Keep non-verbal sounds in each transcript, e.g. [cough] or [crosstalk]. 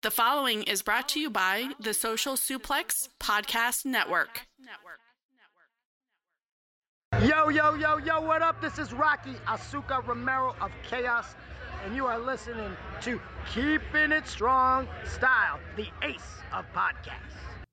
The following is brought to you by the Social Suplex Podcast Network. Yo, yo, yo, yo, what up? This is Rocky Azucar Romero of Chaos, and you are listening to Keeping It Strong Style, the ace of podcasts.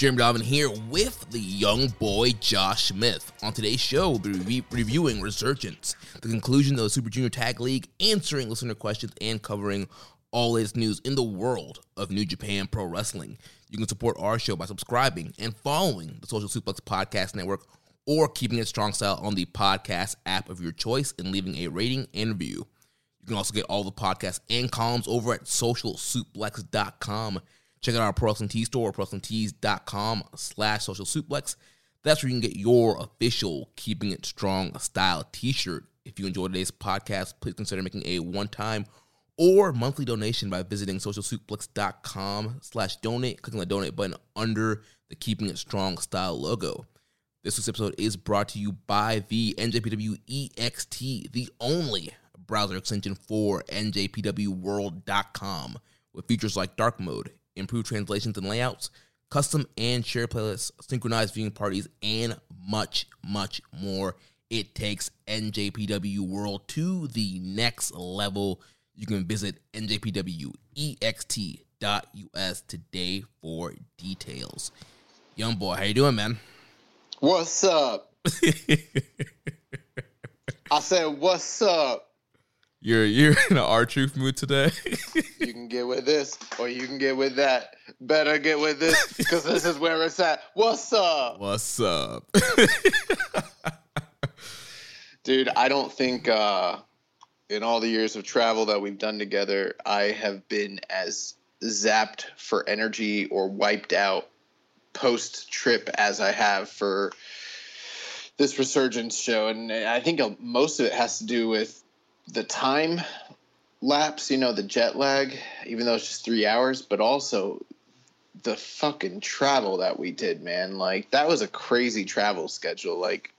Jeremy Donovan here with the young boy Josh Smith. On today's show, we'll be re- reviewing Resurgence, the conclusion of the Super Junior Tag League, answering listener questions, and covering all latest news in the world of New Japan Pro Wrestling. You can support our show by subscribing and following the Social Suplex Podcast Network or keeping it strong style on the podcast app of your choice and leaving a rating and review. You can also get all the podcasts and columns over at socialsuplex.com. Check out our Pro Wrestling Tees store, prowrestlingtees.com slash social suplex. That's where you can get your official Keeping It Strong style t-shirt. If you enjoyed today's podcast, please consider making a one-time or monthly donation by visiting socialsuplex.com slash donate, clicking the donate button under the Keeping It Strong style logo. This week's episode is brought to you by the NJPW EXT, the only browser extension for NJPWWorld.com with features like dark mode, improved translations and layouts, custom and share playlists, synchronized viewing parties, and much, much more. It takes NJPW World to the next level. You can visit njpwext.us today for details. Young boy, how you doing, man? What's up? [laughs] I said, what's up? You're you're in an R truth mood today. [laughs] You can get with this or you can get with that. Better get with this because this is where it's at. What's up? What's up? [laughs] Dude, I don't think uh, in all the years of travel that we've done together, I have been as zapped for energy or wiped out post trip as I have for this resurgence show. And I think most of it has to do with the time lapse, you know, the jet lag, even though it's just three hours, but also the fucking travel that we did, man. Like, that was a crazy travel schedule. Like,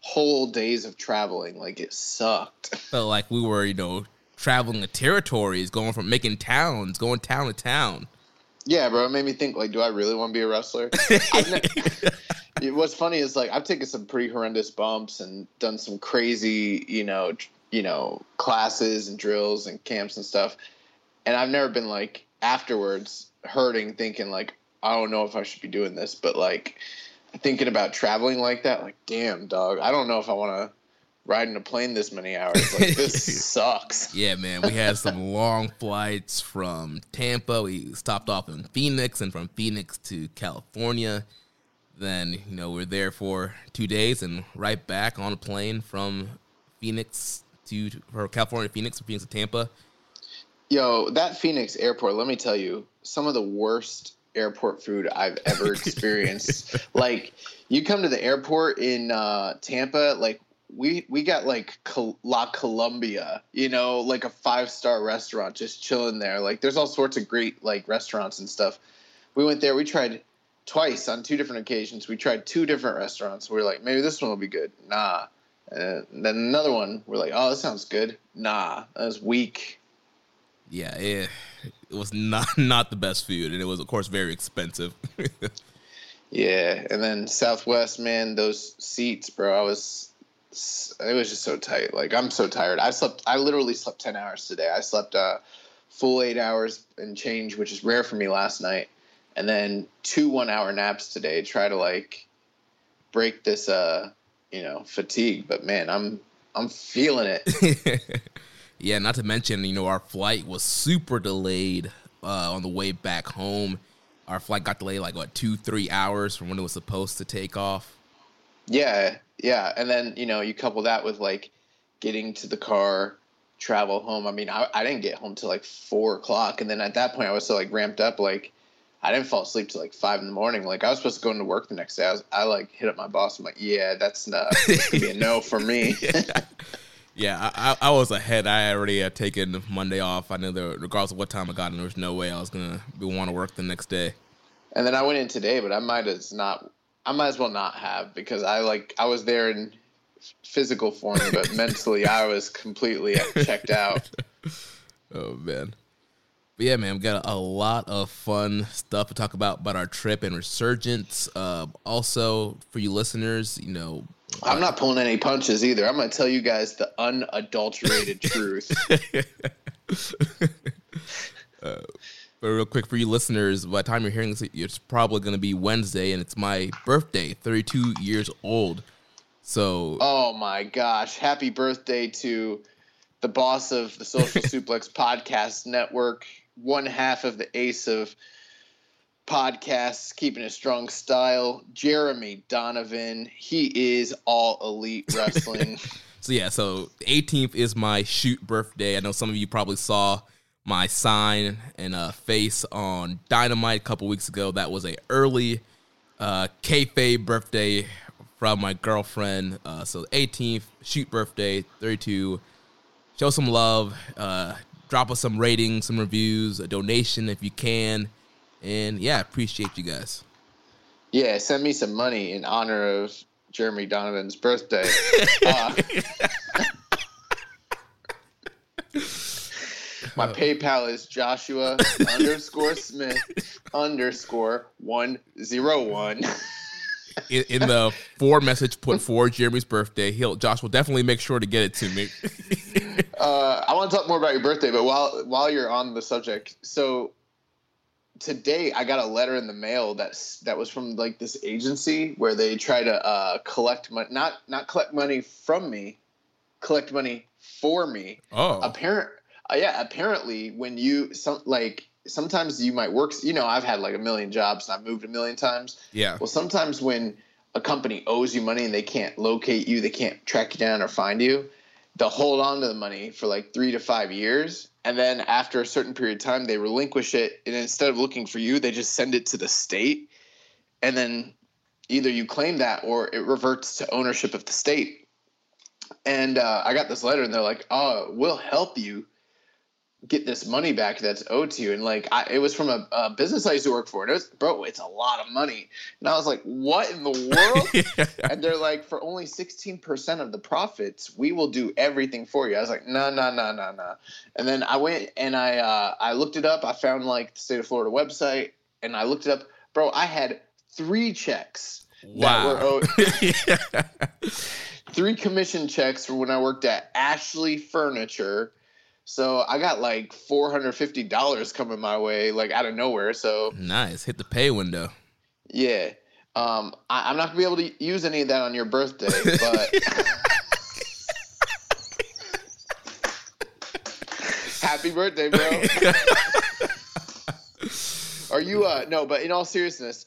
whole days of traveling. Like, it sucked. [laughs] Felt like we were, you know, traveling the territories, going from making towns, going town to town. Yeah, bro. It made me think, like, do I really want to be a wrestler? Ne- [laughs] [laughs] What's funny is like I've taken some pretty horrendous bumps and done some crazy, you know, you know, classes and drills and camps and stuff, and I've never been like afterwards hurting, thinking like I don't know if I should be doing this, but like thinking about traveling like that, like damn dog, I don't know if I want to ride in a plane this many hours. Like [laughs] this sucks. Yeah, man. We had some long flights from Tampa. We stopped off in Phoenix and from Phoenix to California. Then, you know, we're there for two days and right back on a plane from Phoenix to for California Phoenix, from Phoenix to Tampa. Yo, that Phoenix airport, let me tell you, some of the worst airport food I've ever [laughs] experienced. like you come to the airport in uh, Tampa, like we we got like La Columbia, you know, like a five star restaurant, just chilling there. Like there's all sorts of great like restaurants and stuff. We went there. We tried twice on two different occasions. We tried two different restaurants. We are like, maybe this one will be good. Nah. And then another one. We're like, oh, that sounds good. Nah, that was weak. Yeah, it, it was not [laughs] not the best food, and it was of course very expensive. [laughs] yeah, and then Southwest, man, those seats, bro. I was it was just so tight. Like I'm so tired. I slept. I literally slept ten hours today. I slept a uh, full eight hours and change, which is rare for me last night, and then two one hour naps today. Try to like break this, uh, you know, fatigue. But man, I'm I'm feeling it. [laughs] yeah, not to mention, you know, our flight was super delayed uh, on the way back home. Our flight got delayed like what two, three hours from when it was supposed to take off. Yeah, yeah, and then you know you couple that with like getting to the car, travel home. I mean, I, I didn't get home till like four o'clock, and then at that point I was so like ramped up, like I didn't fall asleep till like five in the morning. Like I was supposed to go into work the next day. I was I like hit up my boss. I'm like, yeah, that's not gonna be a no for me. [laughs] yeah. yeah, I, I was ahead. I already had taken Monday off. I knew that regardless of what time I got, in, there was no way I was gonna be want to work the next day. And then I went in today, but I might as not I might as well not have because I like I was there in physical form, but [laughs] mentally I was completely checked out. [laughs] Oh man. But yeah, man, we've got a, lot of fun stuff to talk about about our trip and resurgence. Uh, also, for you listeners, you know, I'm not pulling any punches either. I'm going to tell you guys the unadulterated [laughs] truth. [laughs] uh, but real quick for you listeners, by the time you're hearing this, it's probably going to be Wednesday, and it's my birthday, 32 years old. So, oh my gosh, happy birthday to the boss of the Social [laughs] Suplex Podcast Network, one half of the ace of podcasts, keeping a strong style, Jeremy Donovan. He is all elite [laughs] wrestling. so yeah, so 18th is my shoot birthday. I know some of you probably saw my sign and a face on Dynamite a couple weeks ago. That was a early uh, kayfabe birthday from my girlfriend. Uh, so 18th, shoot birthday, 32. Show some love. Uh, drop us some ratings, some reviews, a donation if you can. And yeah, appreciate you guys. Yeah, send me some money in honor of Jeremy Donovan's birthday. [laughs] uh, My PayPal is Joshua underscore Smith underscore one zero one. In, in, the four message put for Jeremy's birthday, he'll Josh will definitely make sure to get it to me. [laughs] uh, I want to talk more about your birthday, but while while you're on the subject, so today I got a letter in the mail that's that was from like this agency where they try to uh, collect money, not not collect money from me, collect money for me. Oh, apparent uh, yeah, apparently when you some like sometimes you might work. You know, I've had like a million jobs and I've moved a million times. Yeah. Well, sometimes when a company owes you money and they can't locate you, they can't track you down or find you, they'll hold on to the money for like three to five years. And then after a certain period of time, they relinquish it. And instead of looking for you, they just send it to the state. And then either you claim that or it reverts to ownership of the state. And uh, I got this letter and they're like, oh, we'll help you get this money back that's owed to you. And like, I, it was from a, a, business I used to work for. And it was, bro, it's a lot of money. And I was like, what in the world? [laughs] yeah. And they're like, for only 16% of the profits, we will do everything for you. I was like, no, no, no, no, no. And then I went and I, uh, I looked it up. I found like the state of Florida website and I looked it up. Bro, I had three checks Wow. That were [laughs] [laughs] three commission checks for when I worked at Ashley Furniture. So I got like four hundred fifty dollars coming my way, like out of nowhere. So nice. Hit the pay window. yeah, um, I, I'm not gonna be able to use any of that on your birthday, [laughs] but [laughs] happy birthday, bro. [laughs] Are you uh no, but in all seriousness,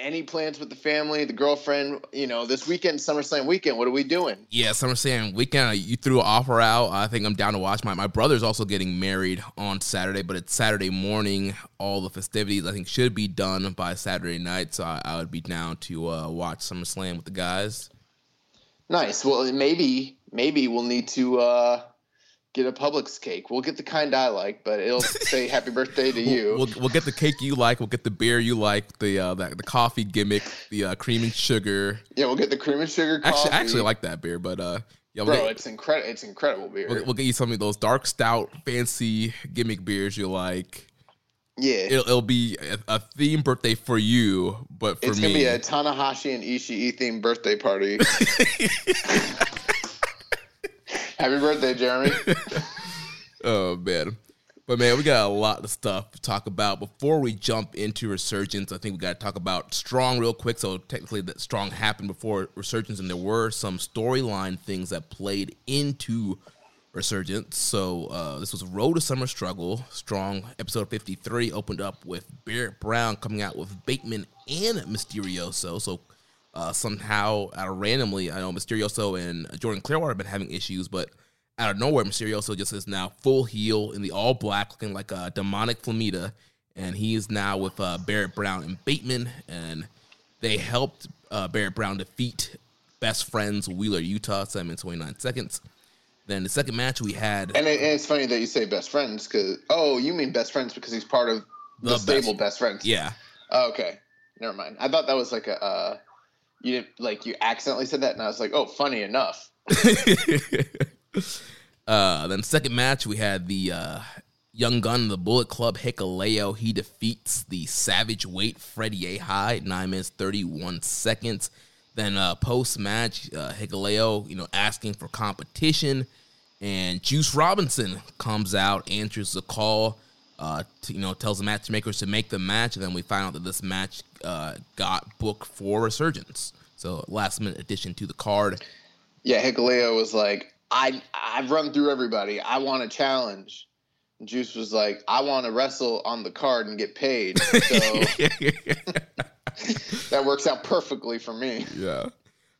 any plans with the family, the girlfriend, you know, this weekend, SummerSlam weekend, what are we doing? Yeah, SummerSlam weekend. uh, You threw an offer out. I think I'm down to watch. My my brother's also getting married on Saturday, but it's Saturday morning. All the festivities I think should be done by Saturday night, so I, I would be down to uh, watch SummerSlam with the guys. Nice. Well, maybe maybe we'll need to uh get a Publix cake. We'll get the kind I like, but it'll say [laughs] happy birthday to you. We'll, we'll get the cake you like. We'll get the beer you like. The uh, the, the coffee gimmick. The uh, cream and sugar. yeah, we'll get the cream and sugar coffee. Actually, I actually like that beer, but uh, yeah, we'll Bro, get, it's incredible. It's incredible beer. we'll, we'll get you some of those dark stout, fancy gimmick beers you like. yeah, It'll, it'll be a, a theme birthday for you, but for it's me, gonna be a Tanahashi and Ishii themed birthday party. [laughs] [laughs] happy birthday, Jeremy. [laughs] oh man. But man, we got a lot of stuff to talk about. Before we jump into Resurgence, I think we got to talk about Strong real quick. So technically, that Strong happened before Resurgence, and there were some storyline things that played into Resurgence. So uh, this was Road to Summer Struggle. Strong episode 53 opened up with Barrett Brown coming out with Bateman and Misterioso. So uh, somehow, out of randomly, I know Misterioso and Jordan Clearwater have been having issues, but out of nowhere, Misterioso just is now full heel in the all black, looking like a demonic Flamita, and he is now with uh, Barrett Brown and Bateman, and they helped uh, Barrett Brown defeat best friends Wheeler Yuta, seven twenty nine seconds. Then the second match we had, And, it, and it's funny that you say best friends because oh, you mean best friends because he's part of the, The best- stable best friends. yeah, Oh, okay. Never mind. I thought that was like a uh, you didn't like you accidentally said that, and I was like, oh, funny enough. [laughs] uh, then second match we had the uh, young gun, the Bullet Club Hikuleo. He defeats the Savage Weight Freddie Yehi, nine minutes thirty one seconds. Then uh, post match, uh, Hikuleo, you know, asking for competition, and Juice Robinson comes out, answers the call. Uh, to, you know, tells the matchmakers to make the match, and then we find out that this match uh, got booked for Resurgence. So last minute addition to the card. Yeah, Hikuleo was like, I I've run through everybody. I want a challenge. And Juice was like, I want to wrestle on the card and get paid. [laughs] So [laughs] that works out perfectly for me. Yeah.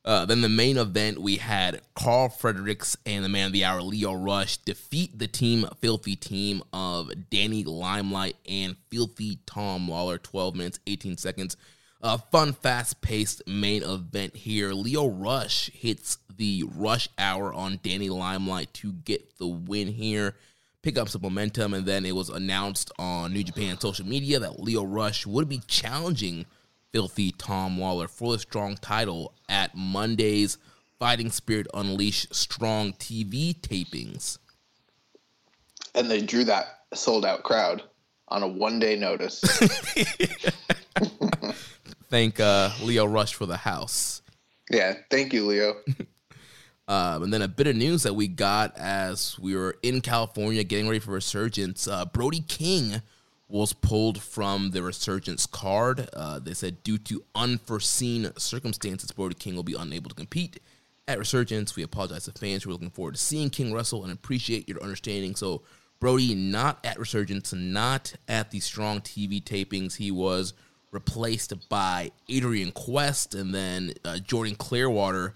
Uh, then the main event, we had Carl Fredericks and the man of the hour, Leo Rush, defeat the team, filthy team of Danny Limelight and filthy Tom Lawler, 12 minutes, 18 seconds. A fun, fast paced main event here. Leo Rush hits the rush hour on Danny Limelight to get the win here, pick up some momentum, and then it was announced on New Japan social media that Leo Rush would be challenging filthy Tom Lawler for the strong title at Monday's Fighting Spirit Unleashed Strong TV tapings. And they drew that sold out crowd on a one day notice. [laughs] [laughs] Thank uh, Leo Rush for the house. yeah, thank you, Leo. [laughs] Um, and then a bit of news that we got as we were in California getting ready for Resurgence. Uh, Brody King was pulled from the Resurgence card. Uh, they said due to unforeseen circumstances, Brody King will be unable to compete at Resurgence. We apologize to fans who are looking forward to seeing King wrestle and appreciate your understanding. So Brody not at Resurgence, not at the Strong TV tapings. He was replaced by Adrian Quest, and then uh, Jordan Clearwater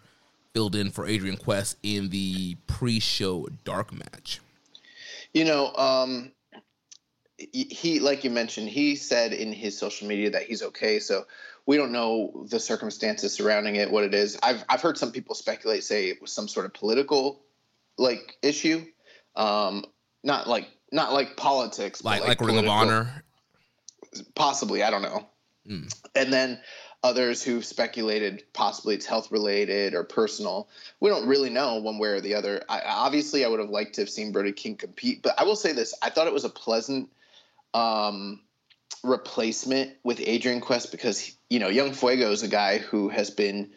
filled in for Adrian Quest in the pre-show dark match. You know, um, he- like you mentioned, he said in his social media that he's okay. So we don't know the circumstances surrounding it, what it is. I've I've heard some people speculate, say it was some sort of political like issue, um, not like not like politics, but Like like, Ring of Honor. possibly. I don't know. Mm. And then others who speculated possibly it's health related or personal. We don't really know one way or the other. I, obviously, I would have liked to have seen Brody King compete, but I will say this: I thought it was a pleasant um, replacement with Adrian Quest because you know, Young Fuego is a guy who has been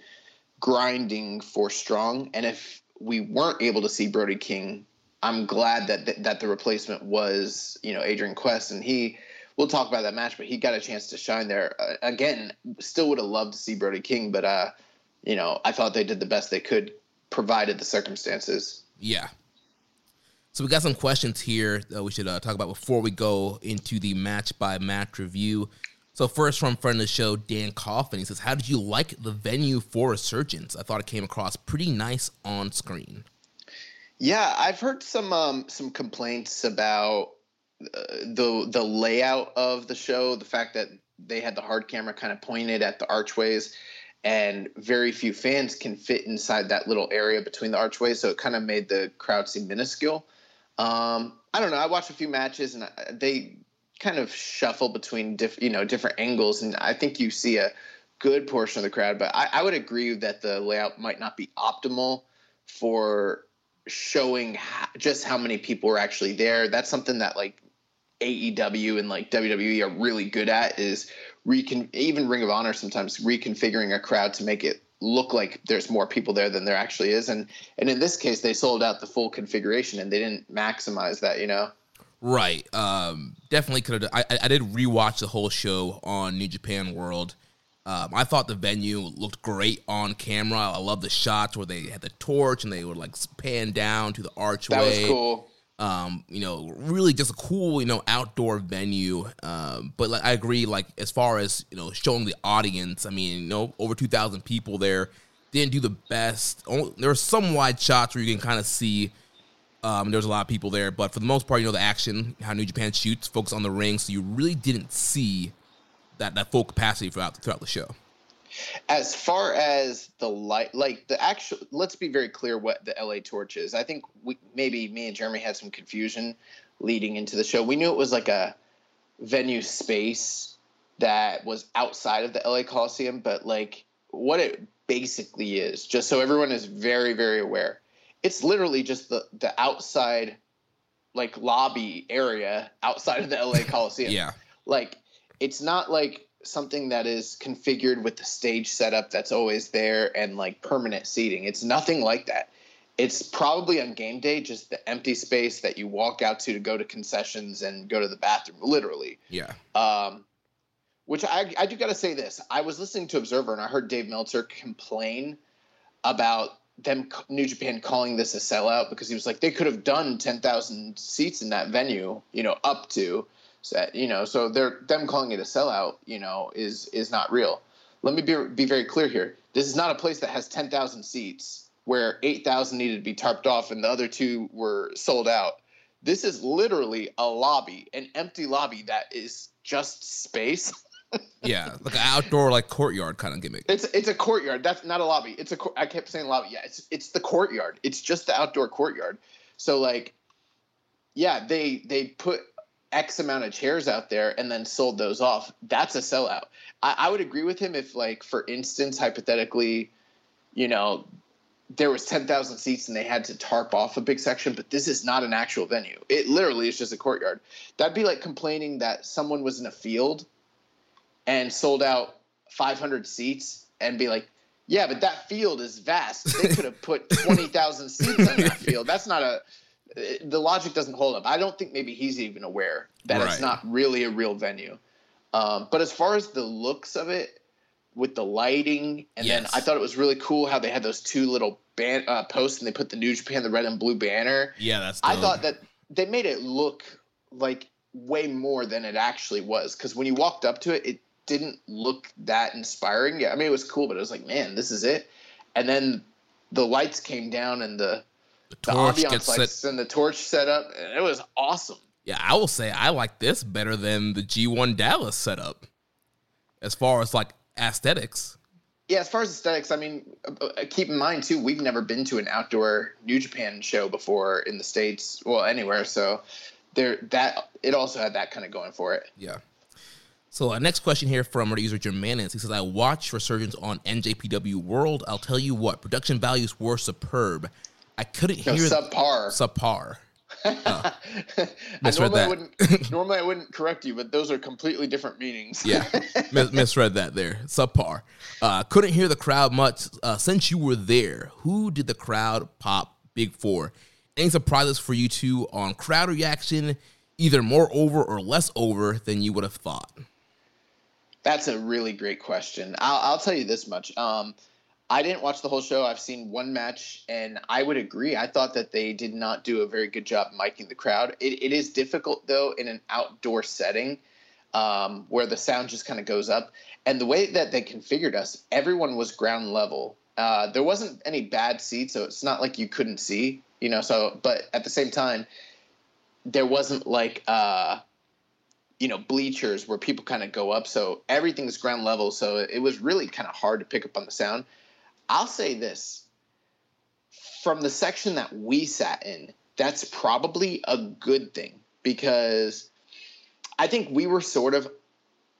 grinding for strong, and if we weren't able to see Brody King, I'm glad that th- that the replacement was you know Adrian Quest, and he. We'll talk about that match, but he got a chance to shine there. Uh, again, still would have loved to see Brody King, but uh, you know, I thought they did the best they could, provided the circumstances. Yeah. So we got some questions here that we should uh, talk about before we go into the match by match review. So first from friend of the show, Dan Coffin, he says, "How did you like the venue for Resurgence? I thought it came across pretty nice on screen." Yeah, I've heard some um, some complaints about uh, the the layout of the show, the fact that they had the hard camera kind of pointed at the archways, and very few fans can fit inside that little area between the archways, so it kind of made the crowd seem minuscule. Um, I don't know. I watched a few matches, and they kind of shuffle between diff, you know different angles, and I think you see a good portion of the crowd. But I, I would agree that the layout might not be optimal for showing just how many people were actually there. That's something that like AEW and like WWE are really good at is recon even Ring of Honor sometimes reconfiguring a crowd to make it look like there's more people there than there actually is and and in this case they sold out the full configuration and they didn't maximize that you know right um definitely could have I, I did rewatch the whole show on new japan world um, I thought the venue looked great on camera. I love the shots where they had the torch and they would like pan down to the archway. That was cool. Um, you know, really just a cool, you know, outdoor venue. Um, but like I agree, like as far as you know, showing the audience, I mean, you know, over two thousand people there didn't do the best. There were some wide shots where you can kind of see. Um, there's a lot of people there, but for the most part, you know, the action, how New Japan shoots, focus on the ring, so you really didn't see that that full capacity throughout throughout the show. As far as the light, like the actual, let's be very clear what the LA Torch is. I think we maybe me and Jeremy had some confusion leading into the show. We knew it was like a venue space that was outside of the LA Coliseum, but like what it basically is, just so everyone is very very aware, it's literally just the the outside like lobby area outside of the LA [laughs] Coliseum. yeah. Like it's not like something that is configured with the stage setup that's always there and like permanent seating. It's nothing like that. It's probably on game day just the empty space that you walk out to to go to concessions and go to the bathroom, literally. Yeah. Um, which I, I do got to say this. I was listening to Observer and I heard Dave Meltzer complain about them New Japan calling this a sellout because he was like they could have done 10,000 seats in that venue, you know, up to you know, so they're them calling it a sellout, you know, is is not real. Let me be be very clear here. This is not a place that has 10,000 seats where 8,000 needed to be tarped off and the other two were sold out. This is literally a lobby, an empty lobby that is just space. [laughs] yeah, like an outdoor like courtyard kind of gimmick. It's it's a courtyard. That's not a lobby. It's a I kept saying lobby. Yeah, it's it's the courtyard. It's just the outdoor courtyard. So like yeah, they they put X amount of chairs out there and then sold those off, that's a sellout. I, I would agree with him if, like, for instance, hypothetically, you know, there was 10,000 seats and they had to tarp off a big section, but this is not an actual venue. It literally is just a courtyard. That'd be like complaining that someone was in a field and sold out 500 seats and be like, yeah, but that field is vast. They could have put 20,000 seats on that [laughs] field. That's not a the logic doesn't hold up. I don't think maybe he's even aware that right. it's not really a real venue. Um, but as far as the looks of it, with the lighting, and yes. then I thought it was really cool how they had those two little ban- uh, posts and they put the New Japan, the red and blue banner. Yeah, that's. Dope. I thought that they made it look like way more than it actually was because when you walked up to it, it didn't look that inspiring. Yeah, I mean it was cool, but it was like, man, this is it. And then the lights came down and the the torch the gets set and the torch set up. It was awesome. Yeah, I will say I like this better than the G1 Dallas setup, as far as like aesthetics. Yeah, as far as aesthetics, I mean, uh, uh, keep in mind too, we've never been to an outdoor New Japan show before in the states, well, anywhere. So there, that it also had that kind of going for it. Yeah. So uh, next question here from our user Germanus. He says, "I watched Resurgence on NJPW World. I'll tell you what, production values were superb. I couldn't no, hear subpar. Subpar. [laughs] I Misread normally, I that. wouldn't, [laughs] normally I wouldn't correct you, but those are completely different meanings. Yeah, [laughs] mis- misread that there. Subpar. Uh, couldn't hear the crowd much. Uh, since you were there, who did the crowd pop big for? Any surprises for you two on crowd reaction, either more over or less over than you would have thought? That's a really great question. I'll, I'll tell you this much. Um, I didn't watch the whole show. I've seen one match, and I would agree. I thought that they did not do a very good job miking the crowd. It, it is difficult, though, in an outdoor setting um, where the sound just kind of goes up. And the way that they configured us, everyone was ground level. Uh, there wasn't any bad seats, so it's not like you couldn't see, you know. So, but at the same time, there wasn't like uh, you know bleachers where people kind of go up so everything's ground level so it was really kind of hard to pick up on the sound i'll say this from the section that we sat in that's probably a good thing because i think we were sort of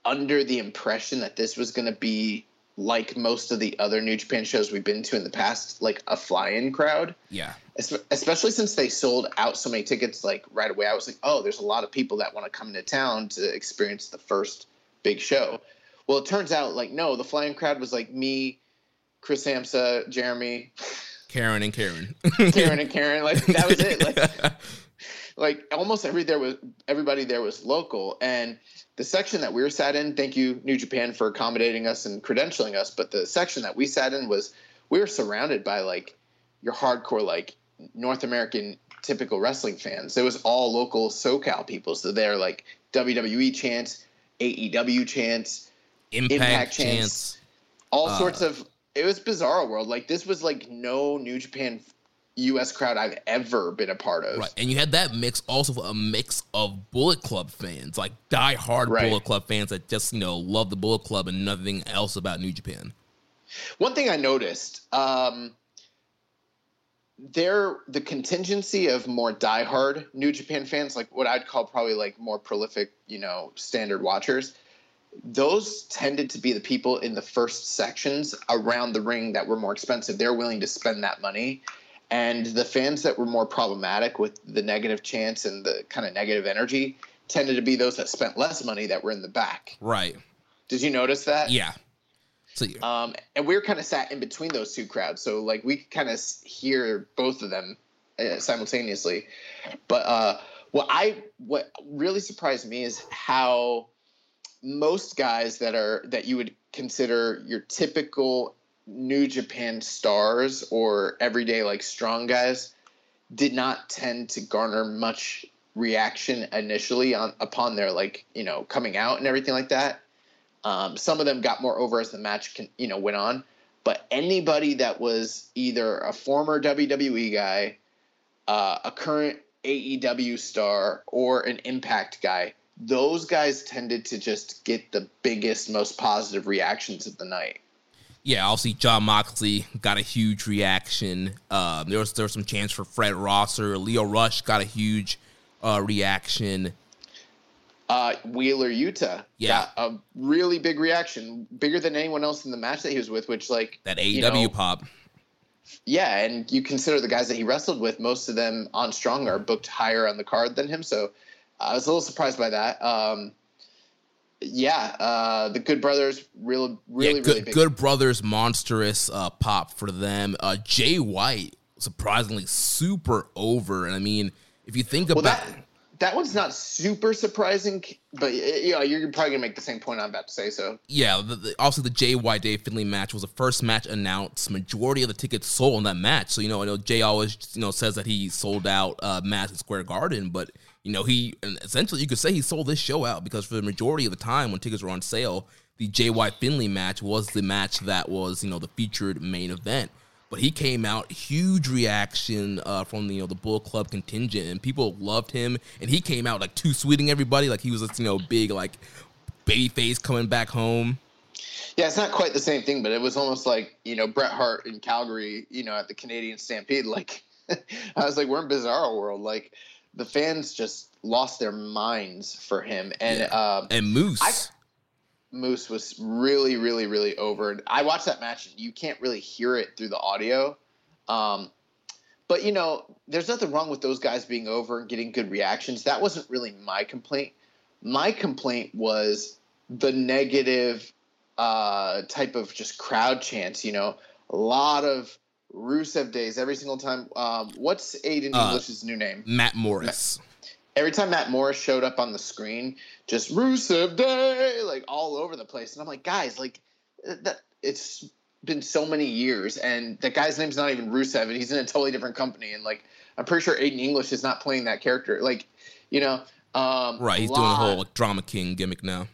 under the impression that this was going to be like most of the other new japan shows we've been to in the past like a fly-in crowd Yeah. Especially since they sold out so many tickets like right away. I was like, oh, there's a lot of people that want to come into town to experience the first big show. Well, it turns out like no, the flying crowd was like me, Chris Hamsa, Jeremy, Karen and Karen. Karen, and Karen. Like that was it. Like [laughs] like almost every there was everybody there was local and the section that we were sat in thank you new japan for accommodating us and credentialing us but the section that we sat in was we were surrounded by like your hardcore like north american typical wrestling fans it was all local socal people so they're like wwe chants aew chants Impact, Impact chance. chants. all Uh, sorts of it was bizarre world like this was like no new japan us crowd i've ever been a part of Right, and you had that mix also a mix of Bullet Club fans, like die-hard Right. Bullet Club fans that just you know love the Bullet Club and nothing else about New Japan. One thing I noticed, um, there the contingency of more diehard New Japan fans, like what I'd call probably like more prolific, you know, standard watchers. Those tended to be the people in the first sections around the ring that were more expensive. They're willing to spend that money. And the fans that were more problematic with the negative chants and the kind of negative energy tended to be those that spent less money that were in the back. Right. Did you notice that? Yeah. So. Um, and we were kind of sat in between those two crowds, so like we could kind of hear both of them uh, simultaneously. But uh, what I what really surprised me is how most guys that are that you would consider your typical New Japan stars or everyday like strong guys did not tend to garner much reaction initially on upon their like you know coming out and everything like that. Um, some of them got more over as the match can, you know went on, but anybody that was either a former WWE guy, uh, a current AEW star, or an Impact guy, those guys tended to just get the biggest, most positive reactions of the night. Yeah, obviously Jon Moxley got a huge reaction. Um, there was there was some chance for Fred Rosser, Leo Rush got a huge uh, reaction. Uh, Wheeler Yuta Yeah. got a really big reaction, bigger than anyone else in the match that he was with. Which like That AEW you know, pop. Yeah, and you consider the guys that he wrestled with, most of them on Strong are booked higher on the card than him. So I was a little surprised by that. Um, yeah, uh, the Good Brothers, real, really, yeah, good, really big. good brothers, monstrous uh, pop for them. Uh, Jay White, surprisingly super over. And I mean, if you think Well, about that that one's not super surprising, but you know, you're probably gonna make the same point I'm about to say. So yeah, the, the, also the Jay White Dave Finlay match was the first match announced. Majority of the tickets sold on that match. So you know, I know Jay always you know says that he sold out uh, Madison Square Garden, but you know he essentially you could say he sold this show out because for the majority of the time when tickets were on sale, the J.Y. Finlay match was the match that was you know the featured main event. But he came out huge reaction uh, from the you know the Bull Club contingent, and people loved him. And he came out like too sweeting everybody, like he was this you know big like baby face coming back home. yeah, it's not quite the same thing, but it was almost like you know Bret Hart in Calgary, you know, at the Canadian Stampede. Like [laughs] I was like, we're in Bizarro world. Like the fans just lost their minds for him, and Yeah. um, And Moose, I- Moose was really, really, really over. I watched that match, you can't really hear it through the audio. Um, but you know, there's nothing wrong with those guys being over and getting good reactions. That wasn't really my complaint. My complaint was the negative uh, type of just crowd chants. You know, a lot of Rusev days every single time. Um, what's Aiden Uh, English's new name? Matt Morris. Every time Matt Morris showed up on the screen, just Rusev Day, like all over the place. And I'm like, guys, like that. It's been so many years, and the guy's name's not even Rusev, and he's in a totally different company. And like, I'm pretty sure Aiden English is not playing that character. Like, you know, um, Right, he's a doing lot- whole like, drama king gimmick now.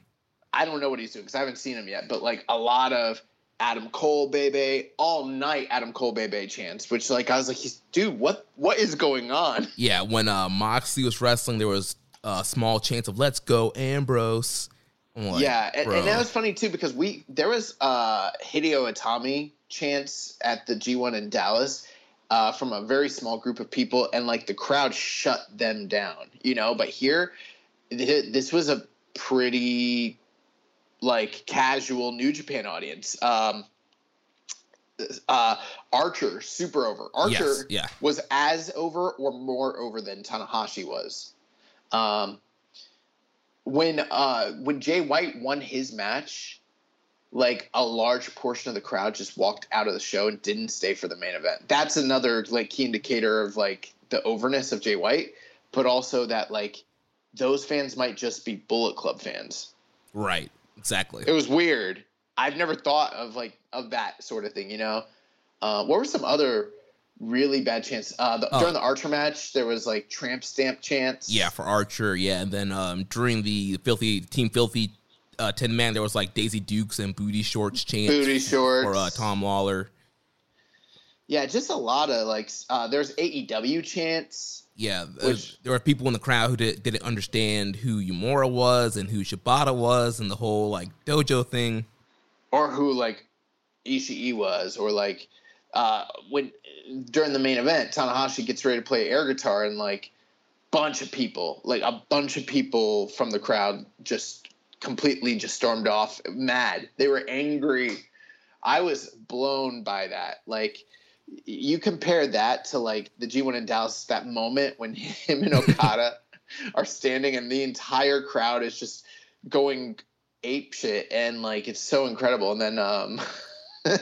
I don't know what he's doing because I haven't seen him yet, but like a lot of Adam Cole baby all night Adam Cole baby chants, which like I was like, dude, what what is going on? [laughs] Yeah, when uh, Moxley was wrestling, there was a small chance of "Let's go, Ambrose." Like, yeah, and, and that was funny too because we there was uh Hideo Itami chants at the G1 in Dallas. Uh, from a very small group of people, and like the crowd shut them down, you know. But here, th- this was a pretty like casual New Japan audience. Um, uh, Archer super over. Archer Yes, yeah. was as over or more over than Tanahashi was. Um, when uh, when Jay White won his match, like a large portion of the crowd just walked out of the show and didn't stay for the main event. That's another like key indicator of like the overness of Jay White, but also that like those fans might just be Bullet Club fans. right, exactly. It was weird. I've never thought of like of that sort of thing. You know, uh, what were some other really bad chants? Uh, the, Oh. During the Archer match, there was like tramp stamp chants. Yeah, for Archer. Yeah, and then um, during the filthy team filthy uh, ten man, there was like Daisy Dukes and booty shorts chants booty shorts. for uh, Tom Lawler. Yeah, just a lot of like. Uh, there's AEW chants. Yeah, uh, Which- there were people in the crowd who did, didn't understand who Yumura was and who Shibata was and the whole like dojo thing. or who like Ishii was, or like uh, when during the main event, Tanahashi gets ready to play air guitar, and like bunch of people, like a bunch of people from the crowd, just completely just stormed off, mad. They were angry. I was blown by that. Like you compare that to like the G1 in Dallas, that moment when [laughs] him and Okada [laughs] are standing, and the entire crowd is just going ape shit and like it's so incredible and then um [laughs] and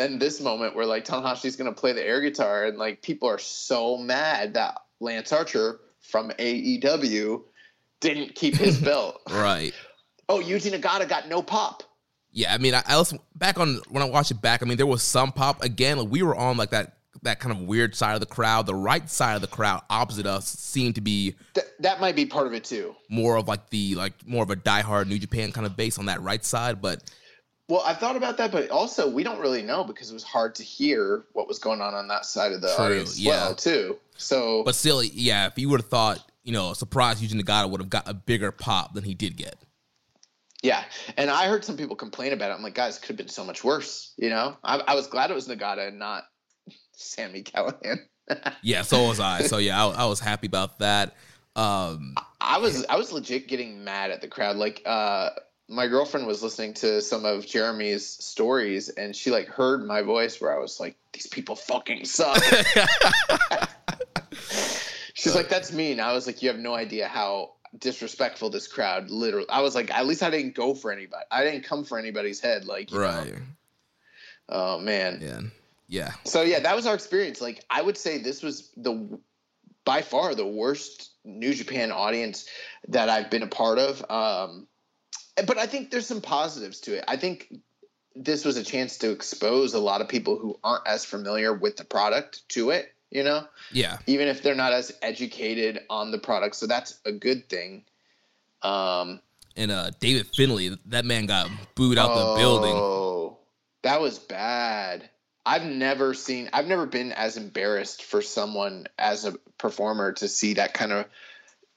then this moment where like Tanahashi's gonna play the air guitar and like people are so mad that Lance Archer from AEW didn't keep his belt. Right. oh, Yuji Nagata got no pop. Yeah, I mean, I, I also back on when I watched it back. I mean, there was some pop again. Like, we were on like that that kind of weird side of the crowd. The right side of the crowd, opposite us, seemed to be Th- that might be part of it too. more of like the like more of a diehard New Japan kind of base on that right side. But Well, I thought about that, but also we don't really know because it was hard to hear what was going on on that side of the True, audience as yeah. well too. So but still, yeah, if you would have thought, you know, surprise Yuji Nagata would have got a bigger pop than he did get. Yeah, and I heard some people complain about it. I'm like, guys, could have been so much worse. You know, I, I was glad it was Nagata and not Sami Callihan. [laughs] Yeah, so was I. So yeah, I, I was happy about that. Um, I was I was legit getting mad at the crowd. Like, uh, my girlfriend was listening to some of Jeremy's stories, and she like heard my voice where I was like, "These people fucking suck." [laughs] She's like, "That's mean." I was like, "You have no idea how disrespectful this crowd literally." I was like, "At least I didn't go for anybody. I didn't come for anybody's head." Like, you know. right. Oh man. Yeah. Yeah. So yeah, that was our experience. Like I would say this was the by far the worst New Japan audience that I've been a part of. Um, but I think there's some positives to it. I think this was a chance to expose a lot of people who aren't as familiar with the product to it. You know, Yeah. even if they're not as educated on the product, so that's a good thing. Um, And uh, David Finlay, that man got booed out the building. Oh, that was bad. I've never seen. I've never been as embarrassed for someone as a performer to see that kind of,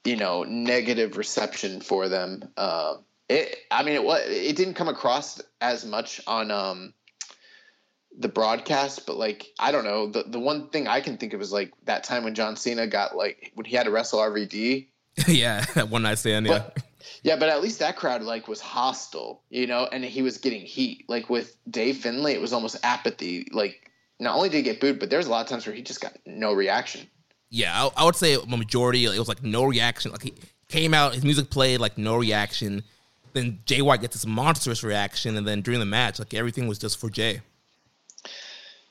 you know, negative reception for them. Um, it. I mean, it was. It didn't come across as much on um, the broadcast, but like I don't know. The the one thing I can think of is like that time when John Cena got like when he had to wrestle RVD. [laughs] yeah, that one night stand. Yeah. But yeah, but at least that crowd like was hostile, you know, and he was getting heat. Like with Dave Finlay, it was almost apathy. Like not only did he get booed, but there's a lot of times where he just got no reaction. Yeah, I, I would say a majority. It was like no reaction. Like he came out, his music played, like no reaction. Then Jay White gets this monstrous reaction, and then during the match, like everything was just for Jay.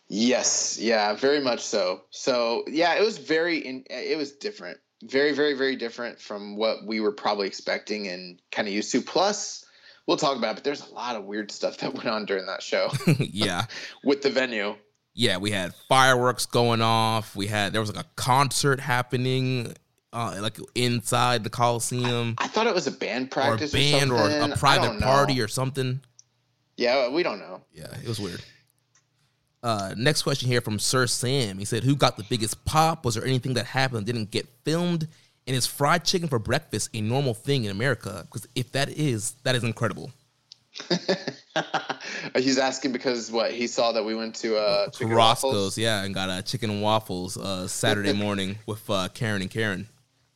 Yes, yeah, very much so. So yeah, it was very, in, it was different, very, very, very different from what we were probably expecting and kind of used to. Plus, we'll talk about, it, but there's a lot of weird stuff that went on during that show. [laughs] yeah, with the venue. Yeah, we had fireworks going off. We had there was like a concert happening, uh, like inside the Coliseum. I, I, thought it was a band practice, or a band, or, or a private party, or something. Yeah, we don't know. Yeah, it was weird. Uh, next question here from Sir Sam. He said, "Who got the biggest pop? Was there anything that happened that didn't get filmed? And is fried chicken for breakfast a normal thing in America? Because if that is, that is incredible." [laughs] He's asking because what he saw that we went to uh Roscoe's, waffles? yeah, and got a uh, chicken and waffles uh, Saturday [laughs] morning with uh, Karen and Karen.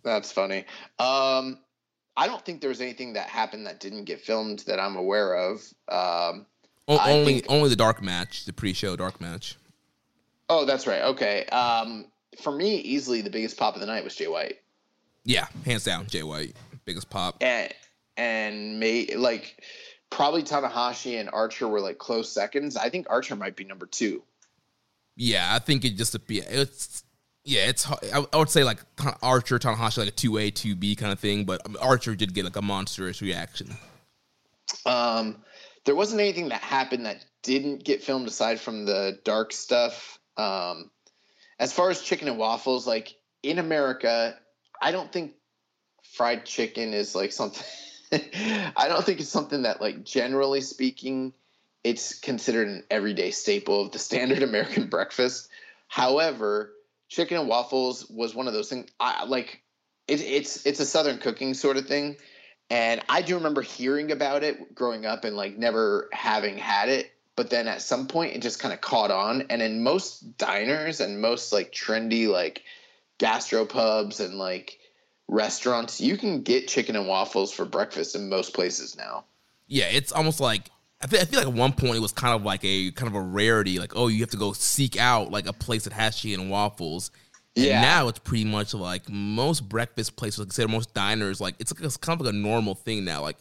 That's funny. Um, I don't think there was anything that happened that didn't get filmed that I'm aware of. Um, o- only think, only the dark match, the pre-show dark match. Oh, that's right. Okay. Um, for me, easily the biggest pop of the night was Jay White. Yeah, hands down, Jay White, biggest pop. And and may like probably Tanahashi and Archer were like close seconds. I think Archer might be number two. Yeah, I think it just be it's yeah, it's I, would say like Archer Tanahashi like a two A two B kind of thing, but Archer did get like a monstrous reaction. Um, there wasn't anything that happened that didn't get filmed aside from the dark stuff. Um, as far as chicken and waffles, like in America, I don't think fried chicken is like something. [laughs] I don't think it's something that, like, generally speaking, it's considered an everyday staple of the standard [laughs] American breakfast. However, chicken and waffles was one of those things. I like it, it's it's a southern cooking sort of thing, and I do remember hearing about it growing up and like never having had it. But then at some point, it just kind of caught on, and in most diners and most like trendy like gastropubs and like restaurants, you can get chicken and waffles for breakfast in most places now. Yeah, it's almost like I feel, I feel like at one point it was kind of like a kind of a rarity, like oh, you have to go seek out like a place that has chicken and waffles. And now it's pretty much like most breakfast places, like I said, most diners, like it's, like, it's kind of like a normal thing now. Like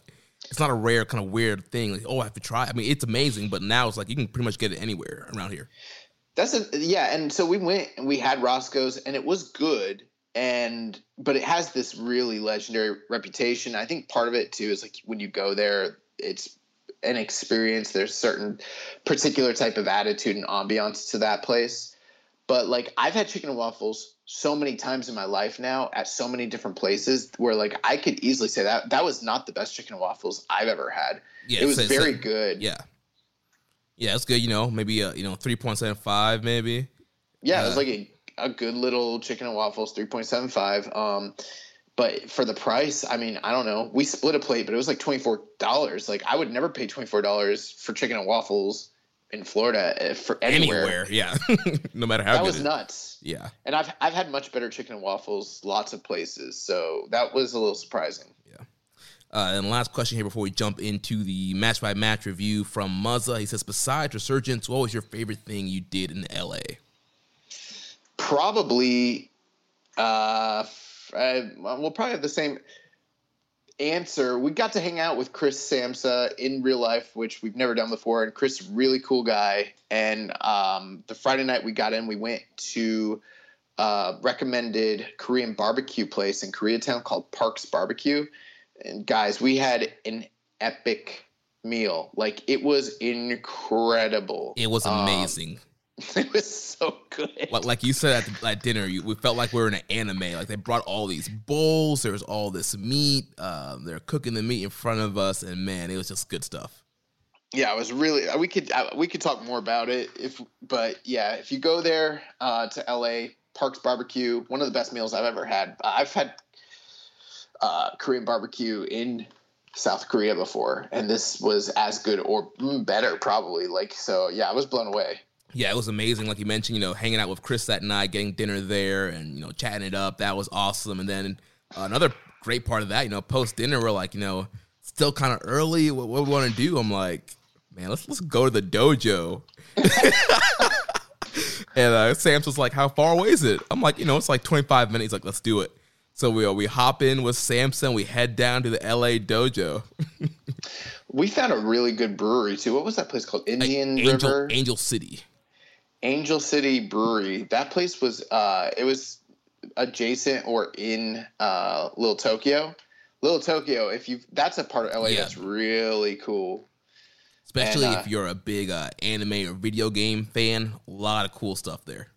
it's not a rare kind of weird thing. Like oh, I have to try. I mean, it's amazing, but now it's like you can pretty much get it anywhere around here. That's a yeah, and so we went and we had Roscoe's, and it was good and but it has this really legendary reputation. I think part of it too is like when you go there, it's an experience. There's certain particular type of attitude and ambiance to that place. But like I've had chicken and waffles so many times in my life now at so many different places where like I could easily say that that was not the best chicken and waffles I've ever had. Yeah, it was very good. Yeah. Yeah, it's good. You know, maybe a, you know three point seven five, maybe. Yeah, uh, it was like a a good little chicken and waffles, three point seven five. Um, but for the price, I mean, I don't know. We split a plate, but it was like twenty four dollars. Like I would never pay twenty four dollars for chicken and waffles in Florida eh, for anywhere. Anywhere, yeah. [laughs] no matter how that was nuts. Yeah, and I've I've had much better chicken and waffles, lots of places. So that was a little surprising. Yeah. Uh, and last question here before we jump into the match by match review from Muzza. He says, besides Resurgence, what was your favorite thing you did in LA? probably uh, I, we'll probably have the same answer. We got to hang out with Chris Samsa in real life, which we've never done before. And Chris, really cool guy. And um, the Friday night we got in, we went to uh, recommended Korean barbecue place in Koreatown called Parks Barbecue. And guys, we had an epic meal. Like it was incredible. It was um, amazing. Um, [laughs] It was so good. Like, like you said at, the, at dinner, you, we felt like we were in an anime. Like they brought all these bowls. There was all this meat. Uh, they're cooking the meat in front of us, and man, it was just good stuff. Yeah, it was really. We could uh, we could talk more about it if, but yeah, if you go there uh, to LA, Parks Barbecue, one of the best meals I've ever had. I've had uh, Korean barbecue in South Korea before, and this was as good or better, probably. Like so, yeah, I was blown away yeah, it was amazing. Like you mentioned, you know, hanging out with Chris that night, getting dinner there, and you know, chatting it up. That was awesome. And then uh, another great part of that, you know, post dinner, we're like, you know, still kind of early. What, what we want to do? I'm like, man, let's let's go to the dojo. [laughs] And uh, Sam's was like, "How far away is it?" I'm like, "You know, it's like 25 minutes." He's like, "Let's do it." So we uh, we hop in with Samson. We head down to the LA dojo. [laughs] we found a really good brewery too. What was that place called? Indian Angel, River, Angel City. Angel City Brewery. That place was uh, it was adjacent or in uh, Little Tokyo. Little Tokyo, if you that's a part of LA Yeah. that's really cool. Especially And, uh, if you're a big uh, anime or video game fan, a lot of cool stuff there.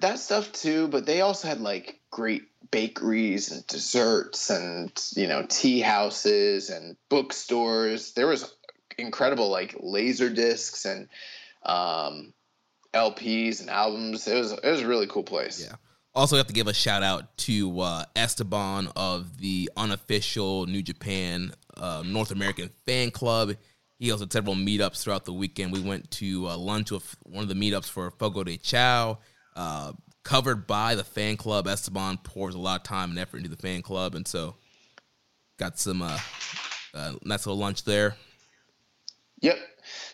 that stuff too, but they also had like great bakeries and desserts and you know tea houses and bookstores. There was incredible like laser discs and um, LPs and albums. It was it was a really cool place. Yeah. Also, have to give a shout out to uh, Esteban of the unofficial New Japan uh, North American fan club. He hosted several meetups throughout the weekend. We went to uh, lunch with one of the meetups for Fogo de Chao, uh, covered by the fan club. Esteban pours a lot of time and effort into the fan club, and so got some uh, uh, nice little lunch there. Yep.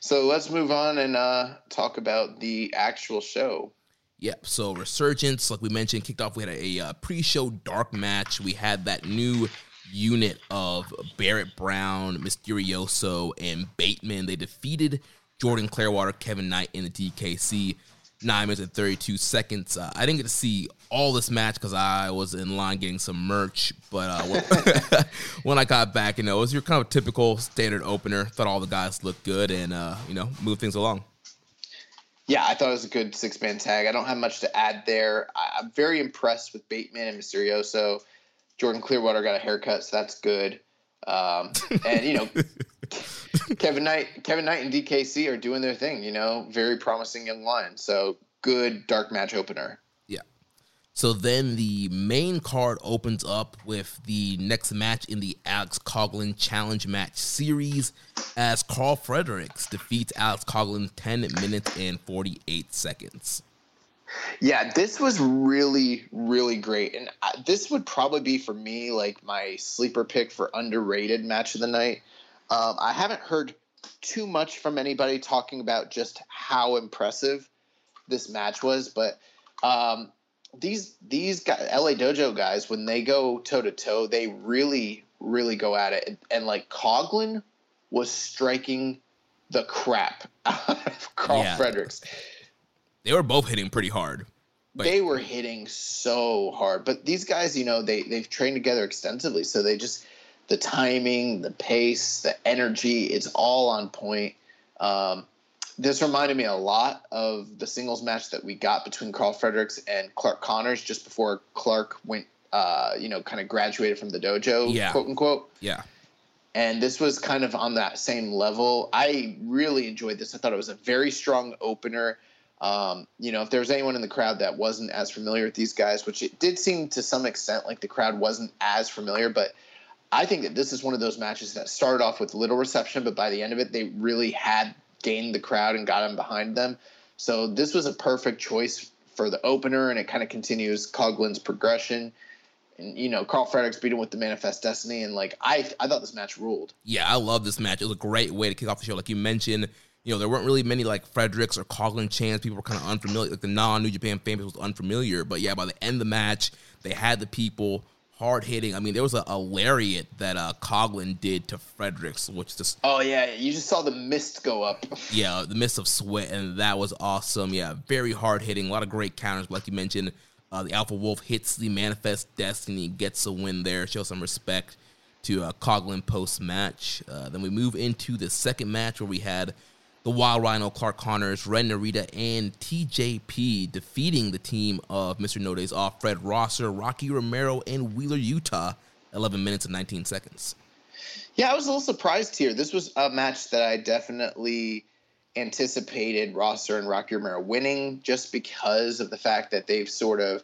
So let's move on and uh, talk about the actual show. Yep. So Resurgence, like we mentioned, kicked off. We had a, uh pre-show dark match. We had that new unit of Barrett Brown, Misterioso, and Bateman. They defeated Jordan Clearwater, Kevin Knight in the DKC. Nine minutes and 32 seconds. Uh, I didn't get to see all this match because I was in line getting some merch. But uh, when, [laughs] [laughs] when I got back, you know, it was your kind of typical standard opener. Thought all the guys looked good and, uh, you know, move things along. Yeah, I thought it was a good six man tag. I don't have much to add there. I, I'm very impressed with Bateman and Misterioso. Jordan Clearwater got a haircut, so that's good. Um, and you know, [laughs] Kevin Knight, Kevin Knight and DKC are doing their thing. You know, very promising young line. So good dark match opener. So then the main card opens up with the next match in the Alex Coughlin Challenge Match Series as Carl Fredericks defeats Alex Coughlin 10 minutes and 48 seconds. Yeah, this was really, really great, and I, this would probably be for me like my sleeper pick for underrated match of the night. Um, I haven't heard too much from anybody talking about just how impressive this match was, but um, these these guys, LA Dojo guys, when they go toe to toe, they really, really go at it, and, and like Coughlin was striking the crap [laughs] out of Carl Yeah. Fredericks They were both hitting pretty hard. But- they were hitting so hard. But these guys, you know, they they've trained together extensively, so they just the timing, the pace, the energy, it's all on point. Um, this reminded me a lot of the singles match that we got between Carl Fredericks and Clark Connors just before Clark went, uh, you know, kind of graduated from the dojo, Yeah. quote unquote Yeah. and this was kind of on that same level. I really enjoyed this. I thought it was a very strong opener. Um, you know, if there was anyone in the crowd that wasn't as familiar with these guys, which it did seem to some extent like the crowd wasn't as familiar, but I think that this is one of those matches that started off with little reception, but by the end of it, they really had gained the crowd and got them behind them. So this was a perfect choice for the opener, and it kind of continues Coughlin's progression. And you know, Carl Fredericks beat him with the Manifest Destiny, and like I, I thought this match ruled. Yeah, I love this match. It was a great way to kick off the show. Like you mentioned, you know, there weren't really many like Fredericks or Coughlin chants. People were kind of unfamiliar. Like the non New Japan fan was unfamiliar. But yeah, by the end of the match, they had the people hard hitting. I mean, there was a, a lariat that uh, Coughlin did to Fredericks, which just Oh yeah, you just saw the mist go up. [laughs] yeah, the mist of sweat, and that was awesome. Yeah, very hard hitting, a lot of great counters. Like you mentioned, uh, the Alpha Wolf hits the Manifest Destiny, gets a win there, show some respect to uh, Coughlin post match. Uh, then we move into the second match where we had the Wild Rhino, Clark Connors, Ren Narita, and TJP defeating the team of Mr. No Days Off, Fred Rosser, Rocky Romero, and Wheeler Yuta. 11 minutes and 19 seconds. Yeah, I was a little surprised here. This was a match that I definitely anticipated Rosser and Rocky Romero winning just because of the fact that they've sort of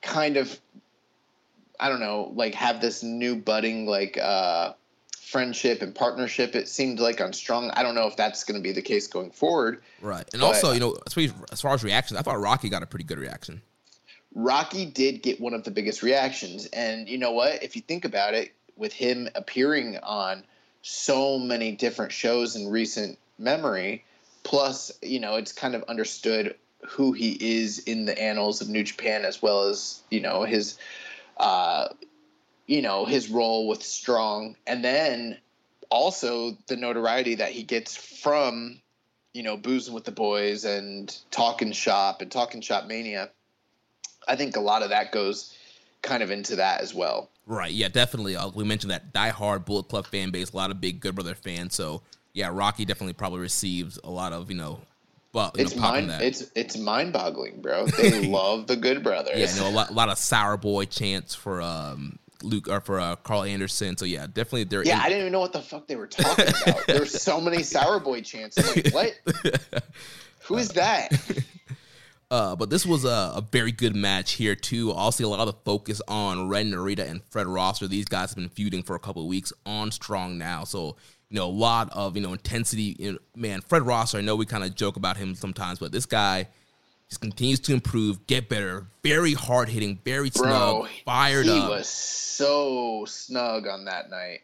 kind of I don't know, like have this new budding like uh friendship and partnership it seemed like on strong I don't know if that's going to be the case going forward. Right. And also, you know, as far as, as far as reactions, I thought Rocky got a pretty good reaction. Rocky did get one of the biggest reactions. And you know what? If you think about it, with him appearing on so many different shows in recent memory, plus, you know, it's kind of understood who he is in the annals of New Japan, as well as you know his, uh, you know his role with Strong, and then also the notoriety that he gets from, you know, boozing with the boys and talking shop and talking shop mania. I think a lot of that goes kind of into that as well. Right. Yeah, definitely. Uh, we mentioned that die-hard Bullet Club fan base, a lot of big Good Brother fans. So yeah, Rocky definitely probably receives a lot of you know. But it's mind it's it's mind boggling, bro. [laughs] They love the Good Brothers. Yeah, no, a lot, a lot of sour boy chants for um Luke or for uh, Karl Anderson. So yeah, definitely they're. Yeah, in- I didn't even know what the fuck they were talking about. [laughs] There's so many sour boy chants. I'm like, what? [laughs] Who is that? [laughs] Uh, but this was a, a, very good match here too. Also, a lot of focus on Ren Narita and Fred Rosser. These guys have been feuding for a couple of weeks on Strong now, so you know a lot of you know intensity. You know, man, Fred Rosser. I know we kind of joke about him sometimes, but this guy just continues to improve, get better. Very hard hitting, very snug, fired he up. He was so snug on that night.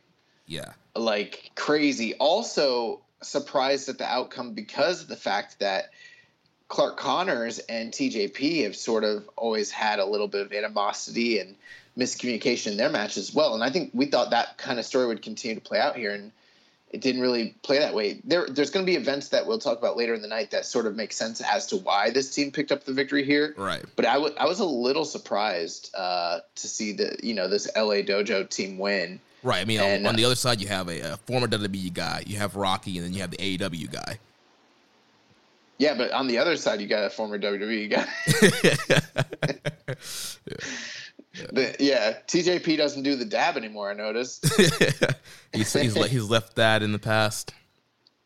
Yeah, like crazy. Also surprised at the outcome because of the fact that Clark Connors and TJP have sort of always had a little bit of animosity and miscommunication in their match as well. And I think we thought that kind of story would continue to play out here, and it didn't really play that way. There, there's going to be events that we'll talk about later in the night that sort of make sense as to why this team picked up the victory here. Right. But I, w- I was a little surprised uh, to see the you know this LA Dojo team win. Right. I mean, and, on, on the other side, you have a, a former WWE guy, you have Rocky, and then you have the AEW guy. Yeah, but on the other side, you got a former WWE guy. [laughs] yeah. [laughs] The, yeah, TJP doesn't do the dab anymore. I noticed. [laughs] he's, he's he's left that in the past.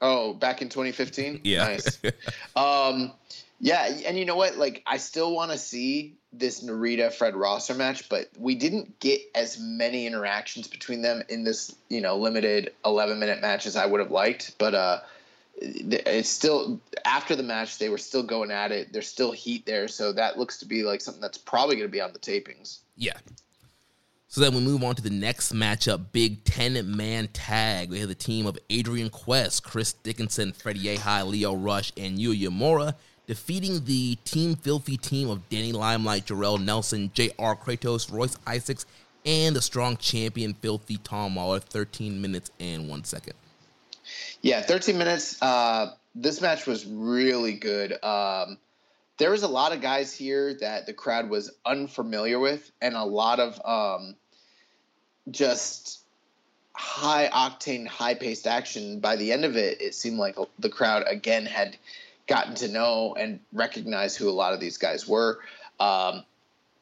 Oh, back in 2015. Yeah, nice. [laughs] um, yeah, and you know what? Like, I still want to see this Narita Fred Rosser match, but we didn't get as many interactions between them in this, you know, limited 11 minute match as I would have liked. But uh, it's still after the match they were still going at it there's still heat there so that looks to be like something that's probably going to be on the tapings yeah so then we move on to the next matchup big 10 man tag we have the team of adrian quest chris dickinson freddie Yehi, Lio rush and yuya uemura defeating the team filthy team of danny limelight jarrell nelson jr kratos royce isaacs and the strong champion filthy tom Lawlor 13 minutes and one second yeah, 13 minutes. Uh, this match was really good. Um, there was a lot of guys here that the crowd was unfamiliar with, and a lot of um, just high octane, high paced action. By the end of it, it seemed like the crowd again had gotten to know and recognize who a lot of these guys were. Um,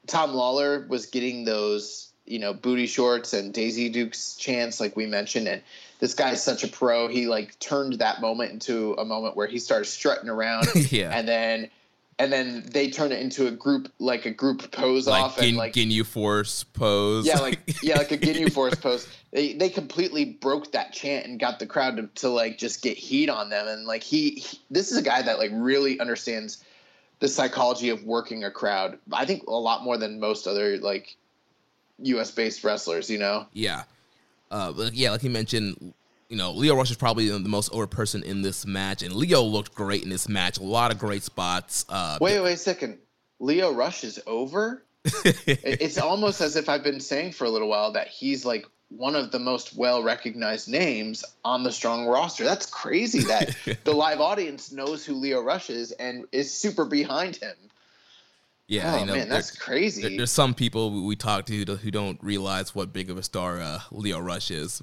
Tom Lawler was getting those, you know, booty shorts and Daisy Dukes chants, like we mentioned, and this guy's such a pro. He like turned that moment into a moment where he started strutting around. [laughs] yeah. And then and then they turn it into a group like a group pose like off Gin, and like Ginyu Force pose. Yeah, like yeah, like a [laughs] Ginyu Force pose. They they completely broke that chant and got the crowd to, to like just get heat on them. And like he, he this is a guy that like really understands the psychology of working a crowd. I think a lot more than most other like US based wrestlers, you know? Yeah. Uh, yeah, like you mentioned, you know, Lio Rush is probably the most over person in this match, and Lio looked great in this match. A lot of great spots. Uh, wait, wait a second. Lio Rush is over. [laughs] it's almost as if I've been saying for a little while that he's like one of the most well recognized names on the strong roster. That's crazy that [laughs] the live audience knows who Lio Rush is and is super behind him. Yeah, oh you know, man, that's there, crazy. There, there's some people we talk to who don't realize what big of a star uh, Lio Rush is.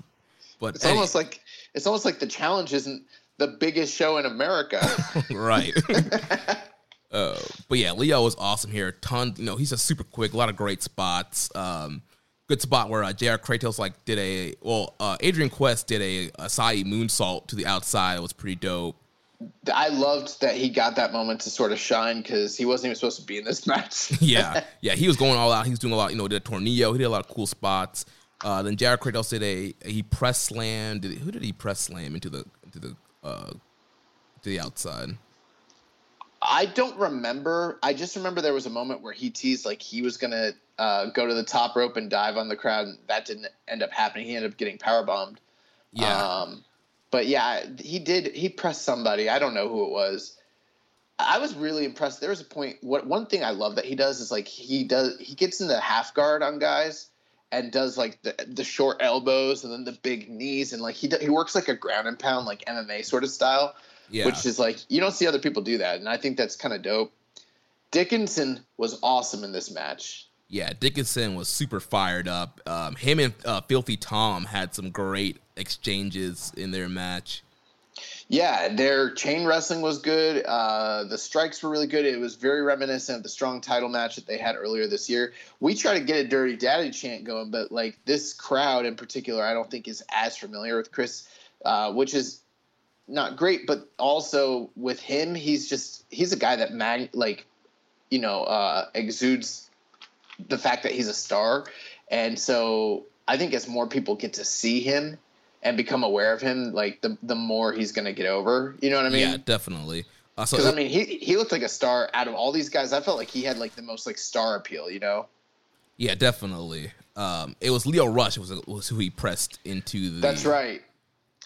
But it's hey. almost like it's almost like the challenge isn't the biggest show in America. [laughs] right. [laughs] uh, but yeah, Lio was awesome here. Ton, you know, he's just super quick. A lot of great spots. Um, good spot where uh, Jr. Kratos like did a well, uh, Adrian Quest did a Asai moonsault to the outside. It was pretty dope. I loved that he got that moment to sort of shine because he wasn't even supposed to be in this [laughs] match. yeah, yeah, he was going all out. He was doing a lot, you know, did a tornillo. He did a lot of cool spots. Uh, then JR Kratos did a he press slam. Did he, who did he press slam into the into the uh, to the outside? I don't remember. I just remember there was a moment where he teased like he was gonna uh, go to the top rope and dive on the crowd. And that didn't end up happening. He ended up getting power bombed. Yeah. Um, but yeah, he did. He pressed somebody. I don't know who it was. I was really impressed. There was a point. What one thing I love that he does is like he does he gets in the half guard on guys and does like the the short elbows and then the big knees and like he he works like a ground and pound like MMA sort of style, Yeah. which is like you don't see other people do that, and I think that's kind of dope. Dickinson was awesome in this match. Yeah, Dickinson was super fired up. Um, him and uh, Filthy Tom had some great exchanges in their match. Yeah, their chain wrestling was good. Uh, the strikes were really good. It was very reminiscent of the strong title match that they had earlier this year. We try to get a Dirty Daddy chant going, but like this crowd in particular, I don't think is as familiar with Chris, uh, which is not great. But also with him, he's just he's a guy that mag like you know uh, exudes the fact that he's a star, and so I think as more people get to see him and become aware of him, like the the more he's gonna get over. You know what I mean? yeah, definitely. Uh, so Because I mean, he he looked like a star out of all these guys. I felt like he had like the most like star appeal. You know? yeah, definitely. Um, it was Lio Rush was was who he pressed into the. That's right.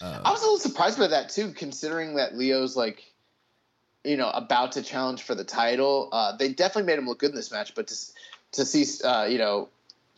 Uh, I was a little surprised by that too, considering that Lio's like, you know, about to challenge for the title. Uh, they definitely made him look good in this match, but to to see, uh, you know,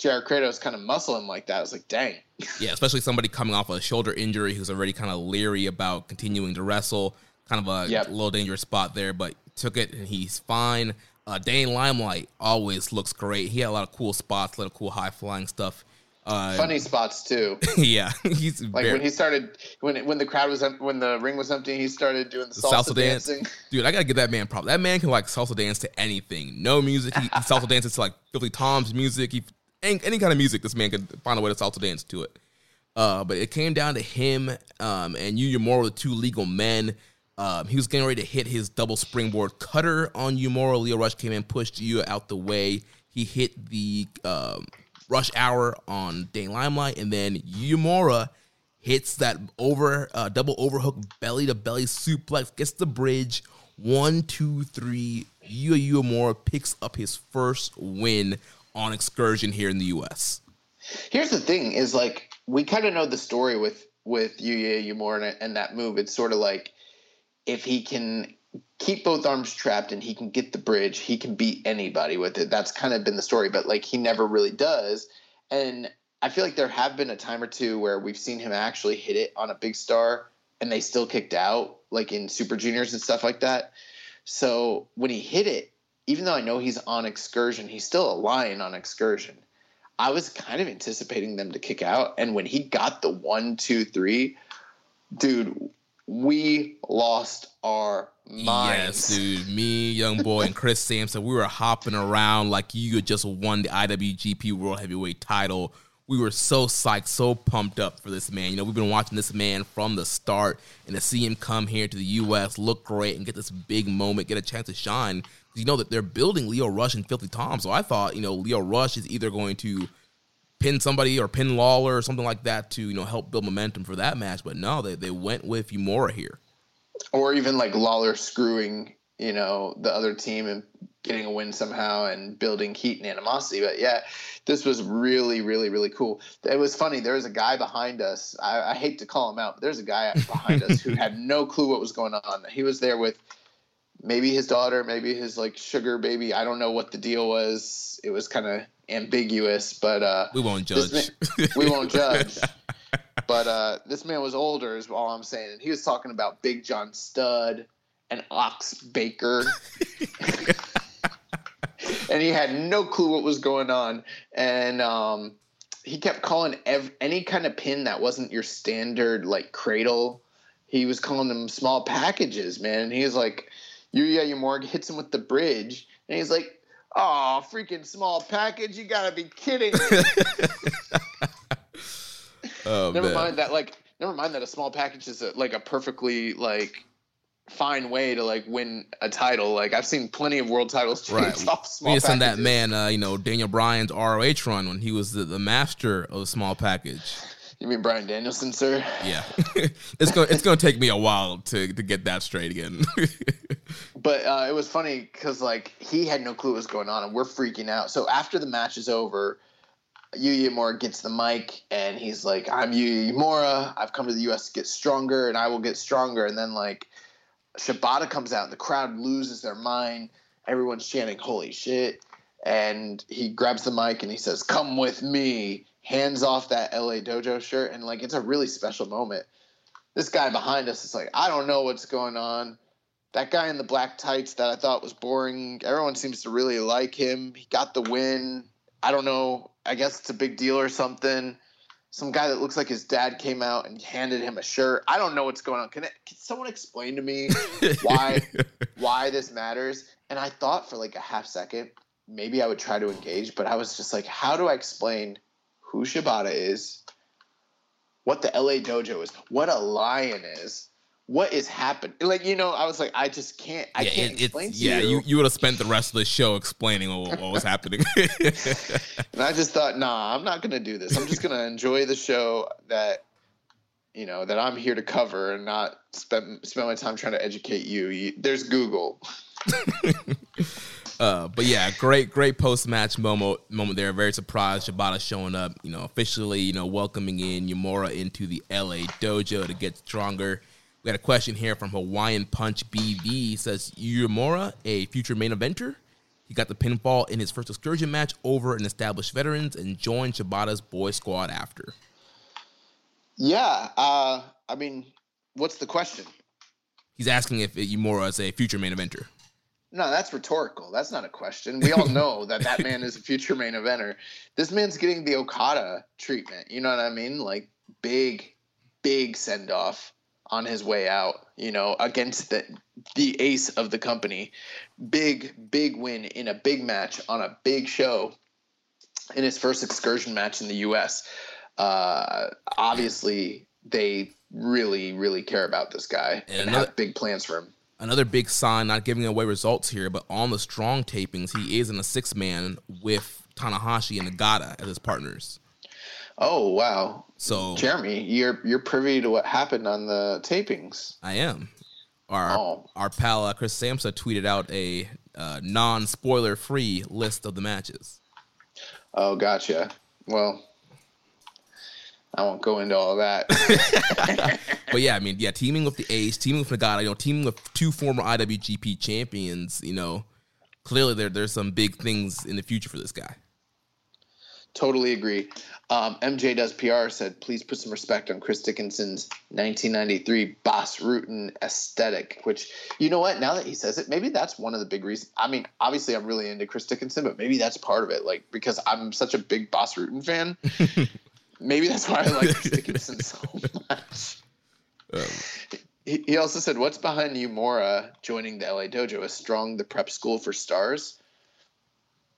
JR Kratos kind of muscle him like that, I was like, dang. [laughs] Yeah, especially somebody coming off a shoulder injury who's already kind of leery about continuing to wrestle. Kind of a Yep. little dangerous spot there, but took it and he's fine. Uh, Dane Limelight always looks great. He had a lot of cool spots, a lot of cool high flying stuff. Uh, Funny spots too. [laughs] yeah, he's Like very, when he started, when when the crowd was when the ring was empty, he started doing the, the salsa, salsa dance. dancing. [laughs] Dude, I gotta give that man props. That man can like salsa dance to anything. No music. He, he salsa dances to like Filthy Tom's music. He any, any kind of music, this man could find a way to salsa dance to it. Uh, but it came down to him um, and Yu Uemura, the two legal men. Um, he was getting ready to hit his double springboard cutter on Uemura. Lio Rush came in, pushed Yu out the way. He hit the um, rush hour on Dane Limelight, and then Uemura hits that over uh, double overhook belly to belly suplex, gets the bridge. One, two, three. Yu Uemura picks up his first win on excursion here in the U.S. Here's the thing: is like we kind of know the story with with Yuya Uemura and, and that move. It's sort of like if he can keep both arms trapped and he can get the bridge, he can beat anybody with it. That's kind of been the story, but like he never really does. And I feel like there have been a time or two where we've seen him actually hit it on a big star and they still kicked out, like in Super Juniors and stuff like that. So when he hit it, even though I know he's on excursion, he's still a lion on excursion. I was kind of anticipating them to kick out. And when he got the one, two, three, dude, we lost our minds. Yes, dude. Me, young boy, and Chris Samsa, we were hopping around like you just won the IWGP World Heavyweight title. We were so psyched, so pumped up for this man. You know, we've been watching this man from the start, and to see him come here to the U.S., look great, and get this big moment, get a chance to shine. You know that they're building Lio Rush and Filthy Tom, so I thought, you know, Lio Rush is either going to pin somebody or pin Lawler or something like that to, you know, help build momentum for that match. But no, they, they went with Uemura here. Or even like Lawler screwing, you know, the other team and getting a win somehow and building heat and animosity. But yeah, this was really, really, really cool. It was funny. There was a guy behind us. I, I hate to call him out, but there's a guy behind us who [laughs] had no clue what was going on. He was there with maybe his daughter, maybe his like sugar baby. I don't know what the deal was. It was kind of ambiguous, but uh, We won't judge. man- [laughs] we won't judge. But uh, this man was older, is all I'm saying. And he was talking about Big John Stud and Ox Baker. [laughs] and he had no clue what was going on. And um, he kept calling ev- any kind of pin that wasn't your standard, like cradle. He was calling them small packages, man. And he was like, Yuya Uemura hits him with the bridge. And he's like, Oh, freaking small package! You gotta be kidding me! [laughs] Oh, never man. mind that like never mind that a small package is a, like a perfectly like fine way to like win a title like i've seen plenty of world titles Right. off We small to send that man, uh, you know, Daniel Bryan's ROH run when he was the, the master of small package. you mean bryan danielson sir Yeah, [laughs] it's gonna it's gonna take me a while to to get that straight again. [laughs] but uh, it was funny because like he had no clue what was going on and we're freaking out so after the match is over Yuya Uemura gets the mic and he's like, "I'm Yuya Uemura. I've come to the U.S. to get stronger, and I will get stronger." And then like Shibata comes out and the crowd loses their mind. Everyone's chanting, holy shit. And he grabs the mic and he says, Come with me. Hands off that LA Dojo shirt. And like, it's a really special moment. This guy behind us is like, I don't know what's going on. That guy in the black tights that I thought was boring, everyone seems to really like him. He got the win. I don't know. I guess it's a big deal or something some guy that looks like his dad came out and handed him a shirt. I don't know what's going on. Can, it, can someone explain to me [laughs] why why this matters? And I thought for like a half second, maybe I would try to engage, but I was just like, how do I explain who Shibata is, what the LA Dojo is, what a lion is, what is happening? Like you know, I was like, I just can't. I yeah, can't it, explain to yeah, you. Yeah, you, you would have spent the rest of the show explaining what, what was happening. [laughs] [laughs] and I just thought, nah, I'm not gonna do this. I'm just gonna enjoy the show that you know that I'm here to cover and not spend spend my time trying to educate you. you there's Google. [laughs] uh, but yeah, great, great post match moment moment there. Very surprised Shibata showing up, you know, officially, you know, welcoming in Uemura into the LA dojo to get stronger. We got a question here from Hawaiian Punch BB. He says Uemura, a future main eventer. He got the pinfall in his first excursion match over an established veterans and joined Shibata's boy squad after. Yeah, uh, I mean, what's the question? He's asking if Uemura is a future main eventer. No, that's rhetorical. That's not a question. We all know that that man is a future main eventer. This man's getting the Okada treatment. You know what I mean? Like big, big send off on his way out, you know, against the the ace of the company. Big, big win in a big match on a big show in his first excursion match in the US. Uh, obviously, they really, really care about this guy and, and another, have big plans for him. Another big sign, not giving away results here, but on the strong tapings, he is in a six man with Tanahashi and Nagata as his partners. Oh wow! So Jeremy, you're you're privy to what happened on the tapings. I am. Our oh. our pal uh, Chris Samsa tweeted out a uh, non spoiler free list of the matches. Oh, gotcha. Well, I won't go into all that. [laughs] but yeah, I mean, yeah, teaming with the Ace, teaming with Nagata, you know, teaming with two former IWGP champions, you know, clearly there there's some big things in the future for this guy. Totally agree. Um, MJ does PR said, please put some respect on Chris Dickinson's 1993 Bas Rutten aesthetic. Which you know what? Now that he says it, maybe that's one of the big reasons. I mean, obviously, I'm really into Chris Dickinson, but maybe that's part of it. Like because I'm such a big Bas Rutten fan. [laughs] maybe that's why I like Chris [laughs] Dickinson so much. Um. He, he also said, "What's behind Uemura joining the LA Dojo? A strong the prep school for stars?"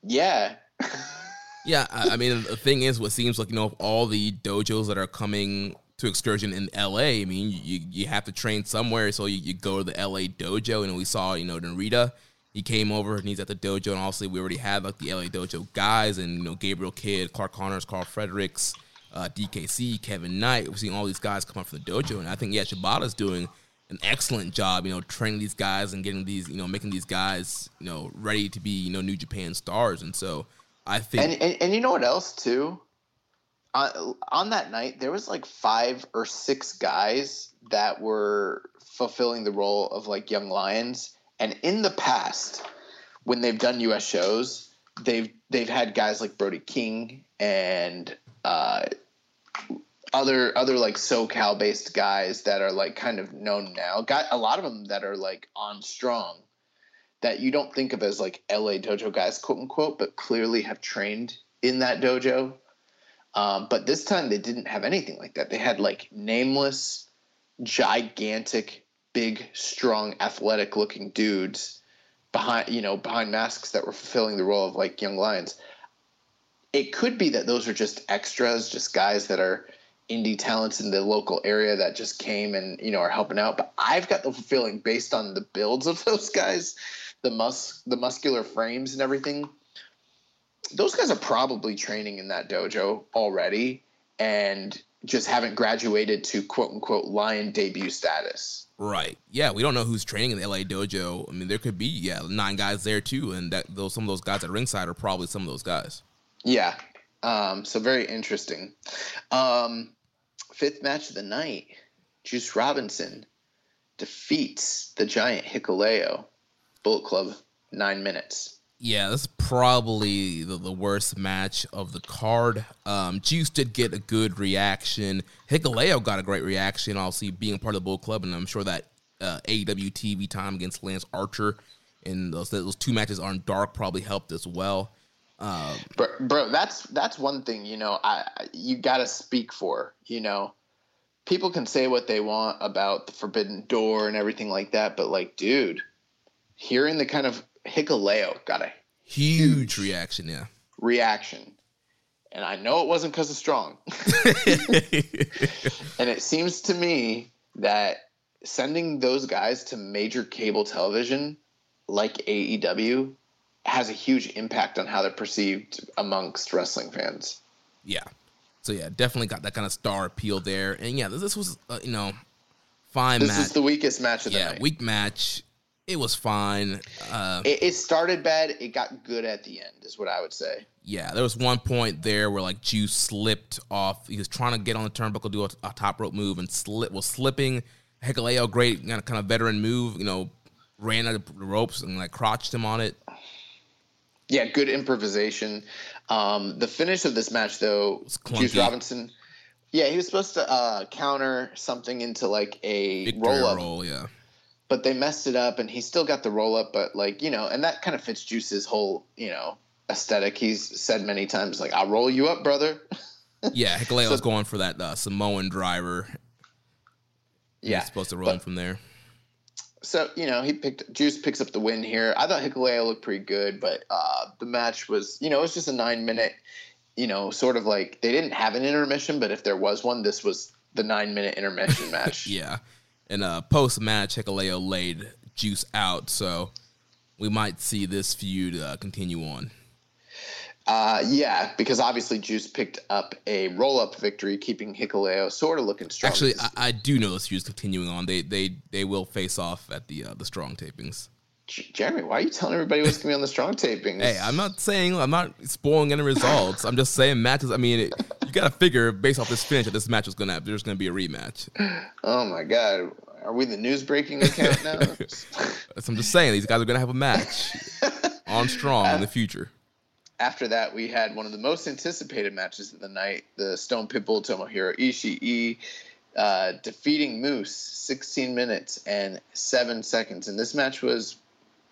Yeah. [laughs] Yeah, I, mean, the thing is, what seems like you know, all the dojos that are coming to excursion in LA, I mean, you you have to train somewhere, so you, you go to the LA dojo, and we saw, you know, Narita, he came over and he's at the dojo, and obviously we already have like the LA dojo guys, and you know, Gabriel Kidd, Clark Connors, Carl Fredericks, uh, DKC, Kevin Knight. We've seen all these guys come up from the dojo, and I think yeah, Shibata's doing an excellent job, you know, training these guys and getting these, you know, making these guys, you know, ready to be, you know, New Japan stars, and so. I think, and, and, and you know what else too? On, on that night, there was like five or six guys that were fulfilling the role of like young lions. And in the past, when they've done U.S. shows, they've they've had guys like Brody King and uh, other other like SoCal based guys that are like kind of known now. Got a lot of them that are like on strong that you don't think of as like LA dojo guys, quote unquote, but clearly have trained in that dojo. Um, but this time they didn't have anything like that. They had like nameless, gigantic, big, strong, athletic looking dudes behind, you know, behind masks that were fulfilling the role of like young lions. It could be that those are just extras, just guys that are indie talents in the local area that just came and you know are helping out. But I've got the feeling based on the builds of those guys the mus the muscular frames and everything, those guys are probably training in that dojo already and just haven't graduated to quote unquote lion debut status. Right. Yeah, we don't know who's training in the LA dojo. I mean, there could be yeah nine guys there too, and that those some of those guys at ringside are probably some of those guys. Yeah. Um, so very interesting. Um, fifth match of the night, Juice Robinson defeats the giant Hikuleo Bullet Club nine minutes. Yeah, that's probably the, the worst match of the card. Um, Juice did get a good reaction. Hikuleo got a great reaction, obviously being part of the Bullet Club, and I'm sure that uh, AEW TV time against Lance Archer and those those two matches on Dark probably helped as well. Um, bro, bro, that's that's one thing you know. I you got to speak for you know. People can say what they want about the Forbidden Door and everything like that, but like, dude, hearing the kind of Hikuleo got a huge, huge reaction, yeah, reaction, and I know it wasn't because of Strong, [laughs] and it seems to me that sending those guys to major cable television like AEW has a huge impact on how they're perceived amongst wrestling fans. Yeah. So yeah, definitely got that kind of star appeal there. And yeah, this, this was uh, you know fine. Match. This match. is the weakest match of the yeah, night. weak match. It was fine. Uh, it, it, started bad. It got good at the end, is what I would say. Yeah, there was one point there where like Juice slipped off. He was trying to get on the turnbuckle, do a, a top rope move, and slip was slipping. Hikuleo, great kind of, kind of veteran move. You know, ran out of the ropes and like crotched him on it. Yeah, good improvisation. Um, the finish of this match, though, Juice Robinson. Yeah, he was supposed to uh, counter something into like a roll up. Roll, yeah. But they messed it up, and he still got the roll up. But like you know, and that kind of fits Juice's whole you know aesthetic. He's said many times like, "I'll roll you up, brother." [laughs] yeah, Hikuleo so, was going for that uh, Samoan driver. Yeah, supposed to roll but, him from there so you know he picked Juice picks up the win here. I thought Hikuleo looked pretty good, but uh, the match was you know it was just a nine minute, you know, sort of like they didn't have an intermission, but if there was one, this was the nine minute intermission [laughs] match. yeah, and a post match Hikuleo laid Juice out, so we might see this feud uh, continue on. Uh, yeah, because obviously Juice picked up a roll up victory, keeping Hikuleo sort of looking strong. Actually, I, I, do know this feud is continuing on. They they they will face off at the uh, the strong tapings. Jeremy, why are you telling everybody what's gonna be on the strong taping? Hey, I'm not saying I'm not spoiling any results. I'm just saying matches. I mean, it, you got to figure based off this finish that this match is gonna have, there's gonna be a rematch. Oh my god, are we the news breaking account now? [laughs] I'm just saying these guys are gonna have a match [laughs] on strong in the future after that, we had one of the most anticipated matches of the night: the Stone Pitbull Tomohiro Ishii uh, defeating Moose 16 minutes and seven seconds. And this match was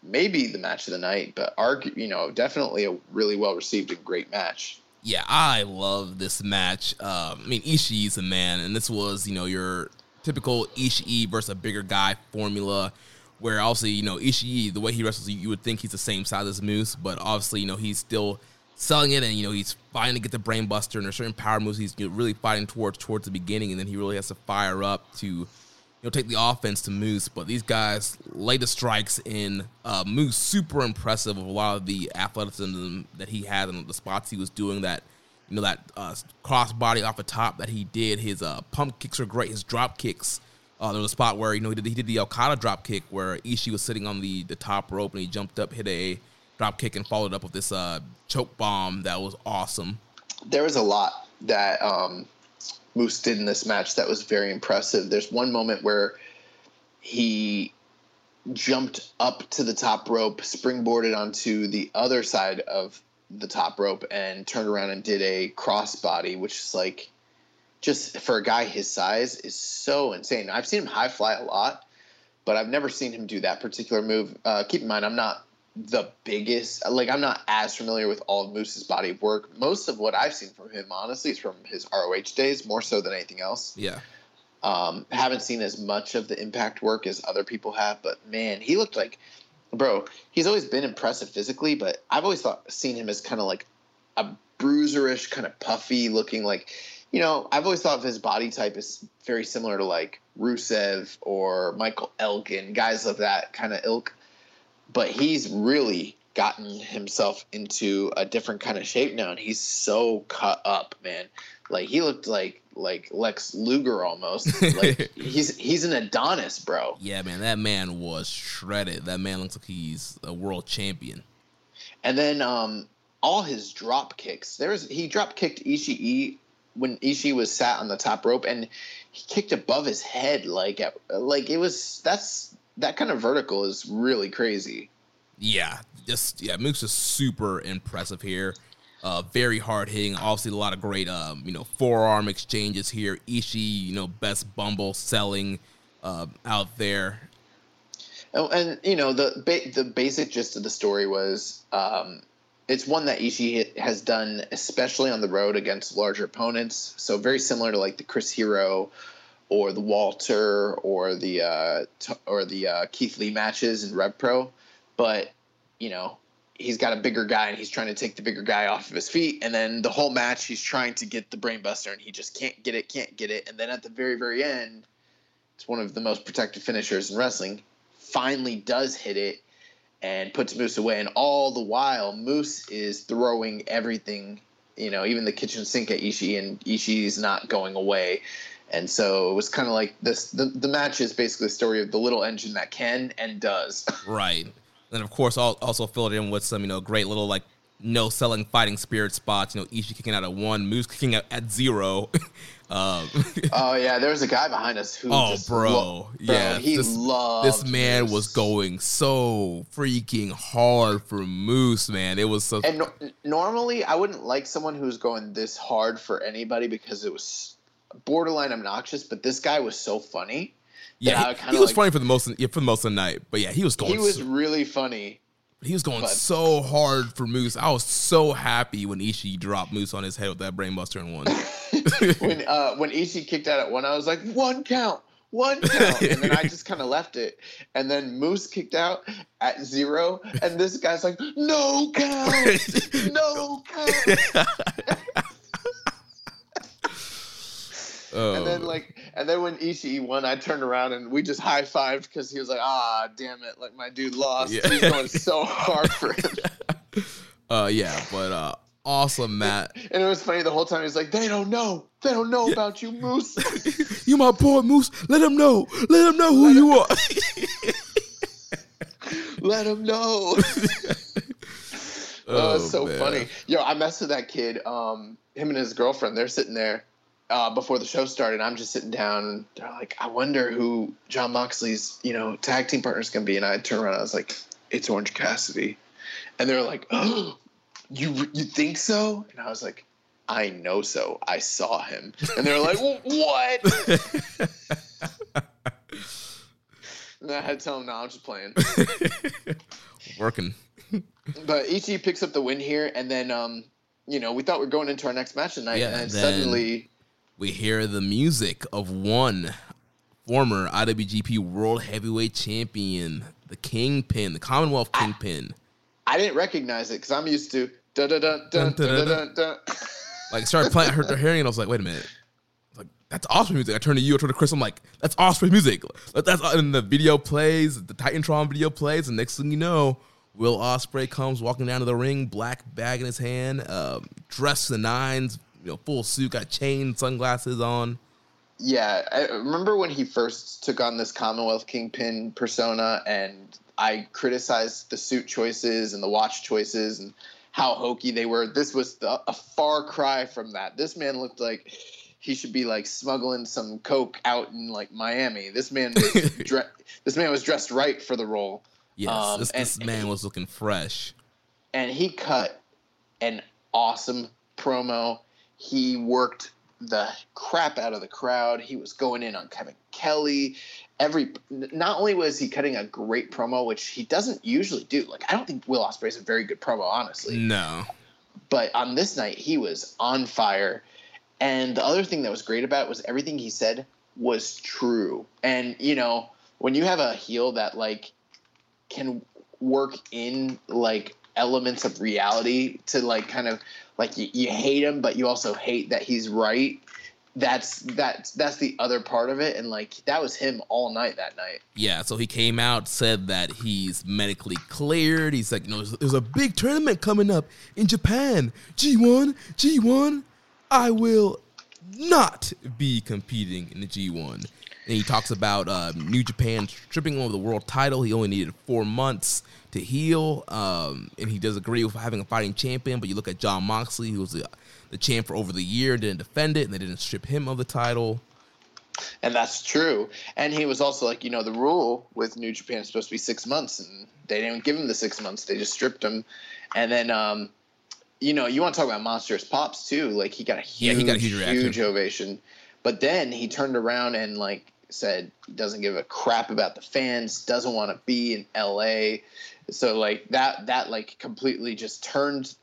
maybe the match of the night, but argue, you know, definitely a really well received and great match. Yeah, I love this match. Um, I mean, Ishii's a man, and this was, you know, your typical Ishii versus a bigger guy formula where obviously, you know, Ishii, the way he wrestles, you would think he's the same size as Moose, but obviously, you know, he's still selling it and, you know, he's fighting to get the brainbuster and there's certain power moves he's really fighting towards towards the beginning and then he really has to fire up to, you know, take the offense to Moose. But these guys the strikes in. Uh, Moose, super impressive of a lot of the athleticism that he had and the spots he was doing that, you know, that uh, cross body off the top that he did. His uh, pump kicks are great. His drop kicks uh, there was a spot where you know he did, he did the Okada drop kick where Ishii was sitting on the the top rope and he jumped up, hit a drop kick, and followed up with this uh, choke bomb that was awesome. There was a lot that um, Moose did in this match that was very impressive. There's one moment where he jumped up to the top rope, springboarded onto the other side of the top rope, and turned around and did a crossbody, which is like just for a guy his size is so insane. I've seen him high fly a lot, but I've never seen him do that particular move. Uh, keep in mind, I'm not the biggest, like I'm not as familiar with all of Moose's body of work. Most of what I've seen from him, honestly, is from his ROH days, more so than anything else. Yeah. Um, haven't seen as much of the impact work as other people have, but man, he looked like, bro. He's always been impressive physically, but I've always thought seen him as kind of like a bruiserish, kind of puffy looking, like you know, I've always thought of his body type is very similar to like Rusev or Michael Elgin, guys of that kind of ilk. But he's really gotten himself into a different kind of shape now, and he's so cut up, man. Like he looked like like Lex Luger almost. [laughs] Like he's he's an Adonis, bro. Yeah, man, that man was shredded. That man looks like he's a world champion. And then um all his drop kicks. There's he drop kicked Ishii when Ishii was sat on the top rope and he kicked above his head like like it was that's that kind of vertical is really crazy. Yeah, just yeah, Moose is super impressive here. Uh, very hard hitting. Obviously, a lot of great, um, you know, forearm exchanges here. Ishii, you know, best bumble selling uh, out there. Oh, and you know the ba- the basic gist of the story was um, it's one that Ishii has done, especially on the road against larger opponents. So very similar to like the Chris Hero or the Walter or the uh, t- or the uh, Keith Lee matches in Rev Pro, but you know he's got a bigger guy and he's trying to take the bigger guy off of his feet, and then the whole match he's trying to get the brainbuster and he just can't get it, can't get it, and then at the very very end, it's one of the most protected finishers in wrestling. Finally does hit it and puts Moose away, and all the while Moose is throwing everything, you know, even the kitchen sink at Ishii, and Ishii's not going away. And so it was kind of like this. The, the match is basically the story of the little engine that can and does. [laughs] Right. And of course, I'll also fill it in with some, you know, great little like no selling fighting spirit spots. You know, Ishii kicking out at one, Moose kicking out at zero. [laughs] um, [laughs] oh yeah, there was a guy behind us who. oh, bro, lo- yeah, he this, loved this man Moose. was going so freaking hard for Moose, man. It was so. And no- normally, I wouldn't like someone who's going this hard for anybody because it was borderline obnoxious. But this guy was so funny. yeah, he, he was like- funny for the most, yeah, for the most of the night. But yeah, he was going. He was so- really funny. He was going But- so hard for Moose. I was so happy when Ishii dropped Moose on his head with that brainbuster in one. [laughs] when uh, when Ishii kicked out at one, I was like, one count, one [laughs] count, and then I just kind of left it. And then Moose kicked out at zero, and this guy's like, no count, [laughs] no count. Oh, And then like, and then when Ishii won, I turned around and we just high fived because he was like, ah, damn it, like my dude lost. Yeah. He's going so hard for [laughs] him. uh, yeah, but uh, awesome, Matt. And it was funny the whole time. He's like, they don't know, they don't know about you, Moose. [laughs] You my boy, Moose. Let him know. Let him know who you are. [laughs] Let him know. Oh, it's so man. funny. Yo, I messed with that kid. Um, him and his girlfriend. They're sitting there uh, before the show started. I'm just sitting down. And they're like, I wonder who Jon Moxley's you know tag team partner is gonna be. And I turn around. I was like, It's Orange Cassidy. And they're like, Oh, [gasps] you you think so? And I was like, I know so. I saw him. And they're like, What? [laughs] And I had to tell him, No, I'm just playing. [laughs] Working. But Ishii picks up the win here, and then um, you know, we thought we are going into our next match tonight, Yeah, and then- suddenly, We hear the music of one former IWGP World Heavyweight Champion, the Kingpin, the Commonwealth Kingpin. I didn't recognize it because I'm used to dun dun dun dun dun dun dun. dun. Like, started playing, I heard her hearing, and I was like, wait a minute. Like, that's awesome music. I turn to you, I turn to Chris. I'm like, that's awesome music. That's and the video plays, the Titantron video plays, and next thing you know, Will Ospreay comes walking down to the ring, black bag in his hand, um, dressed the nines, you know, full suit, got chain, sunglasses on. Yeah, I remember when he first took on this Commonwealth Kingpin persona, and I criticized the suit choices and the watch choices and how hokey they were. This was the, a far cry from that. This man looked like he should be like smuggling some coke out in like Miami. This man was [laughs] dre- this man was dressed right for the role. Yes, Um, this, and- this man was looking fresh. and he cut an awesome promo. He worked the crap out of the crowd. He was going in on Kevin Kelly. Every not only was he cutting a great promo, which he doesn't usually do. Like I don't think Will Ospreay is a very good promo, honestly. No. But on this night, he was on fire. And the other thing that was great about it was everything he said was true. And you know, when you have a heel that like can work in like elements of reality to like kind of like you, you hate him but you also hate that he's right that's that's that's the other part of it and like that was him all night that night Yeah, so he came out, said that he's medically cleared. He's like, you know, there's, a big tournament coming up in Japan. G1, G1. I will not be competing in the G1. And he talks about uh, New Japan stripping over the world title. He only needed four months to heal. um, and he does agree with having a fighting champion. But you look at Jon Moxley, who was the, the champ for over the year, didn't defend it, and they didn't strip him of the title. And that's true. And he was also like, you know, the rule with New Japan is supposed to be six months, and they didn't give him the six months. They just stripped him. And then, um, you know, you want to talk about monstrous pops too. Like he got a huge, Yeah, he got a huge huge ovation. But then he turned around and like said doesn't give a crap about the fans, doesn't want to be in L.A. So like that, that like completely just turned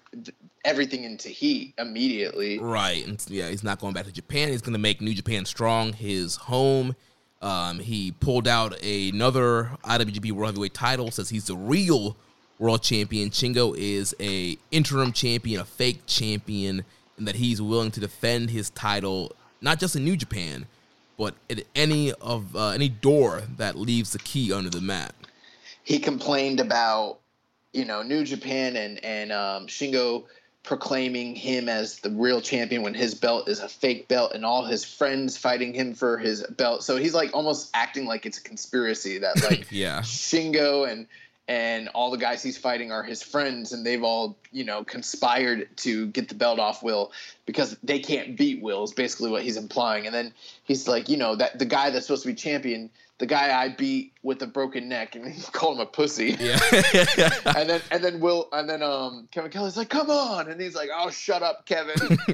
everything into heat immediately. Right, and yeah, he's not going back to Japan. He's going to make New Japan Strong his home. Um, he pulled out another IWGP World Heavyweight title. Says he's the real world champion. Shingo is a interim champion, a fake champion, and that he's willing to defend his title not just in New Japan, but at any of uh, any door that leaves the key under the mat. he complained about you know New Japan and and um, Shingo proclaiming him as the real champion when his belt is a fake belt and all his friends fighting him for his belt. So he's like almost acting like it's a conspiracy that like [laughs] Yeah. Shingo and and all the guys he's fighting are his friends and they've all you know conspired to get the belt off Will because they can't beat Will is basically what he's implying. And then he's like, you know, that the guy that's supposed to be champion, the guy I beat with a broken neck, and [laughs] he called him a pussy. Yeah. [laughs] and then and then Will and then um Kevin Kelly's like, come on, and he's like, oh shut up, Kevin. [laughs]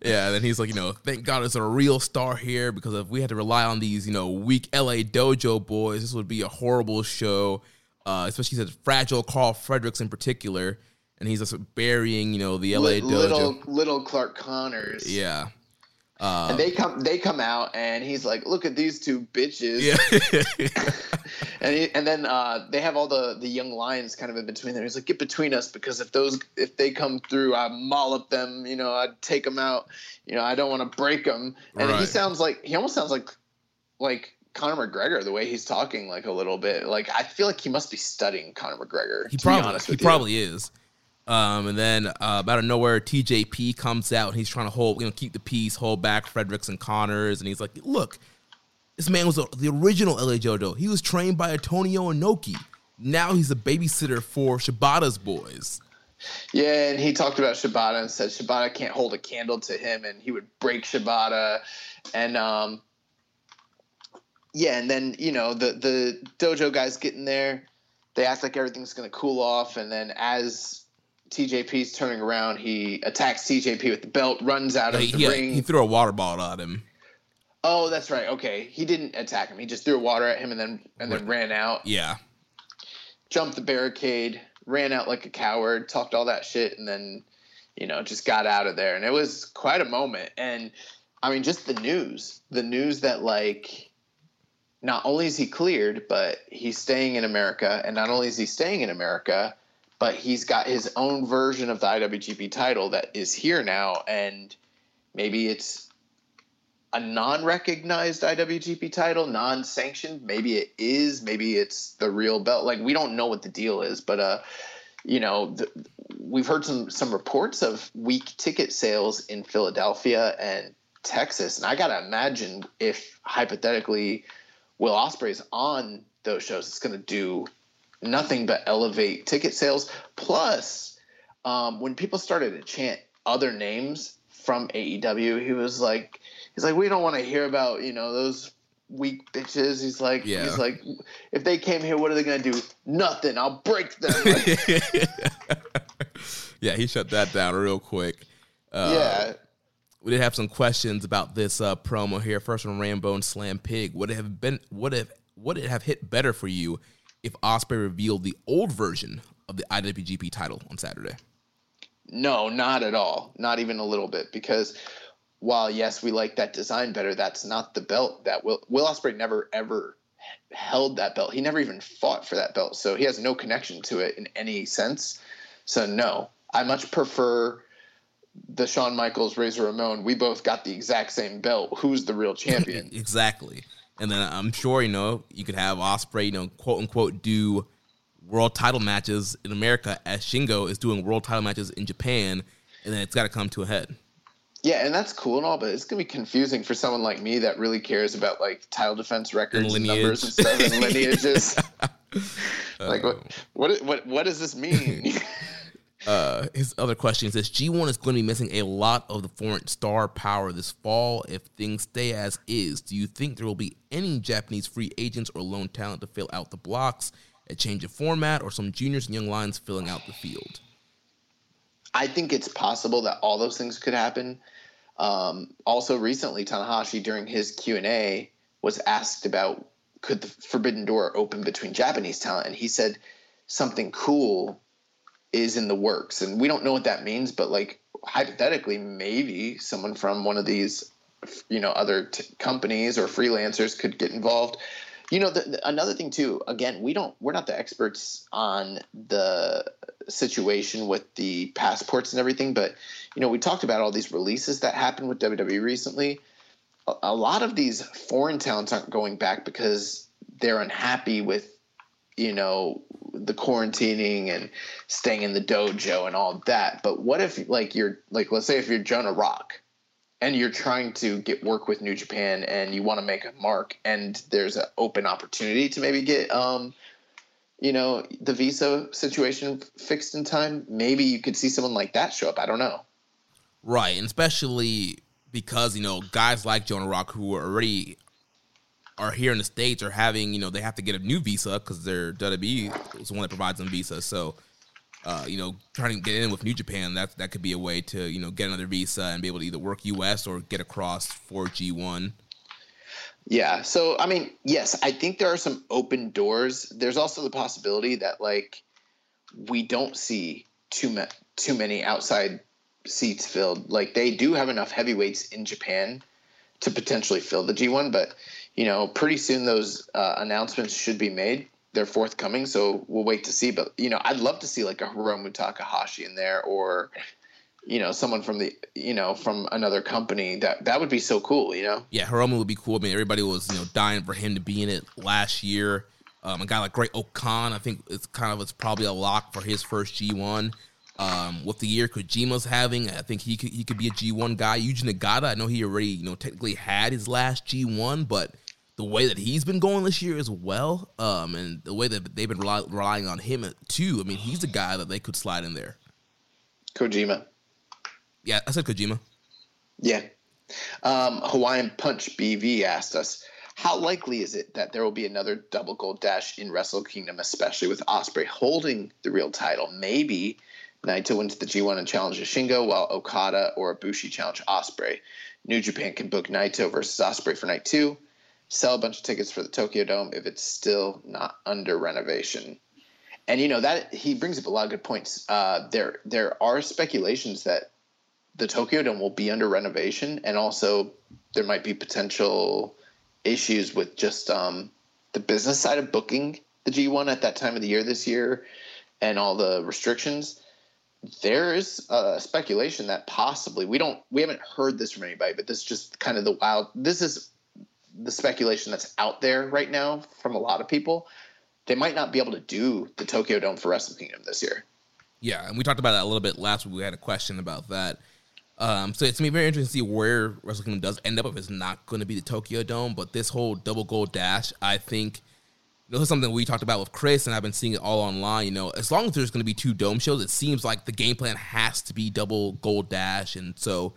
Yeah, and then he's like, you know, thank God it's a real star here because if we had to rely on these, you know, weak LA dojo boys, this would be a horrible show. Uh, especially said fragile Karl Fredericks in particular, and he's just burying, you know, the LA Li- dojo. little little Clark Connors. Yeah. Uh, And they come they come out and he's like, look at these two bitches. yeah. [laughs] And he, and then uh, they have all the the young lions kind of in between there. He's like, get between us because if those if they come through, I maul up them. You know, I'd take them out. You know, I don't want to break them. And he sounds like he almost sounds like like Conor McGregor the way he's talking like a little bit. Like I feel like he must be studying Conor McGregor. he probably he probably is. Um, and then uh, out of nowhere, TJP comes out and he's trying to hold, you know, keep the peace, hold back Fredericks and Connors, and he's like, "Look, this man was the, the original LA Dojo. He was trained by Antonio Inoki. Now he's a babysitter for Shibata's boys." Yeah, and he talked about Shibata and said Shibata can't hold a candle to him, and he would break Shibata. And um, yeah, and then you know the the dojo guys get in there. They act like everything's going to cool off, and then as TJP's turning around, he attacks TJP with the belt, runs out of the he- ring. he threw a water bottle at him. oh, that's right. Okay, he didn't attack him. He just threw water at him and then and then ran out. Yeah, jumped the barricade, ran out like a coward, talked all that shit, and then, you know, just got out of there. And it was quite a moment. And I mean, just the news, the news that like, not only is he cleared, but he's staying in America, and not only is he staying in America, but he's got his own version of the IWGP title that is here now, and maybe it's a non-recognized IWGP title, non-sanctioned. Maybe it is. Maybe it's the real belt. Like we don't know what the deal is, but uh, you know, we've heard some some reports of weak ticket sales in Philadelphia and Texas, and I gotta imagine if hypothetically Will Ospreay's on those shows, it's gonna do nothing but elevate ticket sales. Plus, um, when people started to chant other names from AEW, he was like, he's like, we don't want to hear about you know those weak bitches. He's like, Yeah. he's like, if they came here, what are they gonna do? Nothing. I'll break them. [laughs] yeah, he shut that down real quick. Uh, yeah. We did have some questions about this uh, promo here. First from Rambo and Slam Pig. Would it have been would have would it have hit better for you if Ospreay revealed the old version of the IWGP title on Saturday? No, not at all. Not even a little bit. Because while yes, we like that design better, that's not the belt that Will Will Ospreay never ever held that belt. He never even fought for that belt, so he has no connection to it in any sense. So no, I much prefer the Shawn Michaels Razor Ramon. We both got the exact same belt. Who's the real champion? [laughs] exactly. And then I'm sure you know you could have Ospreay, you know, quote unquote, do world title matches in America as Shingo is doing world title matches in Japan, and then it's got to come to a head. Yeah, and that's cool and all, but it's gonna be confusing for someone like me that really cares about like title defense records and, lineage. numbers and stuff and [laughs] lineages. [laughs] like what, oh. what what what does this mean? Uh, his other question says G1 is going to be missing a lot of the foreign star power this fall if things stay as is. Do you think there will be any Japanese free agents or lone talent to fill out the blocks, a change of format, or some juniors and young lions filling out the field? I think it's possible that all those things could happen. Um, also, recently Tanahashi during his Q and A was asked about could the Forbidden Door open between Japanese talent, and he said something cool is in the works, and we don't know what that means, but like hypothetically, maybe someone from one of these, you know, other t- companies or freelancers could get involved. You know, the, the, another thing too. Again, we don't. We're not the experts on the situation with the passports and everything, but you know, we talked about all these releases that happened with WWE recently. A, a lot of these foreign talents aren't going back because they're unhappy with you know the quarantining and staying in the dojo and all that. But what if like you're like let's say if you're Jonah Rock and you're trying to get work with New Japan and you want to make a mark and there's an open opportunity to maybe get um you know the visa situation fixed in time, maybe you could see someone like that show up. I don't know. Right, and especially because you know guys like Jonah Rock who are already are here in the states are having you know they have to get a new visa because their WWE is the one that provides them visa. So, uh, you know, trying to get in with New Japan that that could be a way to you know get another visa and be able to either work U.S. or get across for G1. Yeah. So I mean, yes, I think there are some open doors. There's also the possibility that like we don't see too ma- too many outside seats filled. Like they do have enough heavyweights in Japan to potentially fill the G1, but you know, pretty soon those uh, announcements should be made. They're forthcoming, so we'll wait to see. But you know, I'd love to see like a Hiromu Takahashi in there, or you know, someone from the you know from another company. That that would be so cool. You know. Yeah, Hiromu would be cool. I mean, everybody was you know dying for him to be in it last year. Um, a guy like Great-O-Khan, I think it's kind of it's probably a lock for his first G one. Um, with the year Kojima's having, I think he could he could be a G one guy. Yuji Nagata, I know he already you know technically had his last G one, but the way that he's been going this year as well, um, and the way that they've been rely, relying on him too. I mean, he's a guy that they could slide in there. Kojima. Yeah, I said Kojima. Yeah. Um, Hawaiian Punch BV asked us, how likely is it that there will be another double gold dash in Wrestle Kingdom, especially with Ospreay holding the real title? Maybe Naito wins the G1 and challenges Shingo, while Okada or Ibushi challenge Ospreay. New Japan can book Naito versus Ospreay for night two sell a bunch of tickets for the Tokyo Dome if it's still not under renovation. And you know that he brings up a lot of good points. Uh, there there are speculations that the Tokyo Dome will be under renovation, and also there might be potential issues with just um, the business side of booking the G1 at that time of the year this year, and all the restrictions. There is a speculation that possibly we don't we haven't heard this from anybody, but this is just kind of the wild. This is the speculation that's out there right now from a lot of people, they might not be able to do the Tokyo Dome for Wrestle Kingdom this year. Yeah, and we talked about that a little bit last week. We had a question about that. Um, so it's gonna be very interesting to see where Wrestle Kingdom does end up if it's not going to be the Tokyo Dome. But this whole double gold dash, I think this is something we talked about with Chris, and I've been seeing it all online. You know, as long as there's going to be two dome shows, it seems like the game plan has to be double gold dash, and so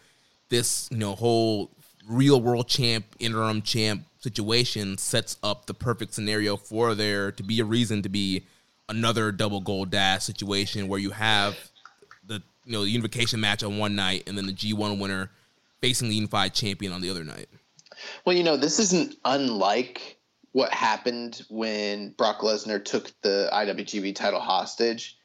this you know whole real world champ, interim champ situation sets up the perfect scenario for there to be a reason to be another double gold dash situation where you have the you know the unification match on one night and then the G1 winner facing the unified champion on the other night. Well, you know, this isn't unlike what happened when Brock Lesnar took the IWGP title hostage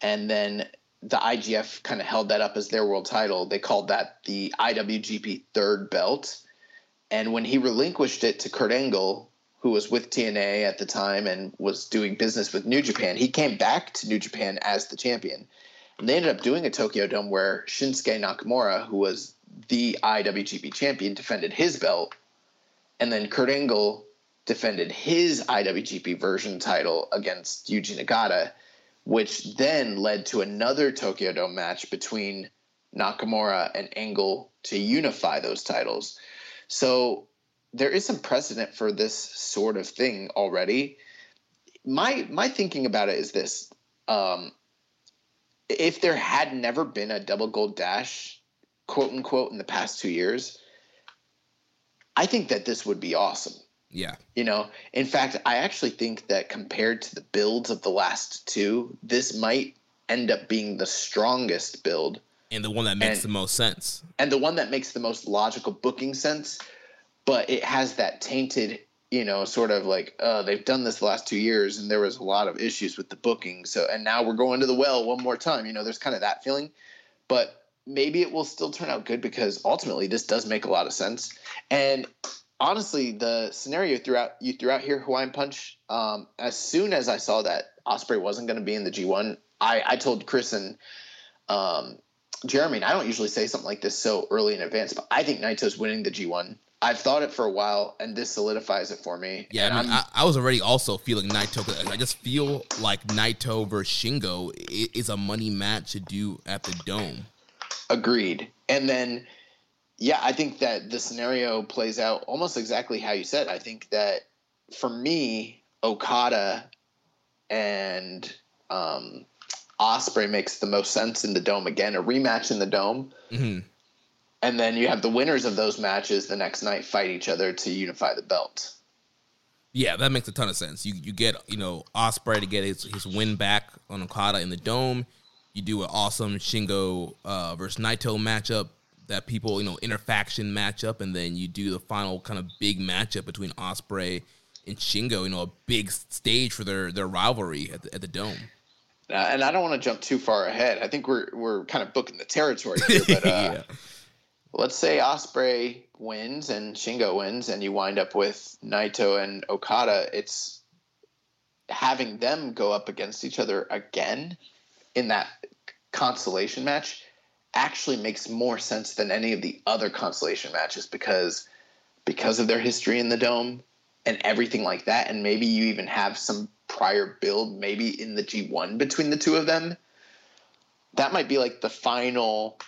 and then the IGF kind of held that up as their world title. They called that the IWGP third belt. And when he relinquished it to Kurt Angle, who was with TNA at the time and was doing business with New Japan, he came back to New Japan as the champion. And they ended up doing a Tokyo Dome where Shinsuke Nakamura, who was the IWGP champion, defended his belt. And then Kurt Angle defended his IWGP version title against Yuji Nagata which then led to another Tokyo Dome match between Nakamura and Angle to unify those titles. So there is some precedent for this sort of thing already. my my thinking about it is this: um, if there had never been a double gold dash, quote unquote, in the past two years, I think that this would be awesome. Yeah. You know, in fact, I actually think that compared to the builds of the last two, this might end up being the strongest build and the one that makes And- the most sense. and the one that makes the most logical booking sense, but it has that tainted, you know, sort of like uh, they've done this the last two years, and there was a lot of issues with the booking. So, and now we're going to the well one more time. You know, there's kind of that feeling, but maybe it will still turn out good because ultimately this does make a lot of sense. And honestly, the scenario throughout you threw out here, Hawaiian Punch. Um, as soon as I saw that Ospreay wasn't going to be in the G1, I, I told Chris and um, Jeremy, and I don't usually say something like this so early in advance, but I think Naito's winning the G1. I've thought it for a while, and this solidifies it for me. Yeah, And I, mean, I, I was already also feeling Naito. I just feel like Naito versus Shingo is a money match to do at the Dome. Agreed. And then, yeah, I think that the scenario plays out almost exactly how you said. I think that for me, Okada and um, Ospreay makes the most sense in the dome again. A rematch in the dome, hmm and then you have the winners of those matches the next night fight each other to unify the belt. Yeah, that makes a ton of sense. You you get you know Ospreay to get his, his win back on Okada in the Dome. You do an awesome Shingo uh, versus Naito matchup that people you know interfaction matchup, and then you do the final kind of big matchup between Ospreay and Shingo. You know, a big stage for their their rivalry at the, at the Dome. Uh, and I don't want to jump too far ahead. I think we're we're kind of booking the territory here, but [laughs] uh, yeah. let's say Ospreay wins and Shingo wins, and you wind up with Naito and Okada. It's having them go up against each other again in that consolation match actually makes more sense than any of the other consolation matches because because of their history in the dome and everything like that. And maybe you even have some prior build maybe in the G1 between the two of them. That might be like the final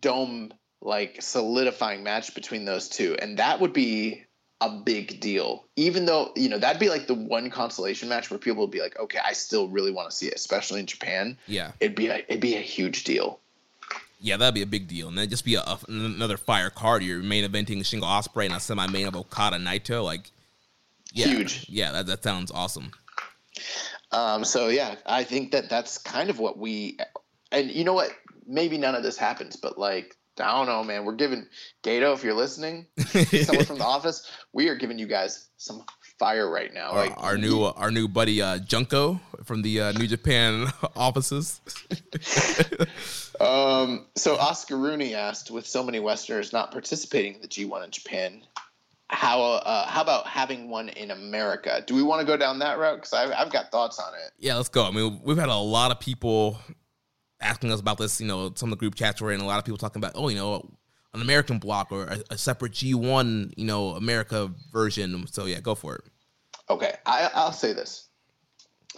dome like solidifying match between those two. And that would be a big deal. Even though you know that'd be like the one consolation match where people would be like okay i still really want to see it especially in japan. Yeah. it'd be a, it'd be a huge deal Yeah, that'd be a big deal, and then just be a, a- another fire card. You're main eventing Shingo Ospreay and a semi-main of Okada Naito. Like, yeah, Huge. Yeah, that, that sounds awesome. um, so yeah i think that that's kind of what we and you know what maybe none of this happens but like i don't know man we're giving Gedo if you're listening [laughs] someone from the office we are giving you guys some fire right now our, like our new our new buddy uh, Junko from the uh, New Japan [laughs] offices. [laughs] Um, so Oscar Rooney asked, with so many Westerners not participating in the G1 in Japan, how uh, how about having one in America? Do we want to go down that route? Because I've, I've got thoughts on it. yeah, let's go. I mean, we've had a lot of people asking us about this. You know, some of the group chats we're in, a lot of people talking about, oh, you know, an American block or a, a separate G1, you know, America version. So yeah, go for it. Okay, I, I'll say this.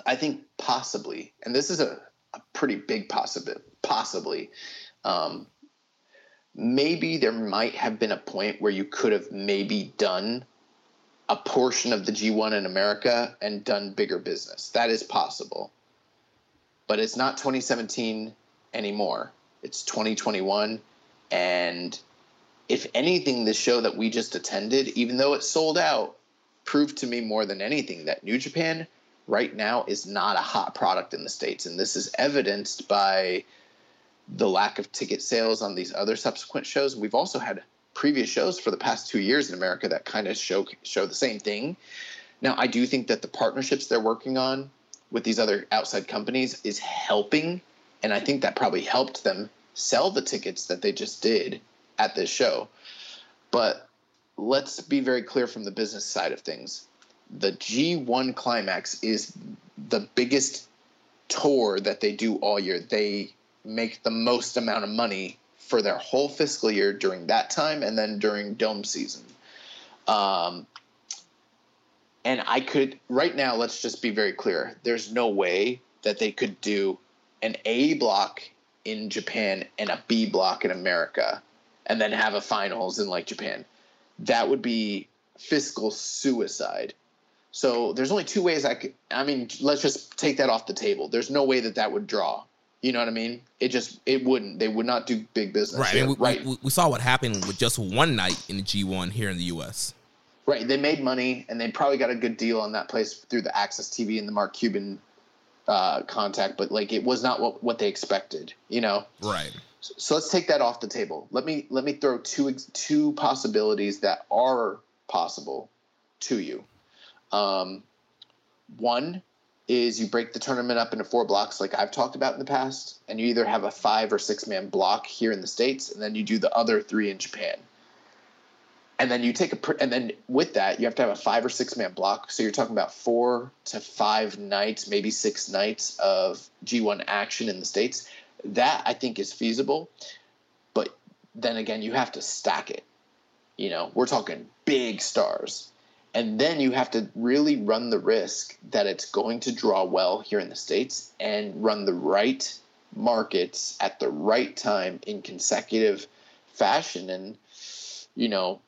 I think possibly, and this is a, a pretty big possibility. Possibly, um, maybe there might have been a point where you could have maybe done a portion of the G1 in America and done bigger business. That is possible, but it's not 2017 anymore. It's 2021, and if anything, the show that we just attended, even though it sold out, proved to me more than anything that New Japan right now is not a hot product in the States. And this is evidenced by the lack of ticket sales on these other subsequent shows. We've also had previous shows for the past two years in America that kind of show show the same thing. Now, I do think that the partnerships they're working on with these other outside companies is helping, and I think that probably helped them sell the tickets that they just did at this show. But let's be very clear from the business side of things. The G1 Climax is the biggest tour that they do all year. They make the most amount of money for their whole fiscal year during that time and then during dome season. Um, and I could, right now, let's just be very clear. There's no way that they could do an A block in Japan and a B block in America and then have a finals in like Japan. That would be fiscal suicide. So there's only two ways I could. I mean, let's just take that off the table. There's no way that that would draw. You know what I mean? It just it wouldn't. They would not do big business. Right. I mean, we, right. we, we saw what happened with just one night in the G1 here in the U.S. Right. They made money, and they probably got a good deal on that place through the AXS TV and the Mark Cuban uh, contact. But like, it was not what what they expected. You know. Right. So, so let's take that off the table. Let me let me throw two two possibilities that are possible to you. Um, one is you break the tournament up into four blocks, like I've talked about in the past, and you either have a five or six man block here in the states, and then you do the other three in Japan. And then you take a, and then with that, you have to have a five or six man block. So you're talking about four to five nights, maybe six nights of G1 action in the states. That I think is feasible, but then again, you have to stack it. You know, we're talking big stars. And then you have to really run the risk that it's going to draw well here in the States and run the right markets at the right time in consecutive fashion. And, you know,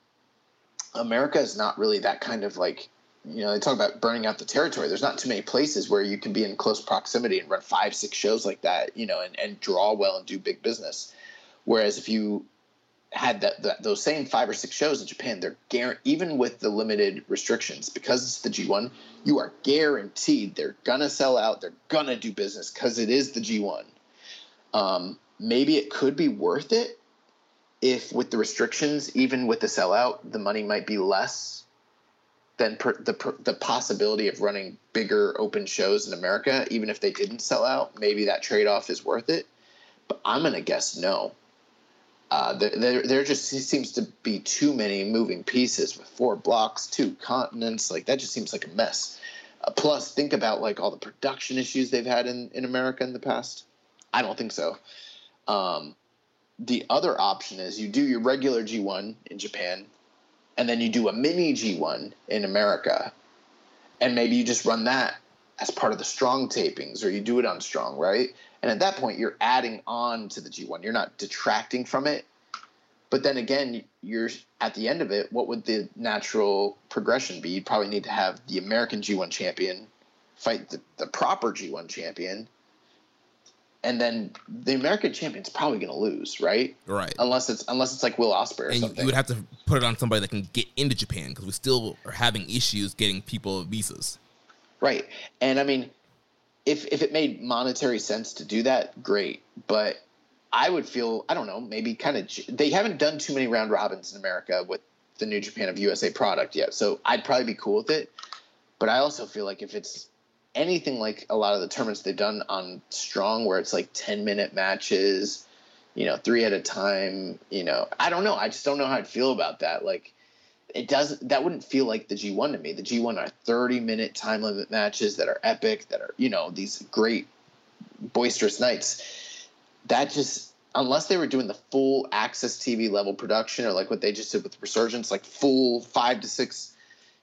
America is not really that kind of like, you know, they talk about burning out the territory. There's not too many places where you can be in close proximity and run five, six shows like that, you know, and, and draw well and do big business. Whereas if you had that, that, those same five or six shows in Japan, they're guaranteed, even with the limited restrictions, because it's the G1, you are guaranteed they're gonna sell out. They're gonna do business because it is the G1. Um, maybe it could be worth it if, with the restrictions, even with the sellout, the money might be less than per, the per, the possibility of running bigger open shows in America, even if they didn't sell out. Maybe that trade off is worth it. But I'm gonna guess no. Uh, there, there, just seems to be too many moving pieces with four blocks, two continents. Like that just seems like a mess. Uh, plus, think about like all the production issues they've had in, in America in the past. I don't think so. Um, the other option is you do your regular G1 in Japan, and then you do a mini G1 in America, and maybe you just run that as part of the strong tapings, or you do it on strong, right? And at that point, you're adding on to the G1. You're not detracting from it. But then again, you're at the end of it. What would the natural progression be? You'd probably need to have the American G1 champion fight the, the proper G1 champion, and then the American champion's probably going to lose, right? Right. Unless it's unless it's like Will Ospreay or and something. you would have to put it on somebody that can get into Japan because we still are having issues getting people visas. Right. And I mean, if if it made monetary sense to do that, great. But I would feel I don't know, maybe kind of they haven't done too many round robins in America with the New Japan of USA product yet. So I'd probably be cool with it. But I also feel like if it's anything like a lot of the tournaments they've done on Strong where it's like 10 minute matches, you know, 3 at a time, you know, I don't know. I just don't know how I'd feel about that. Like it doesn't that wouldn't feel like the G1 to me. The G1 are 30 minute time limit matches that are epic, that are, you know, these great boisterous nights. That just unless they were doing the full AXS TV level production or like what they just did with Resurgence, like full 5 to 6,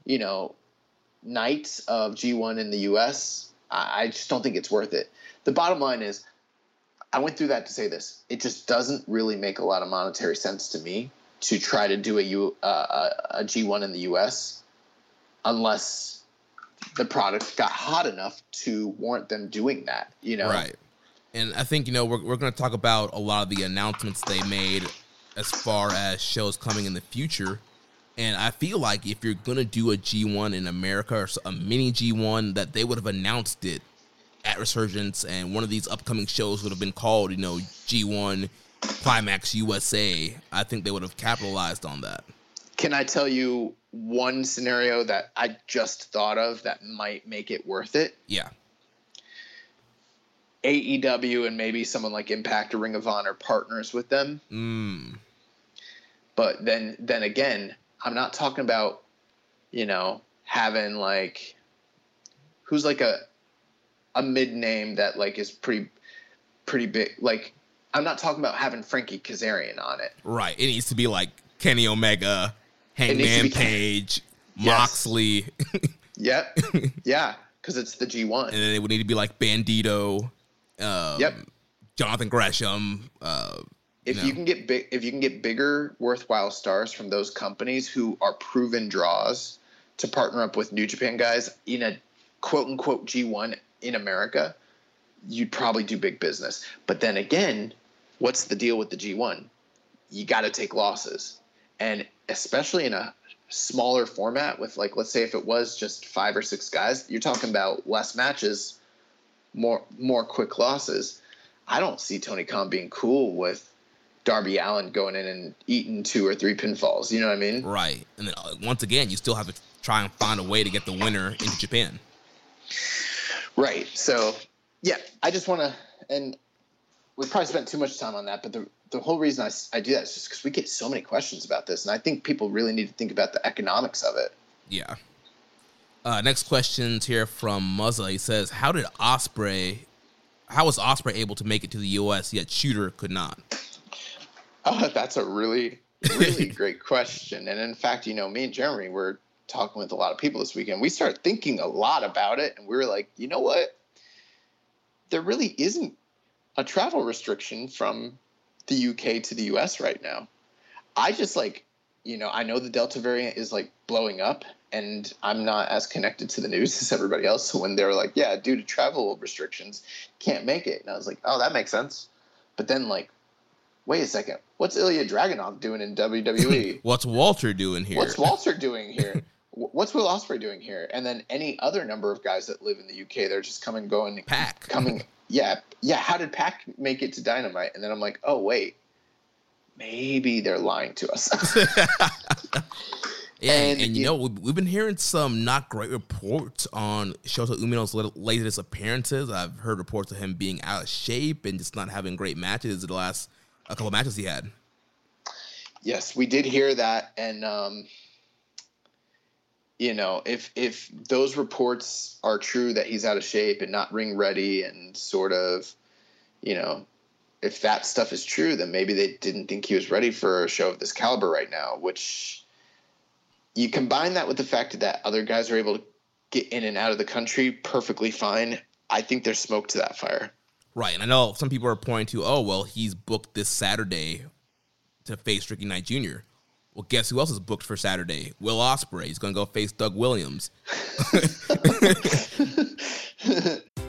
you know, nights of G1 in the US, I, just don't think it's worth it. The bottom line is I went through that to say this. It just doesn't really make a lot of monetary sense to me to try to do a, U, uh, a G1 in the US unless the product got hot enough to warrant them doing that, you know? Right. And I think, you know, we're, we're going to talk about a lot of the announcements they made as far as shows coming in the future. And I feel like if you're going to do a G1 in America or a mini G1, that they would have announced it at Resurgence, and one of these upcoming shows would have been called, you know, G1 Climax USA. I think they would have capitalized on that. Can I tell you one scenario that I just thought of that might make it worth it? Yeah. AEW and maybe someone like Impact or Ring of Honor partners with them. Mm. But then then again, I'm not talking about, you know, having like who's like a a mid name that like is pretty pretty big. Like I'm not talking about having Frankie Kazarian on it. Right. It needs to be like Kenny Omega, Hangman Page, Yes. Moxley, [laughs] Yep. yeah, because it's the G1. and then it would need to be like Bandito, um, Yep. Jonathan Gresham. Uh, if No. you can get big if you can get bigger worthwhile stars from those companies who are proven draws to partner up with New Japan guys in a quote unquote G1 in America, you'd probably do big business. But then again, what's the deal with the G1? You got to take losses. And especially in a smaller format with like let's say if it was just 5 or 6 guys, you're talking about less matches, more more quick losses. I don't see Tony Khan being cool with Darby Allin going in and eating two or three pinfalls. You know what I mean? Right. And then uh, once again, you still have to try and find a way to get the winner into Japan. Right. So, yeah, I just want to, and we probably spent too much time on that, but the, the whole reason I, I do that is just because we get so many questions about this. And I think people really need to think about the economics of it. Yeah. Uh, next question's here from Muzza. He says, How did Ospreay? how was Ospreay able to make it to the U.S., yet Shooter could not? Oh, that's a really, really [laughs] great question. And in fact, you know, me and Jeremy were talking with a lot of people this weekend. We started thinking a lot about it, and we were like, you know what? There really isn't a travel restriction from the UK to the US right now. I just like, you know, I know the Delta variant is like blowing up, and I'm not as connected to the news [laughs] as everybody else. So when they were like, yeah, due to travel restrictions, can't make it. And I was like, oh, that makes sense. But then, like, wait a second, what's Ilya Dragunov doing in WWE? [laughs] What's Walter doing here? What's Walter [laughs] doing here? What's Will Ospreay doing here? And then any other number of guys that live in the UK, they're just coming, going, Pac. [laughs] coming. Yeah, yeah. How did Pac make it to Dynamite? And then I'm like, oh wait, maybe they're lying to us. Yeah, and, And you it- know we've, we've been hearing some not great reports on Shota Umino's latest appearances. I've heard reports of him being out of shape and just not having great matches the last a couple matches he had. Yes, we did hear that, and um, you know, if if those reports are true that he's out of shape and not ring ready, and sort of, you know, if that stuff is true, then maybe they didn't think he was ready for a show of this caliber right now. Which you combine that with the fact that other guys are able to get in and out of the country perfectly fine. I think there's smoke to that fire. Right, and I know some people are pointing to, oh well, he's booked this Saturday to face Ricky Knight Jr. Well, guess who else is booked for Saturday? Will Ospreay. He's going to go face Doug Williams. [laughs] [laughs] [laughs]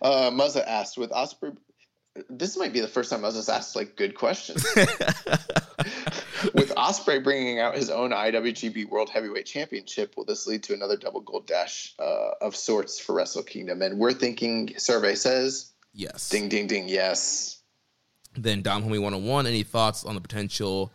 Uh, Muzza asked with Ospreay. This might be the first time Muzza's asked like good questions. [laughs] with Ospreay bringing out his own IWGP World Heavyweight Championship, will this lead to another double gold dash uh, of sorts for Wrestle Kingdom? And we're thinking. Survey says, Yes. ding, ding, ding, yes. Then Dom Homie 101, any thoughts on the potential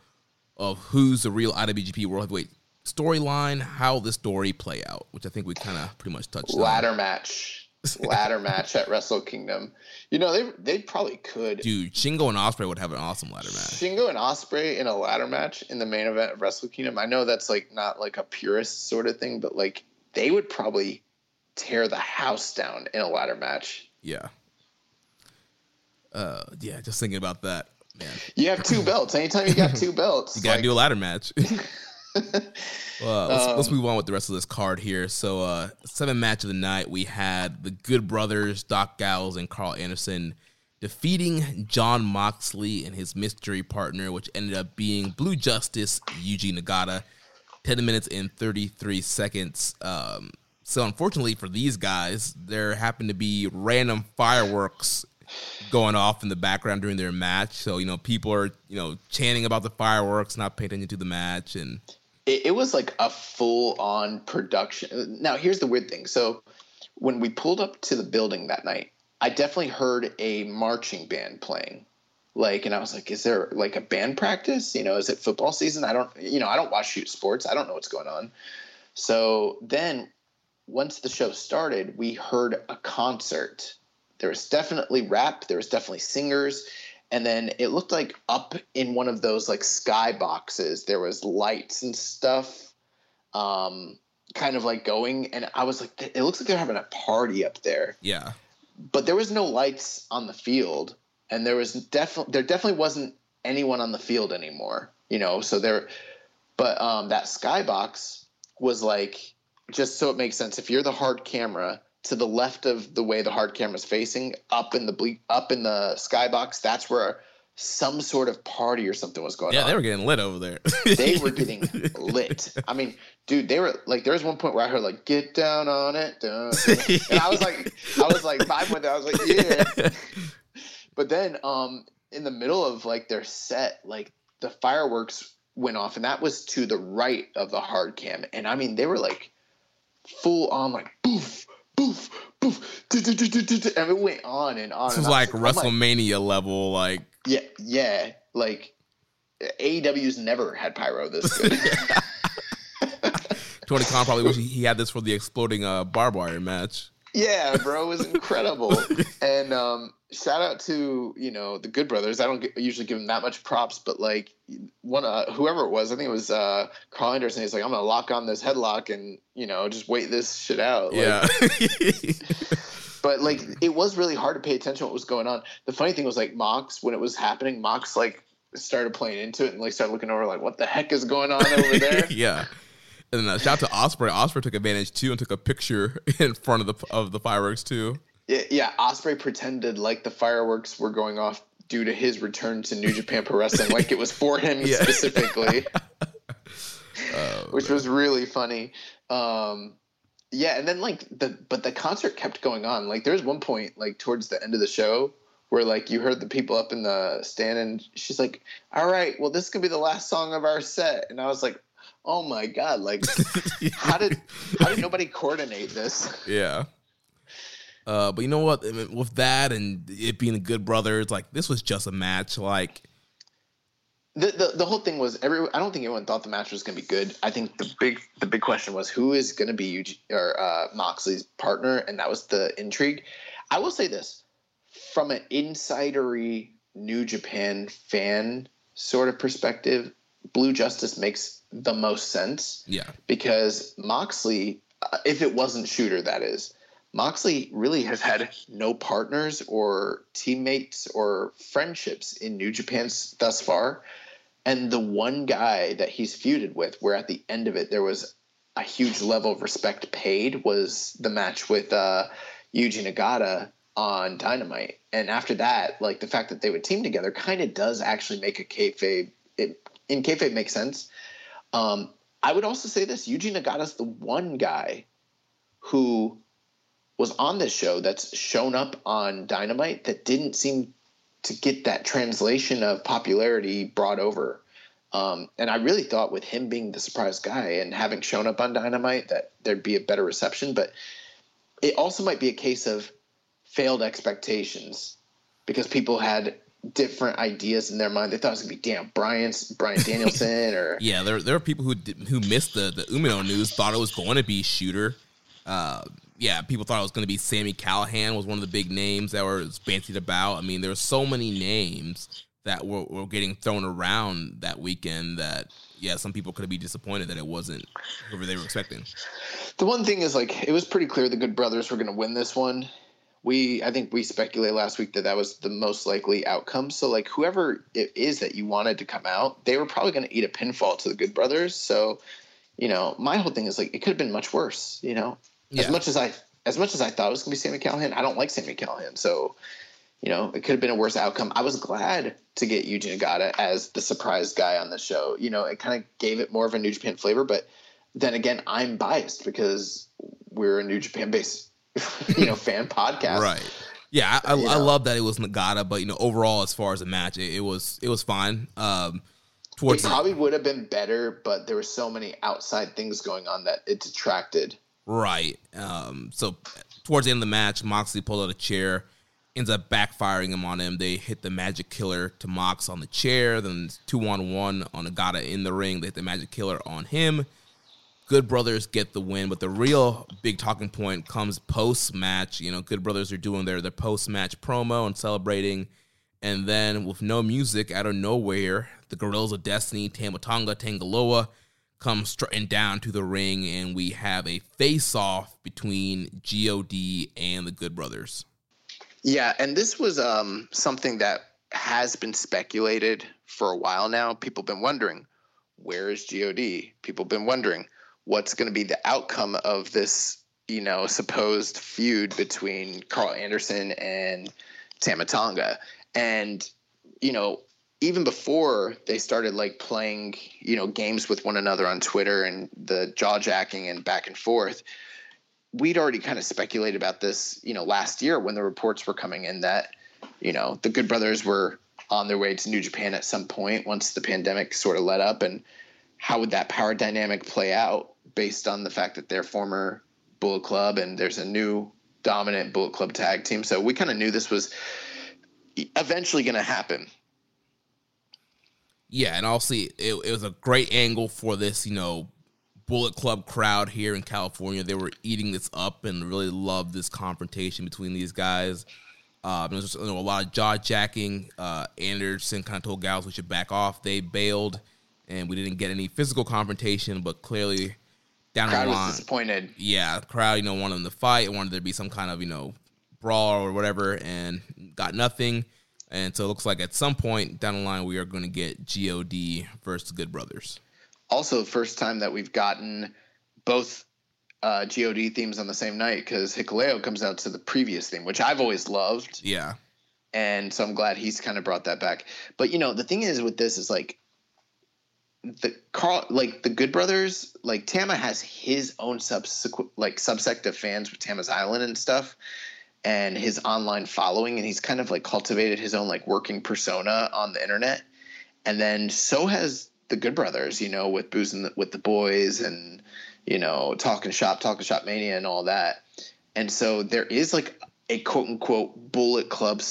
of who's the real IWGP World Heavyweight storyline, how this story play out, which I think we kind of pretty much touched on. Ladder on. match, [laughs] ladder match at Wrestle Kingdom. You know they they probably could. Dude, Shingo and Ospreay would have an awesome ladder match. Shingo and Ospreay in a ladder match in the main event of Wrestle Kingdom. I know that's like not like a purist sort of thing, but like they would probably tear the house down in a ladder match. Yeah. Uh, yeah, just thinking about that, man. You have two belts. Anytime you got two [laughs] belts, You gotta like, do a ladder match. [laughs] [laughs] well, let's, um, let's, move on with the rest of this card here. So, uh, seven match of the night, we had the Good Brothers, Doc Gallows, and Karl Anderson defeating Jon Moxley and his mystery partner, which ended up being Blue Justice, Yuji Nagata. 10 minutes and 33 seconds. Um, so, unfortunately for these guys, there happened to be random fireworks going off in the background during their match. So, you know, people are, you know, chanting about the fireworks, not paying attention to the match. And it, it was like a full on production. Now, here's the weird thing. So, when we pulled up to the building that night, I definitely heard a marching band playing. Like, and I was like, is there like a band practice? You know, is it football season? I don't, you know, I don't watch shoot sports. I don't know what's going on. So then once the show started, we heard a concert. There was definitely rap, there was definitely singers. And then it looked like up in one of those like sky boxes, there was lights and stuff. Um, kind of like going and I was like it looks like they're having a party up there. Yeah but there was no lights on the field, and there was definitely there definitely wasn't anyone on the field anymore. You know, so there, but um, that skybox was like just so it makes sense. If you're the hard camera to the left of the way the hard camera is facing, up in the ble- up in the skybox, that's where some sort of party or something was going yeah, on. Yeah, they were getting lit over there. they were [laughs] getting lit. I mean, dude, they were like, there was one point where I heard like, "Get down on it," and I was like, I was like with it. I was like, [laughs] yeah. But then, um, in the middle of like their set, like the fireworks went off, and that was to the right of the hard cam, and I mean, they were like full on like boof, boof, boof, and it went on and on. This was like WrestleMania like, level, like yeah, yeah. Like AEW's never had pyro this [laughs] good. Tony Khan probably wish he had this for the exploding uh, barbed wire match. Yeah, bro, it was incredible. [laughs] and um, shout out to you know the Good Brothers. I don't get, usually give them that much props, but like one uh, whoever it was, I think it was uh, Karl Anderson. He's like, I'm gonna lock on this headlock and you know just wait this shit out. Like, yeah. [laughs] but like it was really hard to pay attention to what was going on. The funny thing was like Mox when it was happening, Mox like started playing into it and like started looking over like what the heck is going on over [laughs] there? yeah. And then uh, shout out to Ospreay. Ospreay took advantage too and took a picture [laughs] in front of the of the fireworks too. Yeah, yeah. Ospreay pretended like the fireworks were going off due to his return to New Japan Pro Wrestling, like it was for him [laughs] yeah. specifically, [laughs] oh, which man. was really funny. Um, yeah, and then like the but the concert kept going on. Like there was one point like towards the end of the show where like you heard the people up in the stand and she's like, "All right, well this could be the last song of our set," and I was like, "Oh my god! Like, [laughs] how did how did nobody coordinate this?" Yeah. Uh, but you know what? I mean, with that and it being the Good Brothers, like this was just a match. Like the, the, the whole thing was every. I don't think anyone thought the match was going to be good. I think the big the big question was who is going to be Yuji, or uh, Moxley's partner, and that was the intrigue. I will say this from an insidery New Japan fan sort of perspective, Blue Justice makes the most sense. Yeah, because Moxley, uh, if it wasn't Shota, that is. Moxley really has had no partners or teammates or friendships in New Japan thus far. And the one guy that he's feuded with, where at the end of it there was a huge level of respect paid, was the match with uh, Yuji Nagata on Dynamite. And after that, like the fact that they would team together kind of does actually make a kayfabe. It, in kayfabe makes sense. Um, I would also say this: Yuji Nagata's the one guy who was on this show that's shown up on Dynamite that didn't seem to get that translation of popularity brought over. Um, and I really thought with him being the surprise guy and having shown up on Dynamite that there'd be a better reception. But it also might be a case of failed expectations because people had different ideas in their mind. They thought it was gonna be damn Brian's Bryan Danielson or [laughs] yeah. There there are people who who missed the the Umino news. Thought it was going to be Shota. Uh, yeah, people thought it was going to be Sami Callihan was one of the big names that were fancied about. I mean, there were so many names that were, were getting thrown around that weekend that yeah, some people could be disappointed that it wasn't whoever they were expecting. The one thing is like it was pretty clear the Good Brothers were going to win this one. We I think we speculated last week that that was the most likely outcome. So like whoever it is that you wanted to come out, they were probably going to eat a pinfall to the Good Brothers. So you know, my whole thing is like it could have been much worse. You know, yeah. as much as I as much as I thought it was going to be Sami Callihan, I don't like Sami Callihan. So you know, it could have been a worse outcome. I was glad to get Yuji Nagata as the surprise guy on the show. You know, it kind of gave it more of a New Japan flavor, but then again, I'm biased because we're a New Japan based, [laughs] you know, fan podcast. Right. Yeah, I, I, I, love that it was Nagata, but you know, overall, as far as the match, it, it was it was fine. Um, towards it probably would have been better, but there were so many outside things going on that it detracted. Right. Um, so towards the end of the match, Moxley pulled out a chair ends up backfiring him on him. They hit the Magic Killer to Mox on the chair, then two on one on Nagata in the ring. They hit the Magic Killer on him. Good Brothers get the win, but the real big talking point comes post match. You know, Good Brothers are doing their their post match promo and celebrating, and then with no music out of nowhere, the Guerrillas of Destiny, Tama Tonga, Tanga Loa come strutting down to the ring, and we have a face off between God and the Good Brothers. Yeah, and this was um, something that has been speculated for a while now. People have been wondering, where is God? People have been wondering what's going to be the outcome of this, you know, supposed feud between Karl Anderson and Tama Tonga. And, you know, even before they started like playing, you know, games with one another on Twitter and the jaw jacking and back and forth, we'd already kind of speculated about this, you know, last year when the reports were coming in that, you know, the Good Brothers were on their way to New Japan at some point once the pandemic sort of let up, and how would that power dynamic play out based on the fact that they're former Bullet Club and there's a new dominant Bullet Club tag team. So we kind of knew this was eventually going to happen. Yeah, and I'll. It, it was a great angle for this, you know, Bullet Club crowd here in California. They were eating this up and really loved this confrontation between these guys. Uh, there was you know, a lot of jaw jacking. Uh, Anderson kind of told Gals we should back off. They bailed, and we didn't get any physical confrontation. But clearly, down crowd the line, was disappointed. Yeah, crowd, you know, wanted them to fight, wanted there to be some kind of you know brawl or whatever, and got nothing. And so it looks like at some point down the line, we are going to get God versus Good Brothers also first time that we've gotten both uh, God themes on the same night because Hikuleo comes out to the previous theme, which I've always loved. Yeah. And so I'm glad he's kind of brought that back. But you know, the thing is with this is like the Karl, like the Good Brothers, like Tama has his own subsequent like subsect of fans with Tama's Island and stuff, and his online following, and he's kind of like cultivated his own like working persona on the internet. And then so has the Good Brothers, you know, with boozing the, with the boys and you know talking shop, talking shop mania, and all that. And so there is like a quote unquote Bullet Club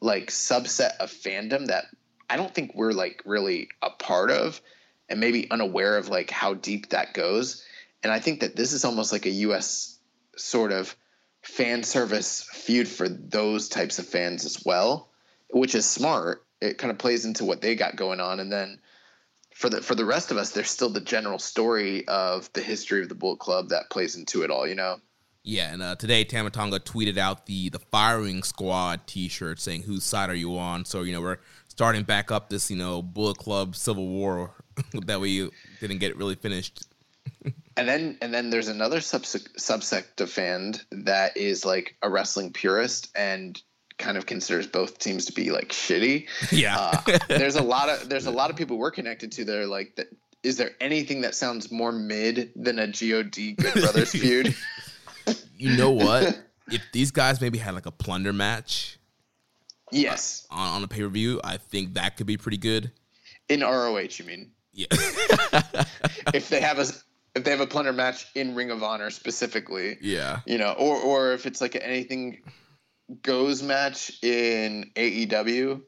like subset of fandom that I don't think we're like really a part of, and maybe unaware of like how deep that goes. And I think that this is almost like a U.S. sort of fan service feud for those types of fans as well, which is smart. It kind of plays into what they got going on, and then for the for the rest of us, there's still the general story of the history of the Bullet Club that plays into it all. You know. Yeah, and uh, today Tama Tonga tweeted out the the firing squad T-shirt saying whose side are you on? So you know we're starting back up this you know Bullet Club Civil War [laughs] that we didn't get really finished. and then and then there's another subsect subsect of fan that is like a wrestling purist and kind of considers both teams to be like shitty. [laughs] Yeah. uh, there's a lot of there's a lot of people we're connected to that are like that. Is there anything that sounds more mid than a God Good Brothers [laughs] feud? you know what? If these guys maybe had like a plunder match, yes, uh, on, on a pay per view, I think that could be pretty good. In ROH, you mean? Yeah. [laughs] if they have a if they have a plunder match in Ring of Honor specifically, yeah, you know, or or if it's like anything goes match in AEW,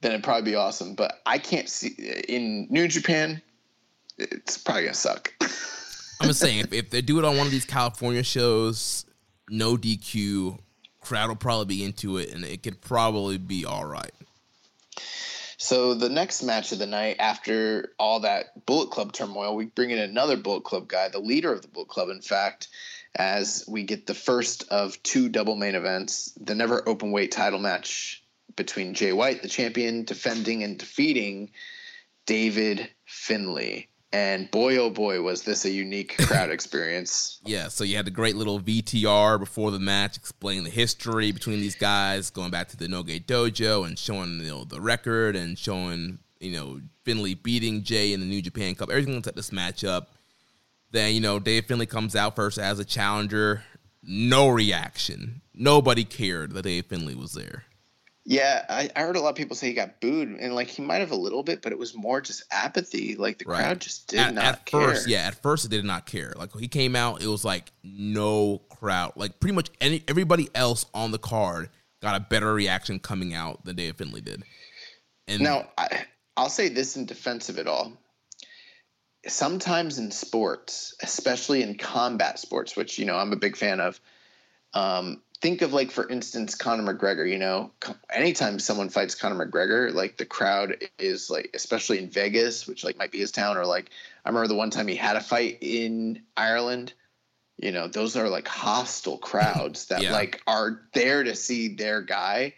then it'd probably be awesome. But I can't see in New Japan. It's probably gonna suck. [laughs] I'm just saying, if, if they do it on one of these California shows, no DQ, crowd will probably be into it, and it could probably be all right. So the next match of the night, after all that Bullet Club turmoil, we bring in another Bullet Club guy, the leader of the Bullet Club, in fact, as we get the first of two double main events, the never open weight title match between Jay White, the champion, defending and defeating David Finlay. And boy, oh boy, was this a unique crowd [laughs] experience. yeah, so you had the great little VTR before the match explaining the history between these guys, going back to the Noge Dojo and showing you know the record and showing you know Finlay beating Jay in the New Japan Cup. Everything that set this match up. Then you know Dave Finlay comes out first as a challenger. No reaction. Nobody cared that Dave Finlay was there. Yeah, I, I heard a lot of people say he got booed, and like he might have a little bit, but it was more just apathy. Like the Right. crowd just did at, not at care. first, yeah, at first it did not care. Like when he came out, it was like no crowd. Like pretty much any everybody else on the card got a better reaction coming out than Dave Finlay did. And Now, I, I'll say this in defense of it all. Sometimes in sports, especially in combat sports, which you know I'm a big fan of, um, think of like for instance Conor McGregor. You know, anytime someone fights Conor McGregor, like the crowd is like, especially in Vegas, which like might be his town, or like I remember the one time he had a fight in Ireland. You know, those are like hostile crowds that Yeah. like are there to see their guy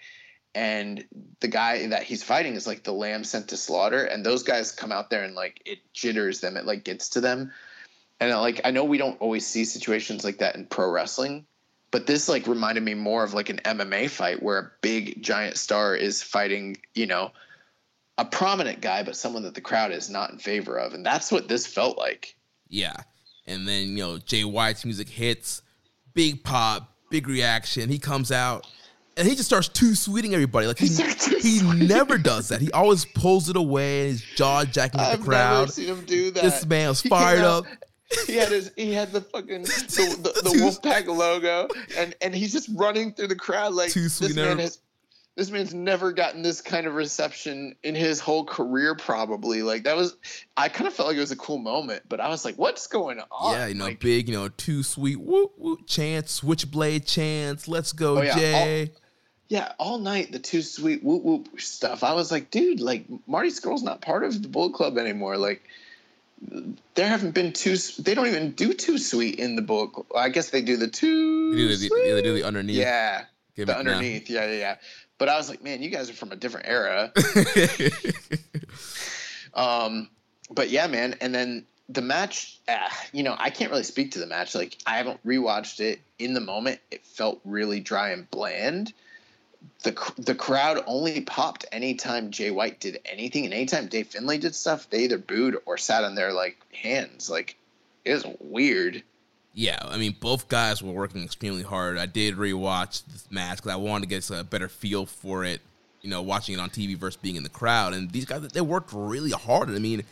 and the guy that he's fighting is like the lamb sent to slaughter and those guys come out there and like it jitters them it like gets to them and like i know we don't always see situations like that in pro wrestling but this like reminded me more of like an mma fight where a big giant star is fighting you know a prominent guy but someone that the crowd is not in favor of and that's what this felt like yeah, and then you know Jay White's music hits, big pop, big reaction. He comes out. And he just starts too sweeting everybody. Like he, he never does that. He always pulls it away and he's jaw jacking at the crowd. I never seen him do that This man was He fired up. [laughs] he had his he had the fucking the, [laughs] the, the Wolfpack logo and and he's just running through the crowd like this man never- has this man's never gotten this kind of reception in his whole career probably. Like that was I kind of felt like it was a cool moment but I was like what's going on? Yeah, you know, Like, big, you know, too sweet, woo woo chance, switchblade chance, let's go, Oh, yeah, Jay. yeah all night the too sweet whoop whoop stuff. I was like dude like Marty Scurll's not part of the Bullet Club anymore. Like there haven't been two they don't even do too sweet in the book. I guess they do the too They do the, sweet. they do the underneath. Yeah, Give the now. underneath. Yeah, yeah, yeah. But I was like, man, you guys are from a different era. [laughs] um, but yeah, man. And then the match, uh, you know, I can't really speak to the match. Like, I haven't rewatched it in the moment. It felt really dry and bland. The, the crowd only popped anytime Jay White did anything, and anytime Dave Finlay did stuff, they either booed or sat on their like hands. Like, it was weird. yeah, I mean, both guys were working extremely hard. I did rewatch this match because I wanted to get a better feel for it, you know, watching it on TV versus being in the crowd. And these guys, they worked really hard. I mean,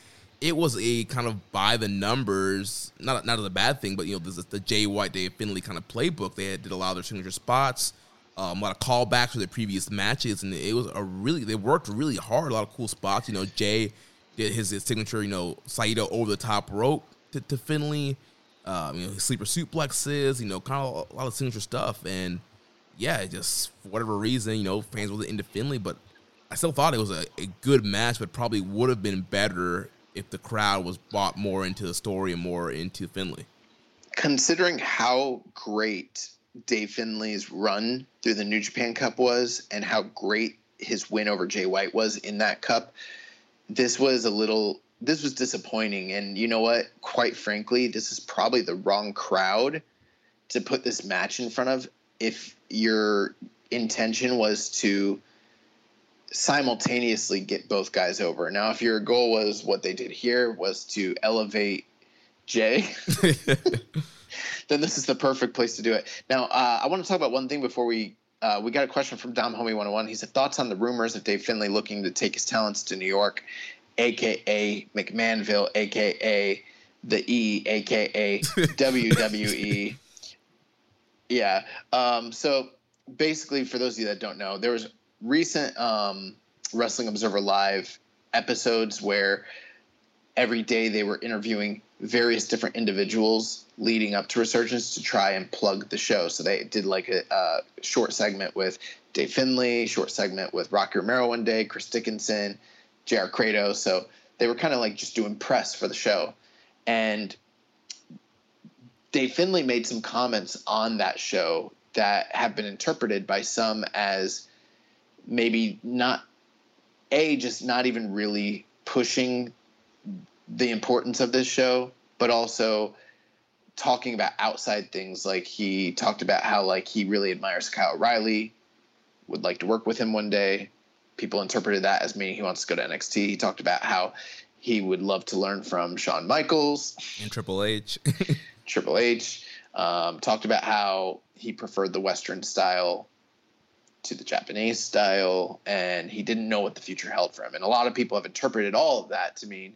it was a kind of by the numbers, not not as a bad thing, but you know, this is the Jay White, Dave Finlay kind of playbook. They did a lot of their signature spots, um, a lot of callbacks to the previous matches, and it was a really they worked really hard. A lot of cool spots. You know, Jay did his, his signature, you know, Saito over the top rope to, to Finlay. Um, you know, sleeper suplexes, you know, kind of a lot of signature stuff. And yeah, just for whatever reason, you know, fans wasn't into Finlay, but I still thought it was a, a good match, but probably would have been better if the crowd was bought more into the story and more into Finlay. considering how great Dave Finlay's run through the New Japan Cup was and how great his win over Jay White was in that cup, this was a little this was disappointing. And you know what? Quite frankly this is probably the wrong crowd to put this match in front of if your intention was to simultaneously get both guys over. Now if your goal was what they did here was to elevate Jay [laughs] [laughs] then this is the perfect place to do it. Now, uh, I want to talk about one thing before we. Uh, we got a question from Dom Homie 101. He said thoughts on the rumors of Dave Finlay looking to take his talents to New York, aka McMahonville, aka the E, aka [laughs] WWE. Yeah. Um, so basically, for those of you that don't know, there was recent um, Wrestling Observer Live episodes where every day they were interviewing various different individuals leading up to Resurgence to try and plug the show. So they did like a, short segment with Dave Finlay, short segment with Rocky Romero one day, Chris Dickinson, JR Kratos. So they were kind of like just doing press for the show. And Dave Finlay made some comments on that show that have been interpreted by some as maybe not a just not even really pushing the importance of this show, but also talking about outside things. Like he talked about how like he really admires Kyle O'Reilly, would like to work with him one day. People interpreted that as meaning he wants to go to NXT. He talked about how he would love to learn from Shawn Michaels and Triple H. [laughs] Triple H um, talked about how he preferred the Western style to the Japanese style, and he didn't know what the future held for him. And a lot of people have interpreted all of that to mean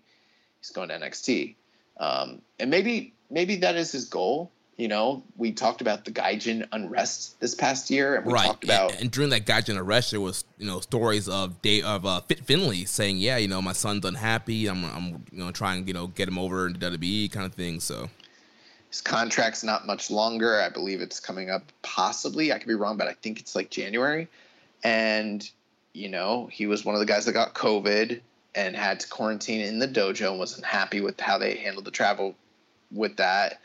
he's going to NXT. Um, and maybe maybe that is his goal. You know, we talked about the Gaijin unrest this past year, and we right. talked about and, and, during that Gaijin unrest, there was you know stories of day of uh, Fit Finlay saying, "Yeah, you know, my son's unhappy. I'm I'm you know trying you know get him over into WWE kind of thing." So his contract's not much longer. I believe it's coming up possibly. I could be wrong, but I think it's like January. And you know, he was one of the guys that got COVID and had to quarantine in the dojo and wasn't happy with how they handled the travel with that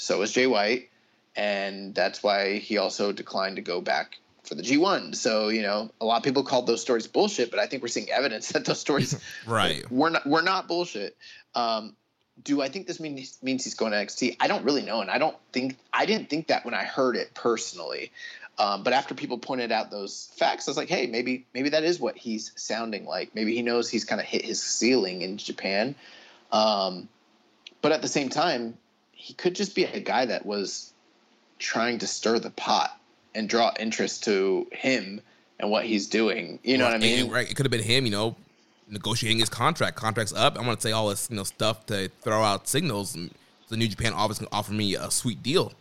so was Jay White, and that's why he also declined to go back for the G1. So you know, a lot of people called those stories bullshit, but I think we're seeing evidence [laughs] that those stories [laughs] right were not were not bullshit. Um, do I think this means means he's going to NXT? I don't really know, and I don't think I didn't think that when I heard it personally. Um, but after people pointed out those facts, I was like, hey, maybe maybe that is what he's sounding like. Maybe he knows he's kind of hit his ceiling in Japan. Um, but at the same time, he could just be a guy that was trying to stir the pot and draw interest to him and what he's doing. You know right, what I mean? right. It could have been him, you know, negotiating his contract. Contract's up. I'm going to say all this, you know, stuff to throw out signals. And the New Japan office can offer me a sweet deal.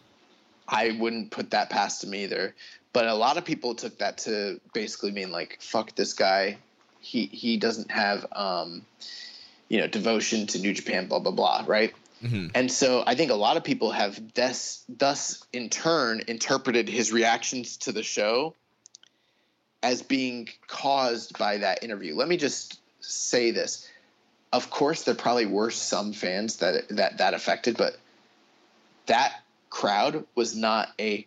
I wouldn't put that past him either. But a lot of people took that to basically mean like, fuck this guy. He he doesn't have um, you know, devotion to New Japan, blah blah blah, right? Mm-hmm. And so I think a lot of people have thus, thus in turn interpreted his reactions to the show as being caused by that interview. Let me just say this. Of course, there probably were some fans that that that affected, but that crowd was not a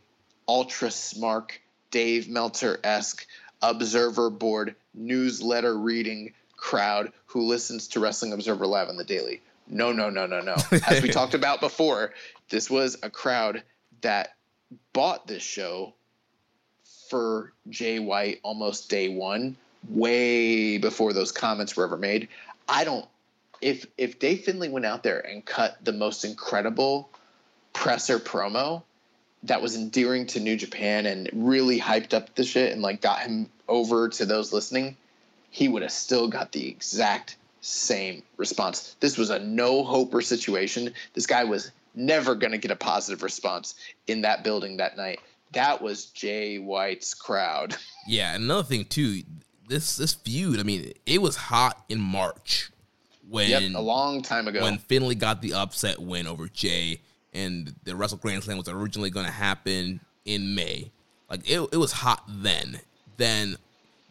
ultra smart Dave Meltzer esque observer board newsletter reading crowd who listens to Wrestling Observer Live on the daily. No, no, no, no, no. [laughs] As we talked about before, this was a crowd that bought this show for Jay White almost day one, way before those comments were ever made. I don't if if Dave Finlay went out there and cut the most incredible presser promo that was endearing to New Japan and really hyped up the shit and like got him over to those listening, he would have still got the exact same response. This was a no hoper situation. This guy was never going to get a positive response in that building that night. That was Jay White's crowd. [laughs] Yeah, another thing too, this this feud. I mean, it was hot in March when yep, a long time ago when Finlay got the upset win over Jay, and the Wrestle Grand Slam was originally going to happen in May. Like it, it was hot then. Then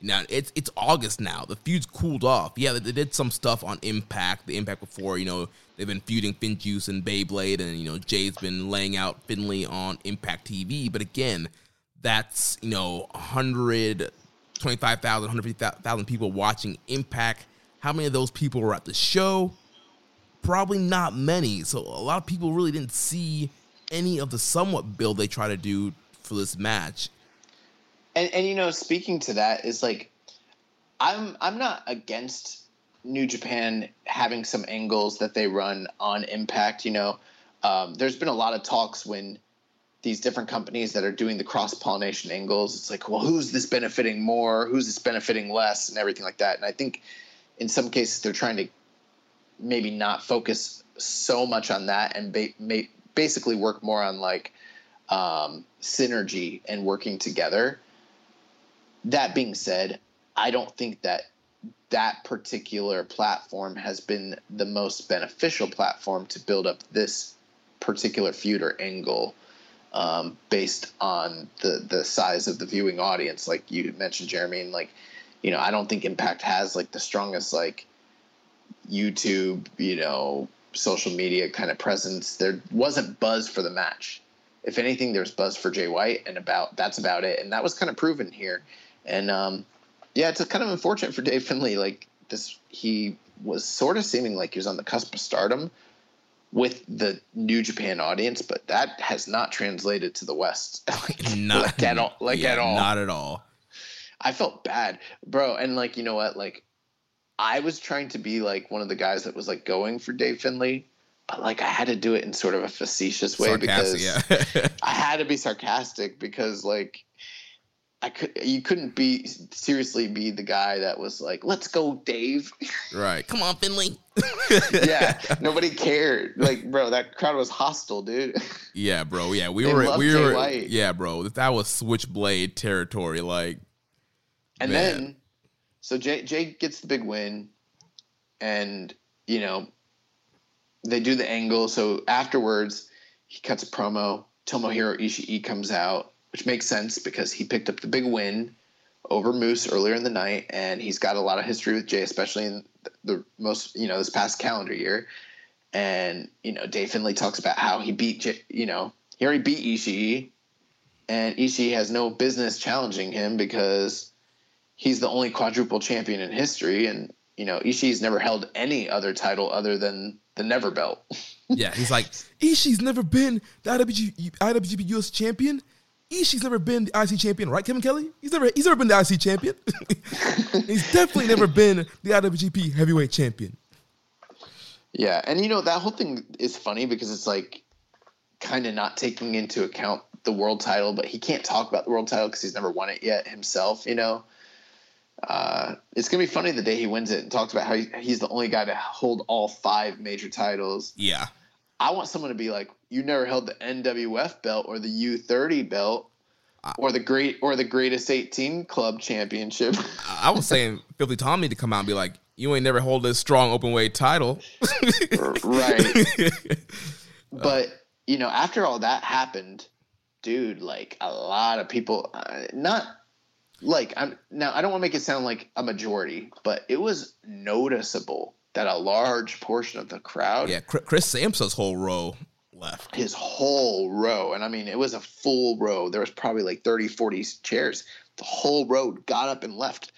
now it's it's August now. The feud's cooled off. Yeah, they, did some stuff on Impact. The Impact before, you know, they've been feuding FinJuice and Beyblade, and you know Jay's been laying out Finlay on Impact TV. But again, that's you know 125,000, 150,000 people watching Impact. How many of those people were at the show? Probably not many. So a lot of people really didn't see any of the somewhat build they try to do for this match. And and you know, speaking to that is like, I'm I'm not against New Japan having some angles that they run on Impact. You know, um, there's been a lot of talks when these different companies that are doing the cross pollination angles. It's like, well, who's this benefiting more? Who's this benefiting less? And everything like that. And I think in some cases they're trying to maybe not focus so much on that and ba- basically work more on like um, synergy and working together that being said, I don't think that that particular platform has been the most beneficial platform to build up this particular feud or angle um, based on the the size of the viewing audience. Like you mentioned, Jeremy, and like you know, I don't think Impact has like the strongest like YouTube, you know, social media kind of presence. There wasn't buzz for the match. If anything, there's buzz for Jay White, and about that's about it. And that was kind of proven here. And um, yeah, it's kind of unfortunate for Dave Finlay. Like this, he was sort of seeming like he was on the cusp of stardom with the New Japan audience, but that has not translated to the West [laughs] like, not like at all. Like yeah, at all. Not at all. I felt bad, bro. And like, you know what? Like, I was trying to be like one of the guys that was like going for Dave Finlay, but like I had to do it in sort of a facetious way Sarcastic, because yeah. [laughs] I had to be sarcastic because like I could you couldn't be seriously be the guy that was like, "Let's go, Dave." [laughs] right. Come on, Finlay. [laughs] yeah, nobody cared. Like, bro, that crowd was hostile, dude. Yeah, bro. Yeah, we They were we Jay were White. yeah, bro. That was switchblade territory. Like And Man. then, so Jay, Jay gets the big win, and you know, they do the angle. So afterwards, he cuts a promo. Tomohiro Ishii comes out, which makes sense because he picked up the big win over Moose earlier in the night, and he's got a lot of history with Jay, especially in the most you know this past calendar year. And you know, Dave Finlay talks about how he beat Jay, you know he already beat Ishii, and Ishii has no business challenging him because he's the only quadruple champion in history, and you know Ishii's never held any other title other than the Never Belt. [laughs] Yeah, he's like, Ishii's never been the IWG, IWGP US champion. Ishii's never been the IC champion, right, Kevin Kelly? He's never he's never been the IC champion. [laughs] he's definitely never been the IWGP heavyweight champion. yeah, and you know that whole thing is funny because it's like kind of not taking into account the world title, but he can't talk about the world title because he's never won it yet himself. You know, uh, it's gonna be funny the day he wins it and talks about how he, he's the only guy to hold all five major titles. Yeah. I want someone to be like, you never held the NWF belt or the U30 belt or the great or the greatest 18 club championship. [laughs] I was saying Filthy Tommy to come out and be like, you ain't never hold this strong open weight title. [laughs] right. [laughs] but, you know, after all that happened, dude, like a lot of people uh, not like I'm now I don't want to make it sound like a majority, but it was noticeable that a large portion of the crowd yeah, Chris Samsa's whole row left. his whole row and i mean it was a full row. There was probably like 30 40 chairs. The whole row got up and left.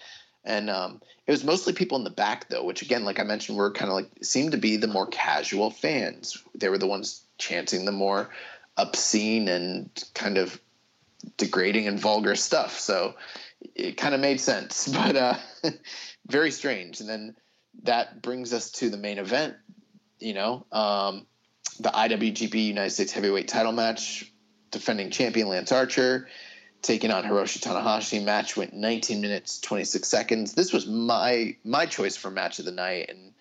And um, it was mostly people in the back though which again like i mentioned were kind of like seemed to be the more casual fans. They were the ones chanting the more obscene and kind of degrading and vulgar stuff. So it kind of made sense [laughs] but uh, very strange and then that brings us to the main event you know um, the IWGP United States Heavyweight Title match. Defending champion Lance Archer taking on Hiroshi Tanahashi. Match went 19 minutes 26 seconds. This was my my choice for match of the night, and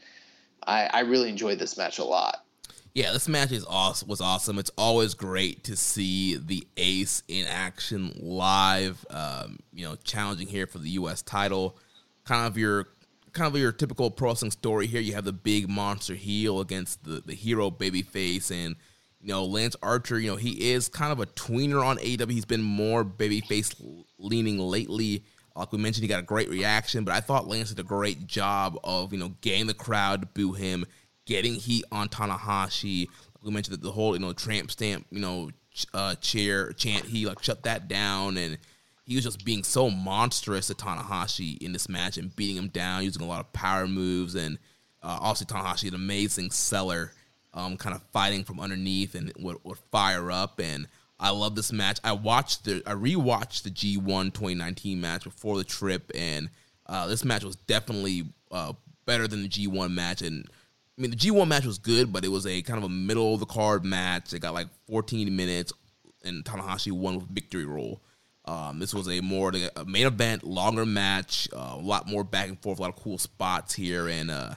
I, I really enjoyed this match a lot. Yeah, this match is awesome. Was awesome. It's always great to see the Ace in action live. Um, you know, challenging here for the U.S. title. Kind of your, kind of your typical pro wrestling story here. You have the big monster heel against the the hero babyface, and you know Lance Archer. You know he is kind of a tweener on AEW. He's been more babyface leaning lately. Like we mentioned, he got a great reaction, but I thought Lance did a great job of you know getting the crowd to boo him, getting heat on Tanahashi. We mentioned that the whole you know tramp stamp you know uh, chair chant. He like shut that down, and he was just being so monstrous to Tanahashi in this match and beating him down, using a lot of power moves, and uh, also Tanahashi an amazing seller, um, kind of fighting from underneath and would, would fire up and. I love this match. I watched the I rewatched the G1 2019 match before the trip, and uh, this match was definitely uh, better than the G1 match. And I mean, the G1 match was good, but it was a kind of a middle of the card match. It got like 14 minutes, and Tanahashi won with victory roll. Um, this was a more a main event, longer match, uh, a lot more back and forth, a lot of cool spots here, and uh,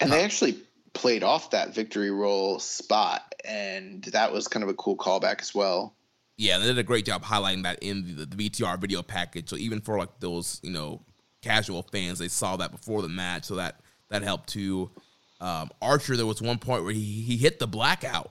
And they actually played off that victory roll spot, and that was kind of a cool callback as well. yeah, they did a great job highlighting that in the, the VTR video package. So even for like those, you know, casual fans, they saw that before the match, so that that helped too. Um, Archer, there was one point where he he hit the blackout,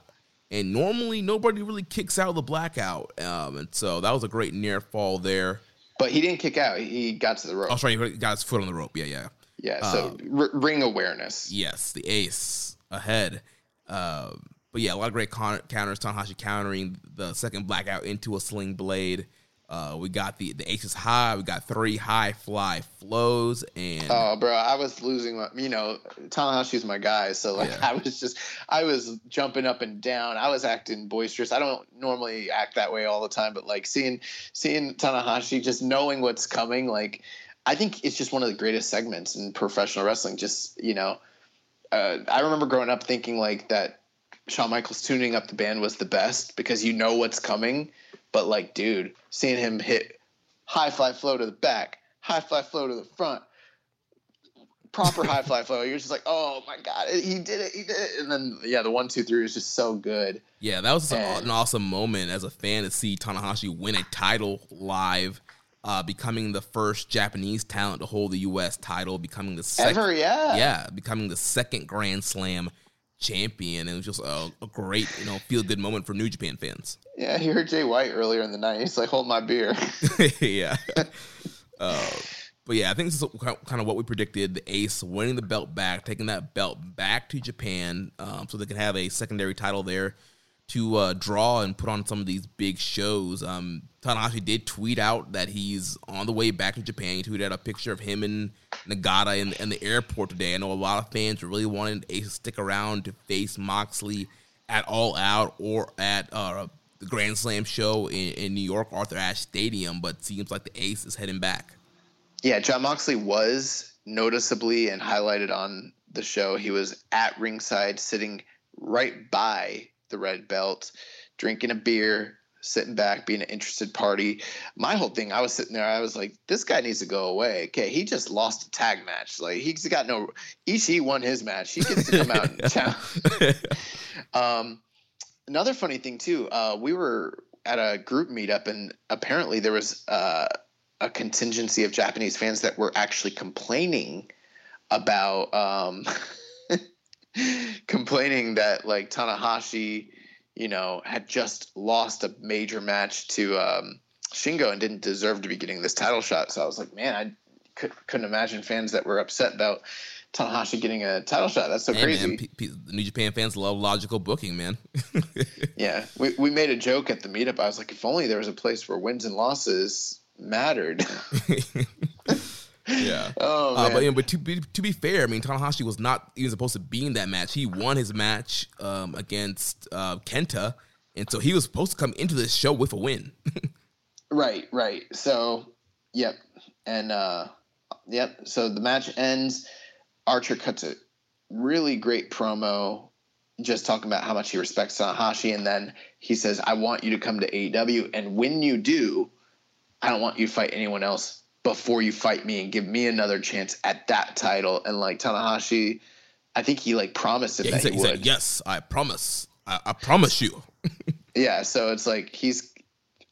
and normally nobody really kicks out the blackout, um, and so that was a great near fall there. But he didn't kick out; he got to the rope. Oh, sorry, he got his foot on the rope. Yeah, yeah. yeah, so r- ring awareness. Yes, the ace ahead. Uh, but yeah, a lot of great counters. Tanahashi countering the second blackout into a sling blade. Uh, we got the the aces high. We got three high fly flows, and oh, bro, I was losing my. You know, Tanahashi's my guy, so like yeah. [laughs] I was just, I was jumping up and down. I was acting boisterous. I don't normally act that way all the time, but like seeing seeing Tanahashi, just knowing what's coming, like I think it's just one of the greatest segments in professional wrestling. Just you know, uh, I remember growing up thinking like that. Shawn Michaels tuning up the band was the best because you know what's coming but like, dude, seeing him hit high fly flow to the back, high fly flow to the front, proper high fly flow, you're just like, oh my god, he did it, he did it. And then yeah, the one two three was just so good. Yeah, that was and, an awesome moment as a fan to see Tanahashi win a title live. Uh, becoming the first Japanese talent to hold the U.S. title, becoming the second, ever, yeah, yeah, becoming the second Grand Slam champion. And it was just a, a great, you know, feel good moment for New Japan fans. Yeah, he heard Jay White earlier in the night. He's like, "Hold my beer." [laughs] [laughs] yeah. Uh, but yeah, I think this is kind of what we predicted: the Ace winning the belt back, taking that belt back to Japan, um, so they can have a secondary title there to uh, draw and put on some of these big shows. Um, Tanahashi did tweet out that he's on the way back to Japan. He tweeted out a picture of him and Nagata in, in the airport today. I know a lot of fans really wanted Ace to stick around to face Moxley at All Out or at uh, the Grand Slam show in, in New York, Arthur Ashe Stadium, but seems like the Ace is heading back. Yeah, Jon Moxley was noticeably and highlighted on the show. He was at ringside, sitting right by the red belt, drinking a beer, sitting back, being an interested party. My whole thing, I was sitting there, I was like, this guy needs to go away. Okay, he just lost a tag match. Like he's got no Ishii won his match. He gets to come out [laughs] and town. um, another funny thing too, uh, we were at a group meetup and apparently there was uh, a contingency of Japanese fans that were actually complaining about um, [laughs] [laughs] complaining that like Tanahashi you know, had just lost a major match to um, Shingo and didn't deserve to be getting this title shot. So I was like, man, I could, not imagine fans that were upset about Tanahashi getting a title shot. That's so crazy. Man, P- P- New Japan fans love logical booking, man. [laughs] yeah, we we made a joke at the meetup. I was like, if only there was a place where wins and losses mattered. [laughs] yeah. [laughs] Oh, uh, but, you know, but to be to be fair, I mean Tanahashi was not even supposed to be in that match. He won his match um, against uh, Kenta, and so he was supposed to come into this show with a win. [laughs] right, right. So, yep, and uh, yep. So the match ends. Archer cuts a really great promo, just talking about how much he respects Tanahashi, and then he says, "I want you to come to AEW, and when you do, I don't want you to fight anyone else before you fight me and give me another chance at that title. And like Tanahashi, I think he like promised him yeah, that he, said, he, he would. Said, yes, I promise. I, I promise you. [laughs] yeah, so it's like he's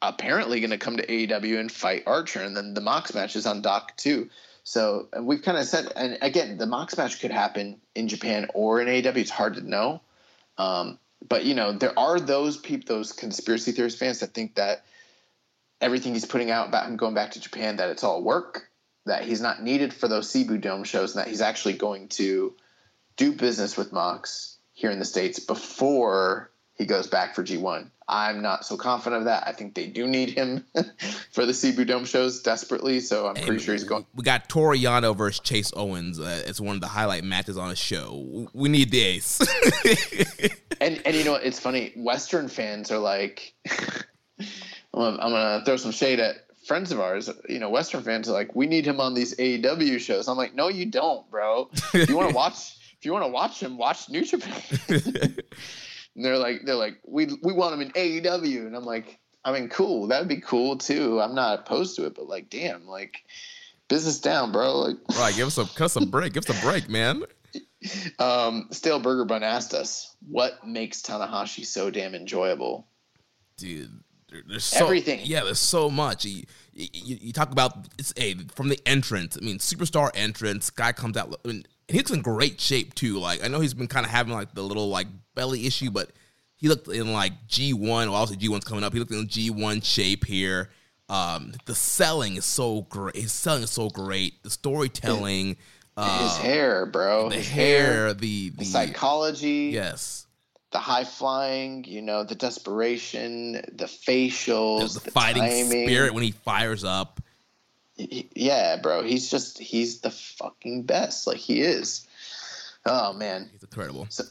apparently going to come to AEW and fight Archer, and then the Mox match is on Doc too. So and we've kind of said, and again, the Mox match could happen in Japan or in AEW. It's hard to know. Um, but you know, there are those people, those conspiracy theorist fans that think that everything he's putting out about him going back to Japan that it's all work, that he's not needed for those Seibu Dome shows, and that he's actually going to do business with Mox here in the States before he goes back for G1. I'm not so confident of that. I think they do need him [laughs] for the Seibu Dome shows desperately, so I'm pretty sure he's going. We got Toru Yano versus Chase Owens. Uh, it's one of the highlight matches on the show. We need the ace. [laughs] and and you know what? It's funny. Western fans are like. [laughs] I'm gonna, I'm gonna throw some shade at friends of ours. You know, Western fans are like, we need him on these AEW shows. I'm like, no, you don't, bro. If you want to [laughs] watch, if you want to watch him, watch New Japan. [laughs] and they're like, they're like, we we want him in AEW, and I'm like, I mean, cool, that'd be cool too. I'm not opposed to it, but like, damn, like, business down, bro. Like, right, give us a cut some break, give us a break, man. [laughs] Um, Stale Burger Bun asked us, what makes Tanahashi so damn enjoyable? Dude, there's so, everything. Yeah, there's so much. You, you, you, talk about it's a from the entrance. I mean, superstar entrance. Guy comes out. I mean, he's in great shape too. Like I know he's been kind of having like the little like belly issue, but he looked in like G one. Well, obviously G one's coming up. He looked in G one shape here. Um, the selling is so great. His selling is so great. The storytelling. His, uh, hair, bro. The his hair, hair, the, the psychology. Yes the high flying, you know, the desperation, the facials, the, the fighting timing. spirit when he fires up. Yeah, bro, he's just he's the fucking best. Like he is. Oh man. He's incredible. So,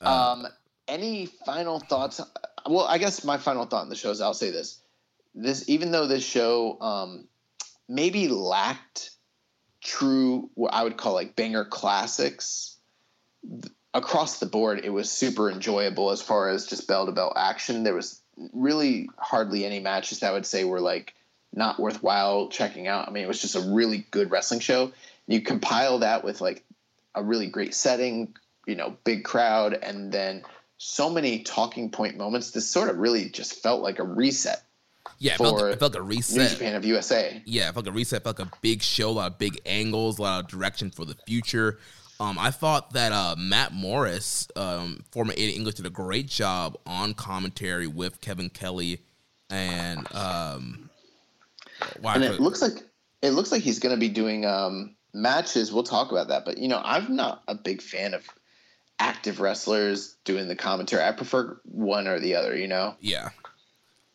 Uh, um, any final thoughts? Well, I guess my final thought in the show is I'll say this: this, even though this show um, maybe lacked true, what I would call like banger classics, th- across the board, it was super enjoyable as far as just bell to bell action. There was really hardly any matches that I would say were like not worthwhile checking out. I mean, it was just a really good wrestling show. You compile that with like a really great setting, you know, big crowd, and then so many talking point moments. This sort of really just felt like a reset. yeah, it felt, it felt like a New reset. Japan of USA. Yeah, it felt like a reset, felt like a big show, a lot of big angles, a lot of direction for the future. Um, I thought that uh, Matt Morris, um, former Aiden English, did a great job on commentary with Kevin Kelly, and um, wow, and it looks like it looks like he's going to be doing um, matches. We'll talk about that, but you know, I'm not a big fan of active wrestlers doing the commentary. I prefer one or the other. You know, yeah.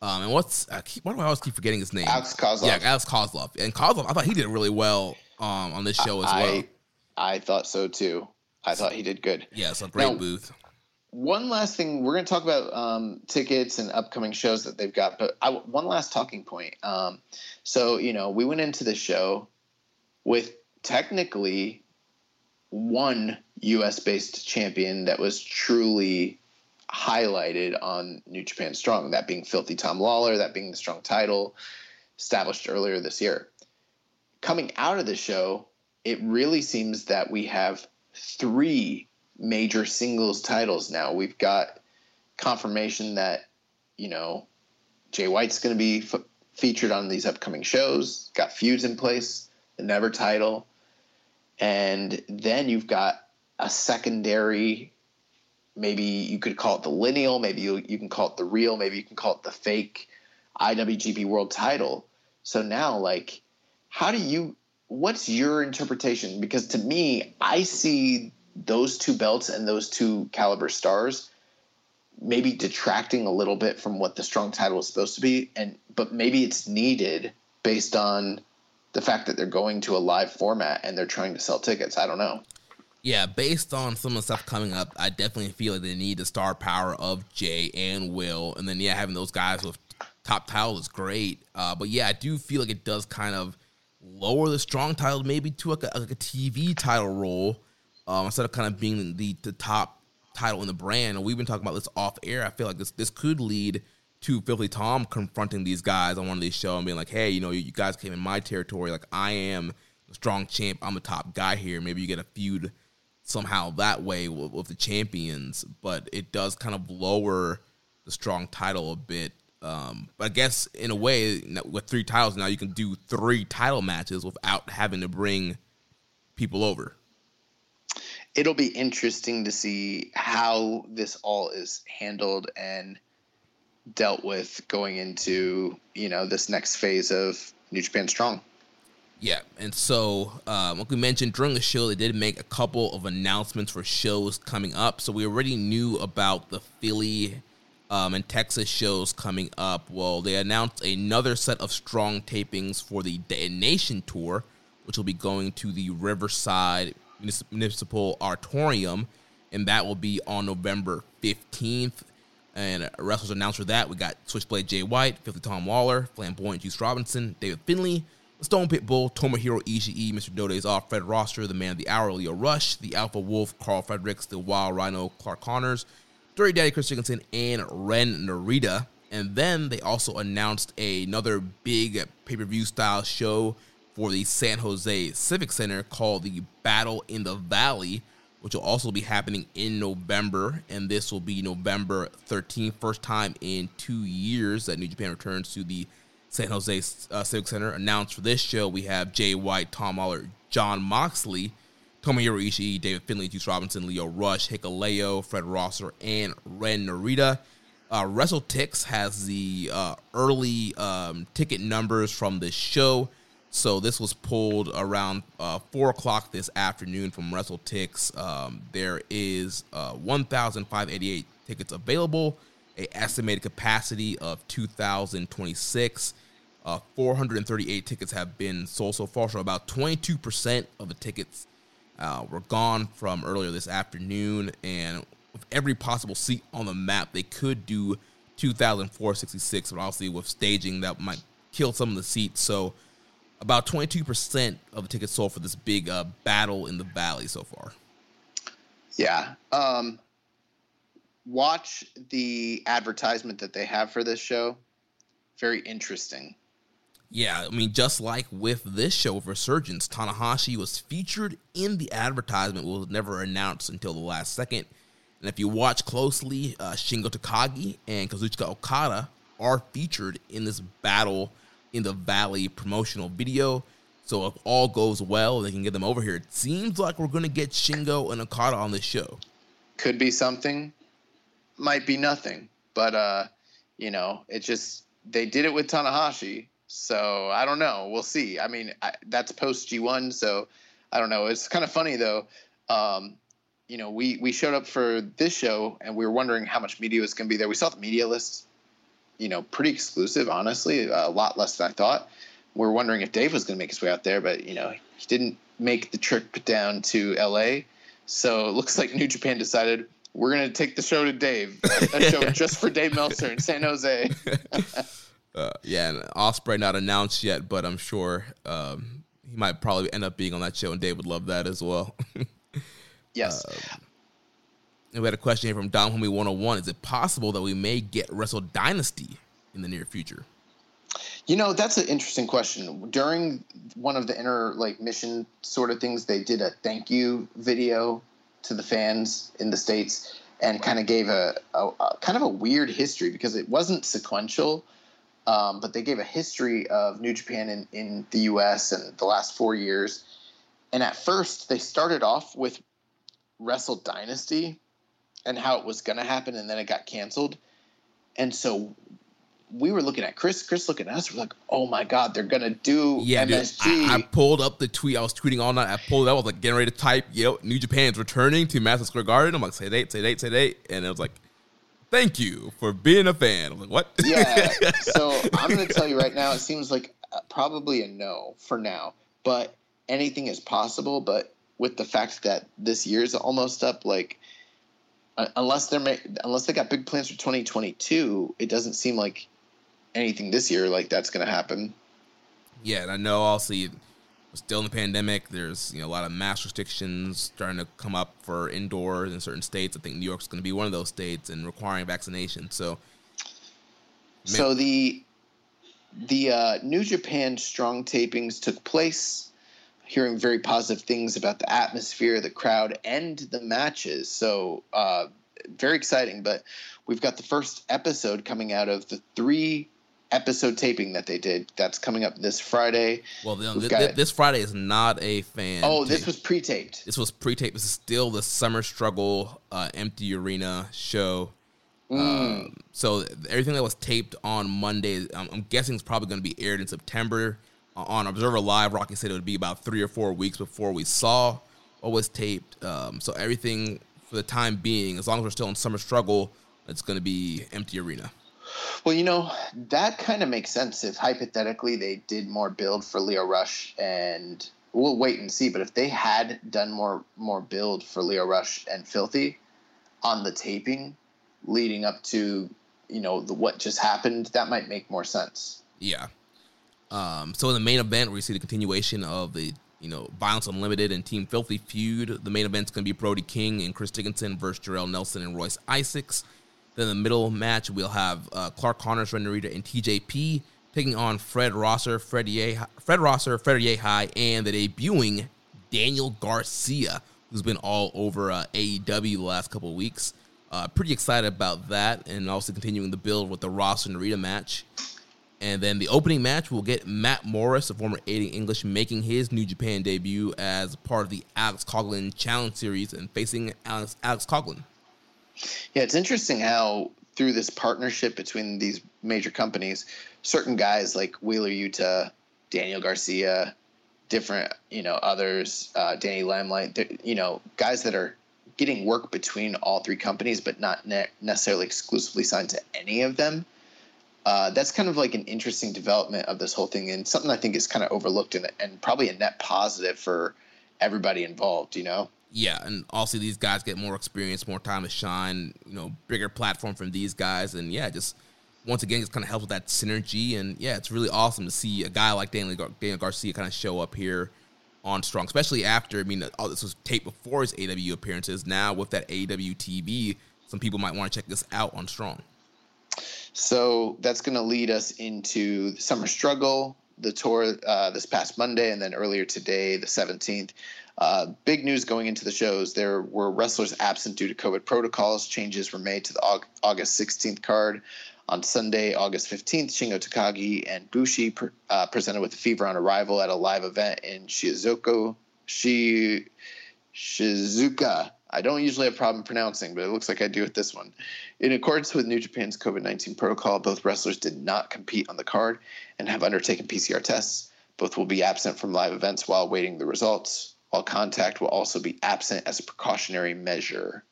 Um, and what's I keep, why do I always keep forgetting his name? Alex Kozlov. Yeah, Alex Kozlov. And Kozlov, I thought he did really well um, on this show as well. I thought so too. I thought he did good. Yeah, so great Now- booth. One last thing, we're going to talk about um, tickets and upcoming shows that they've got. But I, one last talking point. Um, so you know, we went into the show with technically one U.S. based champion that was truly highlighted on New Japan Strong. That being Filthy Tom Lawler. That being the Strong title established earlier this year. Coming out of the show, it really seems that we have three major singles titles now. We've got confirmation that, you know, Jay White's going to be f- featured on these upcoming shows, got feuds in place, the Never title. And then you've got a secondary, maybe you could call it the lineal, maybe you, you can call it the real, maybe you can call it the fake IWGP World title. So now, like, how do you, what's your interpretation? Because to me, I see those two belts and those two caliber stars maybe detracting a little bit from what the strong title is supposed to be and but maybe it's needed based on the fact that they're going to a live format and they're trying to sell tickets i don't know Yeah, based on some of the stuff coming up, I definitely feel like they need the star power of Jay and Will, and then yeah, having those guys with top title is great. Uh, but yeah, I do feel like it does kind of lower the strong title maybe to like a, like a TV title role um, instead of kind of being the the top title in the brand. And we've been talking about this off air. I feel like this this could lead to Filthy Tom confronting these guys on one of these shows and being like, "Hey, you know, you, you guys came in my territory. Like I am the strong champ. I'm the top guy here. Maybe you get a feud." somehow that way with, with the champions, but it does kind of lower the strong title a bit. Um, but I guess in a way, with three titles now, you can do three title matches without having to bring people over. it'll be interesting to see how this all is handled and dealt with going into you know this next phase of new japan strong Yeah, and so um, like we mentioned during the show, they did make a couple of announcements for shows coming up. So we already knew about the Philly um, and Texas shows coming up. Well, they announced another set of strong tapings for the Detonation Tour, which will be going to the Riverside Municipal Auditorium, and that will be on November 15th. And wrestlers announced for that, we got Switchblade Jay White, Filthy Tom Lawler, Flamboyant Juice Robinson, David Finlay, Stone Pit Bull, Tomohiro Ishii, Mr. Dode's off, Fred Rosser, the Man of the Hour, Lio Rush, the Alpha Wolf, Karl Fredericks, the Wild Rhino, Clark Connors, Dirty Daddy Chris Dickinson, and Ren Narita. And then they also announced another big pay per view style show for the San Jose Civic Center called the Battle in the Valley, which will also be happening in November. And this will be November 13th, first time in two years that New Japan returns to the San Jose uh, Civic Center. Announced for this show, we have Jay White, Tom Lawler, Jon Moxley, Tomohiro Ishii, David Finlay, Juice Robinson, Lio Rush, Hikuleo, Fred Rosser, and Ren Narita. Uh, WrestleTix has the uh, early um, ticket numbers from this show. So this was pulled around uh, 4 o'clock this afternoon from WrestleTix. Um, there is uh, 1,588 tickets available, a estimated capacity of 2,026. Uh, 438 tickets have been sold so far, so about 22% of the tickets uh, were gone from earlier this afternoon. And with every possible seat on the map, they could do 2,466, but obviously with staging, that might kill some of the seats. So about 22% of the tickets sold for this big uh, battle in the valley so far. Yeah. Um, watch the advertisement that they have for this show. Very interesting. Yeah, I mean, just like with this show, of Resurgence, Tanahashi was featured in the advertisement, was never announced until the last second. And if you watch closely, uh, Shingo Takagi and Kazuchika Okada are featured in this battle in the Valley promotional video. So if all goes well, they can get them over here. It seems like we're going to get Shingo and Okada on this show. Could be something, might be nothing. But, uh, you know, it just, they did it with Tanahashi. So I don't know. We'll see. I mean, I, that's post G1. So I don't know. It's kind of funny, though. Um, you know, we, we showed up for this show and we were wondering how much media was going to be there. We saw the media list you know, pretty exclusive, honestly, a lot less than I thought. We are wondering if Dave was going to make his way out there, but, you know, he didn't make the trip down to LA. So it looks like New Japan decided we're going to take the show to Dave, [laughs] a show just for Dave Meltzer in San Jose. [laughs] uh, yeah, and Ospreay not announced yet, but I'm sure um, he might probably end up being on that show, and Dave would love that as well. [laughs] yes. Uh, and we had a question here from Dom Homie 101. Is it possible that we may get Wrestle Dynasty in the near future? You know, that's an interesting question. During one of the inner like mission sort of things, they did a thank you video to the fans in the states and kind of gave a, a, a kind of a weird history because it wasn't sequential, um, but they gave a history of New Japan in, in the U.S. and the last four years. And at first, they started off with Wrestle Dynasty, and how it was going to happen, and then it got canceled. And so we were looking at Chris, Chris looking at us. We're like, oh my god, they're gonna do yeah, MSG. Dude, I, I, pulled up the tweet. I was tweeting all night. I pulled it up. I was like getting ready to type, yo, New Japan's returning to Madison Square Garden. I'm like, say date, say date, say date, and it was like, thank you for being a fan. I'm like, what? Yeah. [laughs] so I'm gonna tell you right now. It seems like uh, probably a no for now, but anything is possible. But with the fact that this year's almost up, like unless they're ma- unless they got big plans for 2022, it doesn't seem like anything this year like that's going to happen. Yeah, and I know also we're still in the pandemic. There's you know a lot of mask restrictions starting to come up for indoors in certain states. I think New York's going to be one of those states and requiring vaccination. So, so the the uh, New Japan strong tapings took place hearing very positive things about the atmosphere, the crowd, and the matches. So uh, very exciting. But we've got the first episode coming out of the three episode taping that they did. That's coming up this Friday. Well, th- th- this Friday is not a fan. Oh, tape. this was pre-taped. This was pre-taped. This is still the Summer Struggle uh, Empty Arena show. Mm. Um, so everything that was taped on Monday, I'm, I'm guessing is probably going to be aired in September on Observer Live, Rocky said it would be about three or four weeks before we saw what was taped. Um, so everything for the time being, as long as we're still in summer struggle, it's going to be empty arena. Well, you know that kind of makes sense if hypothetically they did more build for Lio Rush, and we'll wait and see. But if they had done more more build for Lio Rush and Filthy on the taping leading up to you know the, what just happened, that might make more sense. Yeah, um, so in the main event, we see the continuation of the you know Violence Unlimited and Team Filthy feud. The main event's going to be Brody King and Chris Dickinson versus Jorel Nelson and Royce Isaacs. Then the middle match, we'll have uh, Clark Connors, Ren Narita, and TJP taking on Fred Rosser, Fred, Ye- Fred Rosser, Fred Yehi, and the debuting Daniel Garcia, who's been all over uh, AEW the last couple of weeks. Uh, pretty excited about that, and also continuing the build with the Rosser Narita match. And then the opening match will get Matt Morris, a former Aiden English, making his New Japan debut as part of the Alex Coughlin Challenge Series and facing Alex, Alex Coughlin. Yeah, it's interesting how through this partnership between these major companies, certain guys like Wheeler Yuta, Daniel Garcia, different, you know, others, uh, Danny Limelight, you know, guys that are getting work between all three companies, but not ne- necessarily exclusively signed to any of them. Uh, that's kind of like an interesting development of this whole thing, and something I think is kind of overlooked and, and probably a net positive for everybody involved. You know. Yeah, and also these guys get more experience, more time to shine. You know, bigger platform from these guys, and yeah, just once again, just kind of helps with that synergy. And yeah, it's really awesome to see a guy like Daniel, Gar- Daniel Garcia kind of show up here on Strong, especially after, I mean, all this was taped before his AW appearances. Now, with that AW TV, some people might want to check this out on Strong. So that's going to lead us into Summer Struggle, the tour uh, this past Monday, and then earlier today, the 17th. Uh, big news going into the shows. There were wrestlers absent due to COVID protocols. Changes were made to the August 16th card. On Sunday, August 15th, Shingo Takagi and Bushi uh, presented with a fever on arrival at a live event in Shizuoka, Shi, Shizuka. I don't usually have a problem pronouncing, but it looks like I do with this one. In accordance with New Japan's COVID 19 protocol, both wrestlers did not compete on the card and have undertaken PCR tests. Both will be absent from live events while awaiting the results, while contact will also be absent as a precautionary measure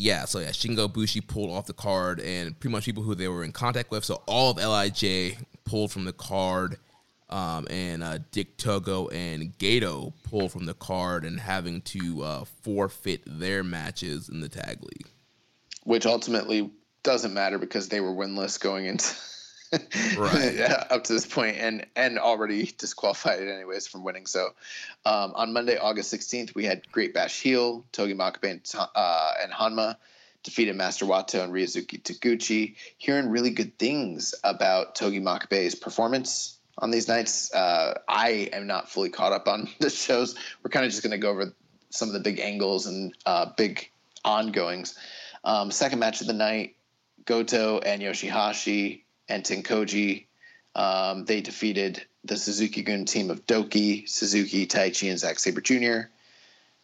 yeah, so yeah, Shingo Bushi pulled off the card, and pretty much people who they were in contact with. So all of Lij pulled from the card, um, and uh, Dick Togo and Gedo pulled from the card, and having to uh, forfeit their matches in the tag league, which ultimately doesn't matter because they were winless going into right. [laughs] Up to this point and and already disqualified anyways from winning. So um, on monday august 16th we had great bash heel togi makabe and, uh, and honma defeated master wato and ryosuke taguchi. Hearing really good things about togi makabe's performance on these nights uh, i am not fully caught up on [laughs] the shows. We're kind of just going to go over some of the big angles and uh, big ongoings. Um, second match of the night goto and yoshihashi and Tenkoji. Um, they defeated the Suzuki Gun team of Douki, Suzuki, Taichi, and Zack Sabre Jr.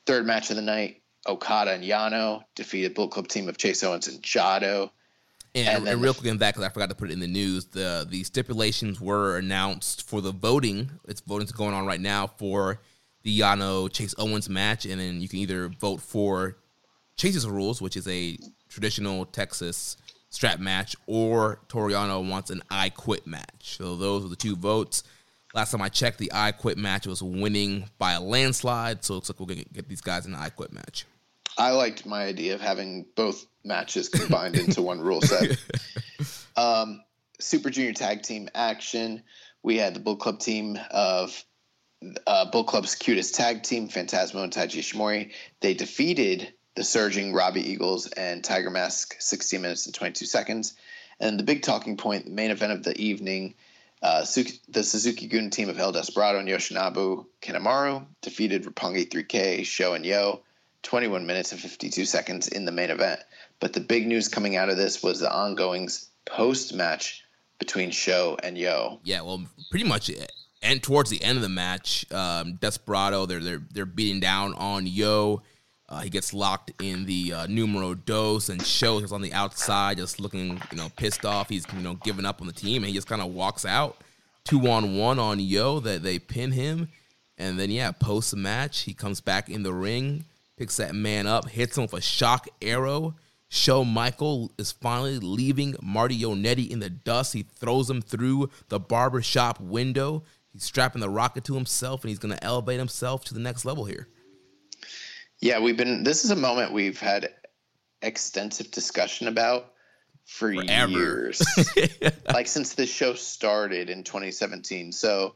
Third match of the night, Okada and Yano defeated Bullet Club team of Chase Owens and Jado. And, and real quick in that, because I forgot to put it in the news, the the stipulations were announced for the voting. It's voting's going on right now for the Yano Chase Owens match, and then you can either vote for Chase's rules, which is a traditional Texas strap match, or Toru Yano wants an I Quit match. So those are the two votes. Last time I checked, the I Quit match was winning by a landslide. So it looks like we're going to get these guys in an I Quit match. I liked my idea of having both matches combined into one rule set. [laughs] Um, Super Junior Tag Team action. We had the Bull Club team of uh, Bull Club's cutest tag team, Phantasmo and Taiji Ishimori. They defeated the surging Robbie Eagles and Tiger Mask 16 minutes and 22 seconds. And the big talking point, the main event of the evening, uh, the Suzuki Gun team of El Desperado and Yoshinobu Kanemaru defeated Roppongi 3K, Sho and Yo, 21 minutes and 52 seconds in the main event. But the big news coming out of this was the ongoings post match between Sho and Yo. Yeah, well, pretty much and towards the end of the match, um, Desperado they're they're they're beating down on Yo uh, he gets locked in the uh, numero dos and shows us on the outside, just looking, you know, pissed off. He's, you know, giving up on the team, and he just kind of walks out two on one on Yo. That they pin him, and then yeah, post match, he comes back in the ring, picks that man up, hits him with a shock arrow. Show Michael is finally leaving Marty Jannetty in the dust. He throws him through the barbershop window. He's strapping the rocket to himself, and he's going to elevate himself to the next level here. Yeah, we've been. This is a moment we've had extensive discussion about for Forever. years, [laughs] like since the show started in 2017. So,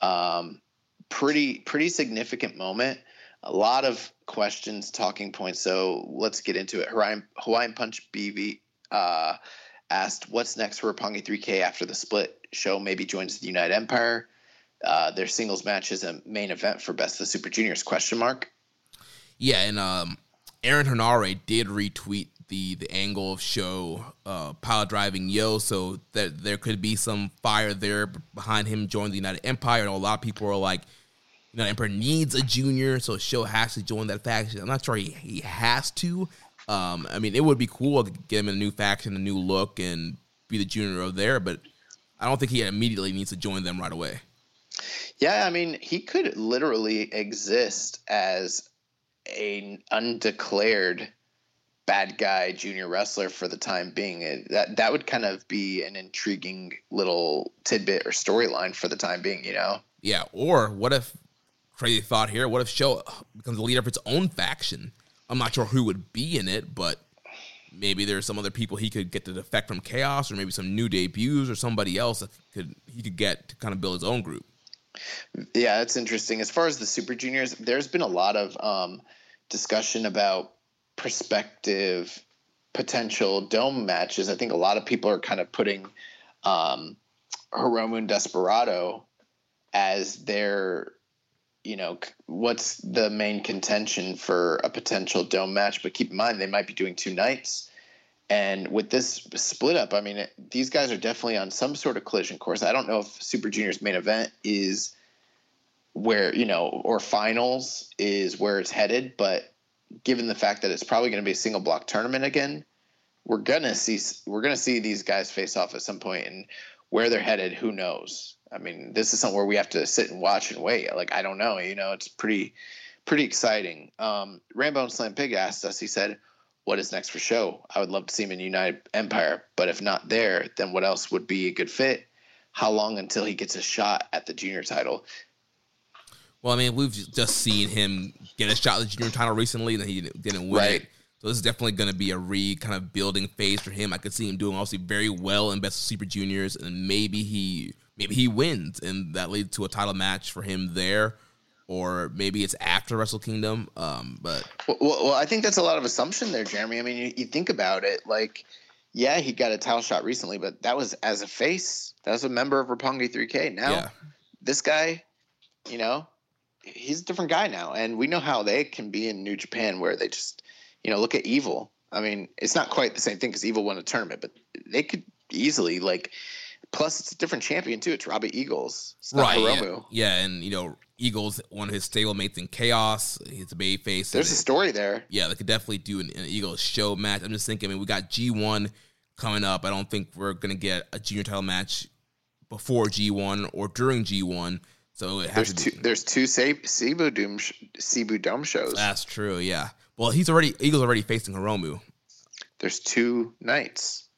um, pretty pretty significant moment. A lot of questions, talking points. So let's get into it. Hawaiian, Hawaiian Punch BV uh, asked, "What's next for Roppongi 3K after the split? Sho maybe joins the United Empire. Uh, their singles match is a main event for Best of the Super Juniors?" Question mark. Yeah, and um, Aaron Henare did retweet the the angle of Sho uh, pile driving Yo, so that there could be some fire there behind him joining the United Empire. And a lot of people are like, United Empire needs a junior, so Sho has to join that faction. I'm not sure he, he has to. Um, I mean, it would be cool to get him a new faction, a new look, and be the junior of there, but I don't think he immediately needs to join them right away. Yeah, I mean, he could literally exist as a undeclared bad guy junior wrestler for the time being. That that would kind of be an intriguing little tidbit or storyline for the time being, you know. Yeah, or what if crazy thought here, what if Sho becomes the leader of its own faction? I'm not sure who would be in it, but maybe there's some other people he could get to defect from chaos or maybe some new debuts or somebody else that could he could get to kind of build his own group. Yeah, that's interesting. As far as the Super Juniors, there's been a lot of um, discussion about prospective potential dome matches. I think a lot of people are kind of putting um, Hiromu Desperado as their, you know, what's the main contention for a potential dome match. But keep in mind, they might be doing two nights. And with this split up, I mean, it, these guys are definitely on some sort of collision course. I don't know if Super Junior's main event is where, you know, or finals is where it's headed, but given the fact that it's probably going to be a single block tournament again, we're gonna see we're gonna see these guys face off at some point, and where they're headed, who knows? I mean, this is something where we have to sit and watch and wait. Like I don't know, you know, it's pretty pretty exciting. Um, Rambo and Slam Pig asked us. He said, "What is next for Sho? I would love to see him in United Empire, but if not there, then what else would be a good fit? How long until he gets a shot at the junior title? Well, I mean, we've just seen him get a shot at the junior title recently, and he didn't win right. it. So this is definitely going to be a re kind of building phase for him. I could see him doing obviously very well in Best of Super Juniors, and maybe he maybe he wins, and that leads to a title match for him there, or maybe it's after Wrestle Kingdom. Um, but well, well, I think that's a lot of assumption there, Jeremy. I mean, you, you think about it, like, yeah, he got a title shot recently, but that was as a face. That was a member of Roppongi 3K. Now, yeah. this guy, you know, he's a different guy now, and we know how they can be in New Japan, where they just, you know, look at Evil. I mean, it's not quite the same thing because Evil won a tournament, but they could easily like. Plus, it's a different champion too. It's Robbie Eagles, it's right? Yeah. yeah, and you know, Eagles, one of his stablemates in Chaos. He's a baby face. There's a story there. Yeah, they could definitely do an, an Eagles Sho match. I'm just thinking. I mean, we got G1 coming up. I don't think we're gonna get a junior title match before G1 or during G1. So it has there's two. There's two Seibu Doom Seibu Dome shows. That's true. Yeah. Well, he's already Eagles already facing Hiromu. There's two nights.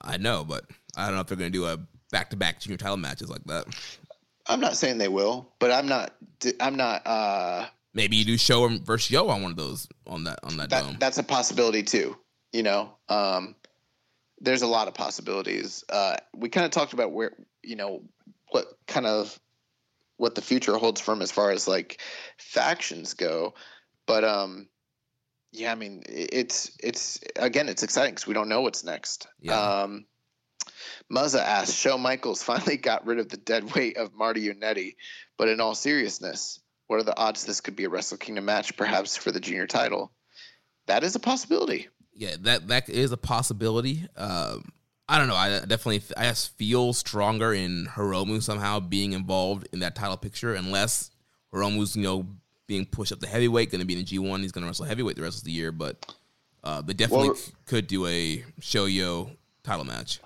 I know, but I don't know if they're going to do a back to back junior title matches like that. I'm not saying they will, but I'm not. I'm not. uh Maybe you do show him versus Yo on one of those on that on that, that dome. That's a possibility too. You know, um, there's a lot of possibilities. Uh, we kind of talked about where you know what kind of what the future holds for him as far as like factions go. But um, yeah, I mean, it's it's again, it's exciting because we don't know what's next. Yeah. Um, Muzza asked, "Show Michaels [laughs] finally got rid of the dead weight of Marty Jannetty, but in all seriousness, what are the odds this could be a Wrestle Kingdom match, perhaps for the junior title? That is a possibility. Yeah, that that is a possibility. Um, I don't know. I definitely I just feel stronger in Hiromu somehow being involved in that title picture, unless Hiromu's you know being pushed up to heavyweight, going to be in the G one. He's going to wrestle heavyweight the rest of the year, but uh, they definitely well, could do a Shoyo title match.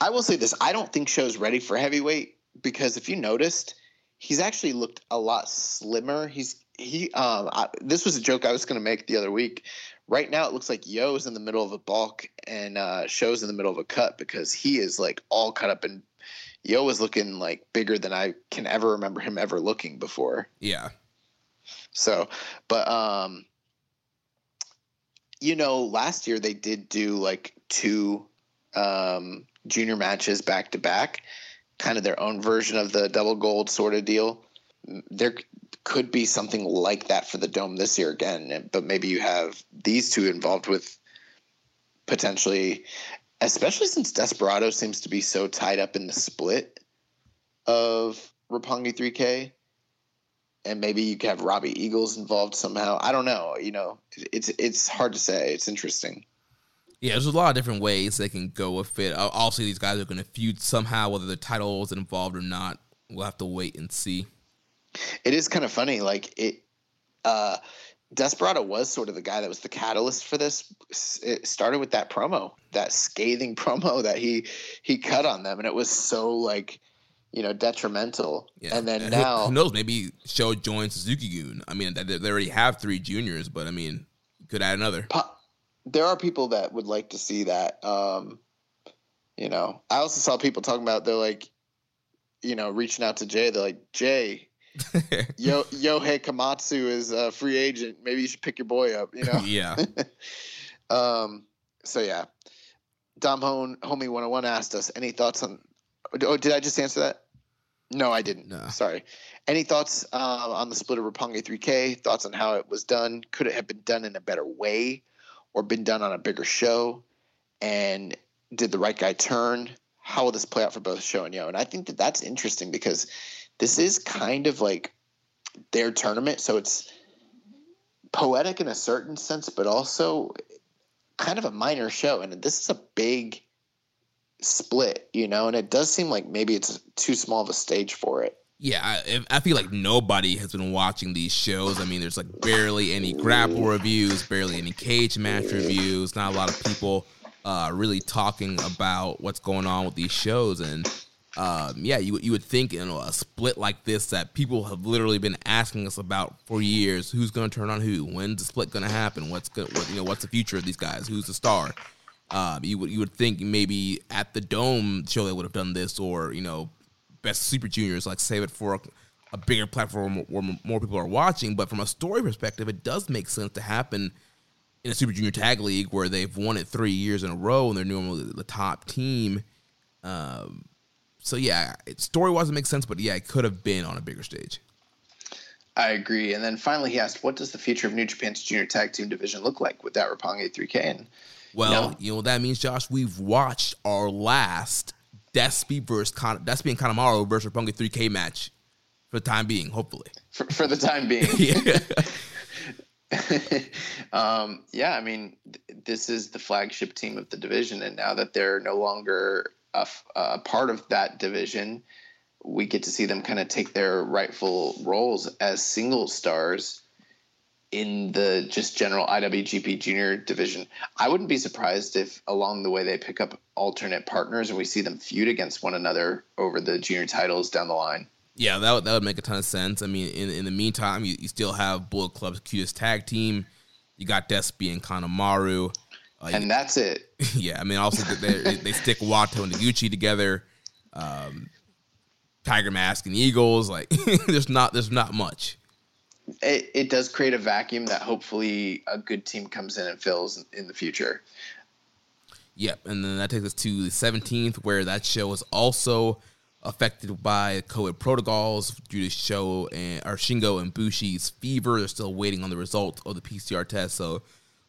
I will say this: I don't think Sho's ready for heavyweight because if you noticed, he's actually looked a lot slimmer. He's he. Um, I, this was a joke I was going to make the other week. Right now, it looks like Yo is in the middle of a bulk and uh, Sho's in the middle of a cut because he is like all cut up and Yo is looking like bigger than I can ever remember him ever looking before. Yeah. So, but um, you know, last year they did do like two um junior matches back to back, kind of their own version of the double gold sort of deal. There could be something like that for the dome this year again, but maybe you have these two involved with potentially, especially since Desperado seems to be so tied up in the split of Roppongi 3K. And maybe you could have Robbie Eagles involved somehow. I don't know. You know, it's it's hard to say. It's interesting. Yeah, there's a lot of different ways they can go with it. Also, these guys are going to feud somehow, whether the title is involved or not. We'll have to wait and see. It is kind of funny. Like it, uh, Desperado was sort of the guy that was the catalyst for this. It started with that promo, that scathing [laughs] promo that he he cut on them, and it was so like you know, detrimental. Yeah. And then who- now, who, knows? Maybe Sho joins Suzuki Gun. I mean, they, they already have three juniors, but I mean, could add another. there are people that would like to see that. Um, you know, I also saw people talking about they're like, you know, reaching out to Jay. They're like, Jay, [laughs] Yo Yohei Komatsu is a free agent. Maybe you should pick your boy up. You know. [laughs] yeah. [laughs] um. So yeah, Dom Hone, homie one hundred and one asked us any thoughts on. Oh, did I just answer that? No, I didn't. No. Sorry. Any thoughts uh, on the split of Roppongi 3K? Thoughts on how it was done? Could it have been done in a better way, or been done on a bigger show? And did the right guy turn? How will this play out for both Sho and Yo? And I think that that's interesting because this is kind of like their tournament, so it's poetic in a certain sense, but also kind of a minor show. And this is a big split, you know, and it does seem like maybe it's too small of a stage for it. Yeah, I, I feel like nobody has been watching these shows. I mean, there's like barely any grapple reviews, barely any cage match reviews. Not a lot of people uh, really talking about what's going on with these shows. And um, yeah, you you would think in a split like this that people have literally been asking us about for years. Who's going to turn on who? When's the split going to happen? What's what, you know? What's the future of these guys? Who's the star? Um, you would you would think maybe at the Dome show they would have done this, or you know, best Super Juniors, like save it for a, a bigger platform where more people are watching. But from a story perspective, it does make sense to happen in a Super Junior Tag League where they've won it three years in a row and they're normally the top team. Um, so yeah, story wise it makes sense, but yeah, it could have been on a bigger stage. I agree. And then finally, he asked, "What does the future of New Japan's junior tag team division look like without Roppongi 3K?" And Well, No. you know what that means, Josh. We've watched our last Despy versus Con- Despy and Kanemaru versus Roppongi 3K match for the time being, hopefully. for, for the time being, [laughs] Yeah. [laughs] um, yeah, I mean, th- this is the flagship team of the division, and now that they're no longer a, a part of that division, we get to see them kind of take their rightful roles as single stars in the just general IWGP Junior division. I wouldn't be surprised if along the way they pick up alternate partners and we see them feud against one another over the junior titles down the line. Yeah, that would, that would make a ton of sense. I mean, in in the meantime, you, you still have Bullet Club's cutest tag team. You got Despy and Kanemaru. Uh, And that's it. Yeah, I mean, also they, they, stick Wato and Noguchi together. Um, Tiger Mask and Eagles. Like, [laughs] there's not there's not much. it, it does create a vacuum that hopefully a good team comes in and fills in, in the future. Yep, and then that takes us to the 17th, where that show is also affected by COVID protocols due to show and or Shingo and Bushi's fever. They're still waiting on the result of the PCR test. So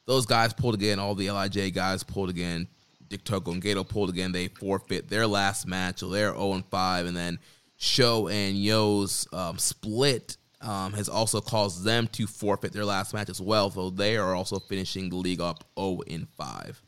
those guys pulled again. All the Lij guys pulled again. Dick Togo and Gedo pulled again. They forfeit their last match, so they're 0 and 5. And then Sho and Yo's um, split um, has also caused them to forfeit their last match as well. So they are also finishing the league up 0 and 5.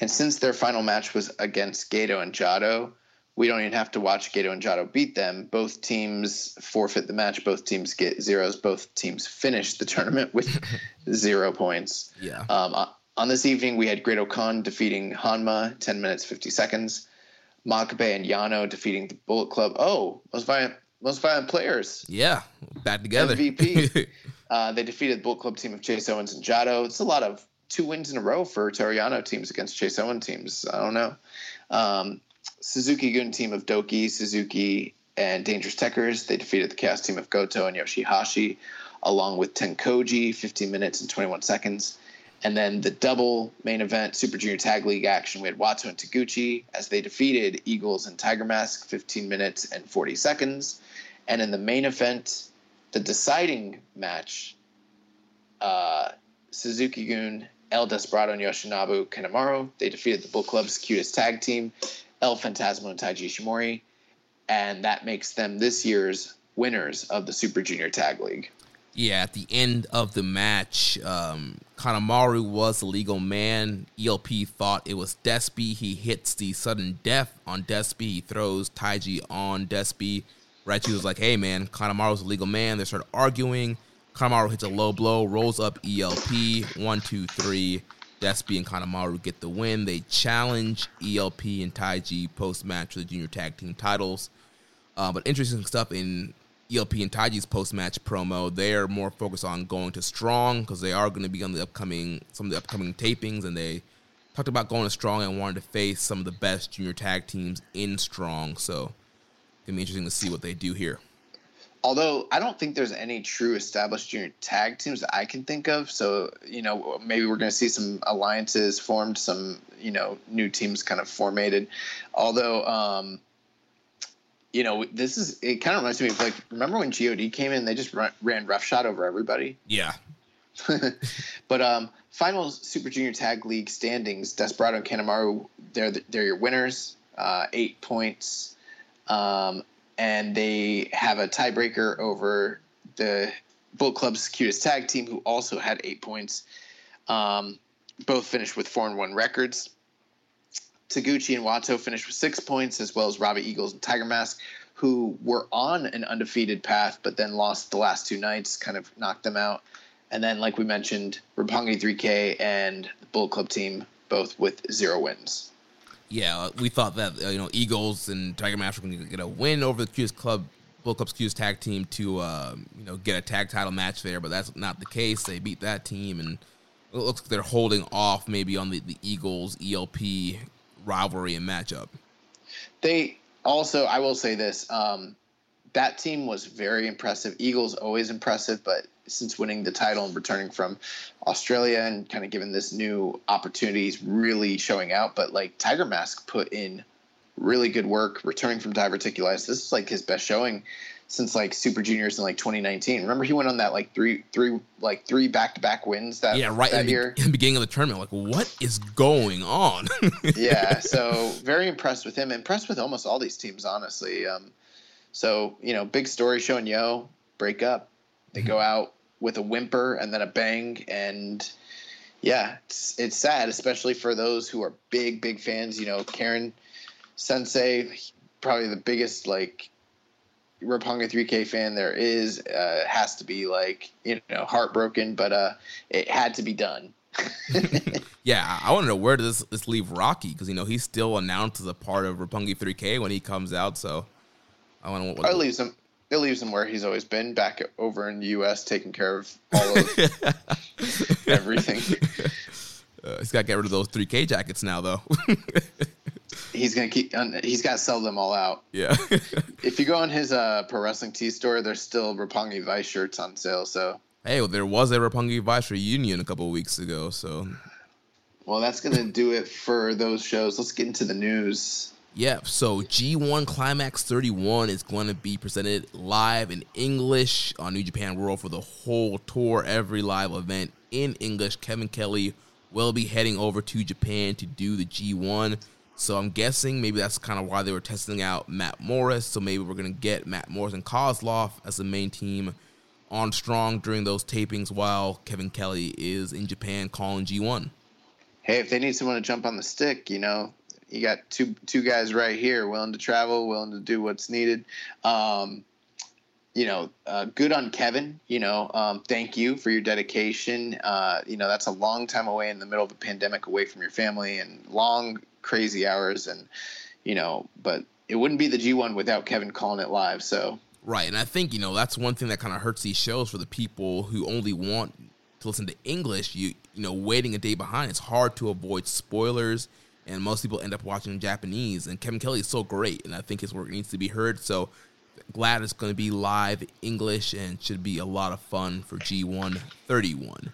And since their final match was against Gedo and Jado, we don't even have to watch Gedo and Jado beat them. Both teams forfeit the match. Both teams get zeros. Both teams finish the tournament with [laughs] zero points. Yeah. Um, uh, on this evening, we had Great Khan defeating Honma, 10 minutes, 50 seconds. Makabe and Yano defeating the Bullet Club. Oh, most violent, most violent players. Yeah, back together. MVP. [laughs] Uh, they defeated the Bullet Club team of Chase Owens and Jado. It's a lot of two wins in a row for Toru Yano teams against Chase Owen teams. I don't know. Um, Suzuki Gun team of Douki, Suzuki, and Dangerous Tekkers. They defeated the Chaos team of Goto and Yoshihashi, along with Tenkoji, 15 minutes and 21 seconds. And then the double main event Super Junior Tag League action, we had Wato and Taguchi as they defeated Eagles and Tiger Mask, 15 minutes and 40 seconds. And in the main event, the deciding match, uh, Suzuki Gun, El Desperado, and Yoshinobu Kanemaru. They defeated the Bull Club's cutest tag team, El Phantasmo and Taiji Ishimori. And that makes them this year's winners of the Super Junior Tag League. Yeah, at the end of the match, um, Kanemaru was the legal man. ELP thought it was Despy. He hits the sudden death on Despy. He throws Taiji on Despy. Raichi was like, hey, man, Kanemaru's the legal man. They start arguing. Kanemaru hits a low blow, rolls up ELP. One, two, three. Despy and Kanemaru get the win. They challenge ELP and Taiji post match for the junior tag team titles. Uh, but interesting stuff in ELP and Taiji's post match promo. They're more focused on going to strong because they are going to be on the upcoming some of the upcoming tapings, and they talked about going to strong and wanted to face some of the best junior tag teams in strong. So it's gonna be interesting to see what they do here. Although I don't think there's any true established junior tag teams that I can think of. So, you know, maybe we're going to see some alliances formed, some, you know, new teams kind of formated. Although, um, you know, this is, it kind of reminds me of like, remember when GOD came in, they just run, ran roughshod over everybody? Yeah. [laughs] but um, final Super Junior Tag League standings: Desperado and Kanemaru, they're they're your winners, uh, eight points. Um, and they have a tiebreaker over the Bullet Club's cutest tag team, who also had eight points. Um, both finished with four and one records. Taguchi and Wato finished with six points, as well as Robbie Eagles and Tiger Mask, who were on an undefeated path, but then lost the last two nights, kind of knocked them out. And then, like we mentioned, Roppongi 3K and the Bullet Club team both with zero wins yeah, we thought that uh, you know Eagles and Tiger going to get a win over the Q's Club, Bull Club's Q's tag team to uh, you know get a tag title match there, but that's not the case. They beat that team, and it looks like they're holding off maybe on the, the Eagles ELP rivalry and matchup. They also, I will say this, um, that team was very impressive. Eagles always impressive, but since winning the title and returning from Australia and kind of given this new opportunities, really showing out. But like Tiger Mask put in really good work returning from diverticulitis. This is like his best showing since like Super Juniors in like 2019. Remember he went on that like three three like three back to back wins that yeah right that in the, year in [laughs] the beginning of the tournament. Like what is going on? [laughs] yeah, so very impressed with him. Impressed with almost all these teams, honestly. Um, so you know, big story showing Yo break up. They go out with a whimper and then a bang and yeah it's, it's sad especially for those who are big big fans you know karen sensei probably the biggest like Roppongi 3K fan there is uh, has to be like you know heartbroken, but uh, it had to be done. [laughs] yeah, I want to know where does this, this leave Rocky because you know he's still announced as a part of Roppongi 3K when he comes out. So I want to. What, what, leaves him it leaves him where he's always been, back over in the U.S., taking care of all of [laughs] everything. Uh, he's got to get rid of those 3K jackets now, though. [laughs] he's gonna keep. He's got to sell them all out. Yeah. [laughs] if you go on his uh, pro wrestling T store, there's still Roppongi Vice shirts on sale. So. Hey, well, there was a Roppongi Vice reunion a couple weeks ago. So. Well, that's gonna do it for those shows. Let's get into the news. Yeah, so G1 Climax 31 is going to be presented live in English on New Japan World for the whole tour, every live event in English. Kevin Kelly will be heading over to Japan to do the G1. So I'm guessing maybe that's kind of why they were testing out Matt Morris. So maybe we're going to get Matt Morris and Koslov as the main team on Strong during those tapings while Kevin Kelly is in Japan calling G1. Hey, if they need someone to jump on the stick, you know, you got two two guys right here willing to travel, willing to do what's needed. Um, you know, uh, good on Kevin. You know, um, thank you for your dedication. Uh, you know, that's a long time away in the middle of a pandemic, away from your family, and long crazy hours. And you know, but it wouldn't be the G1 without Kevin calling it live. So right, and I think you know that's one thing that kind of hurts these shows for the people who only want to listen to English. You you know, waiting a day behind, it's hard to avoid spoilers and most people end up watching Japanese. And Kevin Kelly is so great, and I think his work needs to be heard. So glad it's going to be live English and should be a lot of fun for G1 31.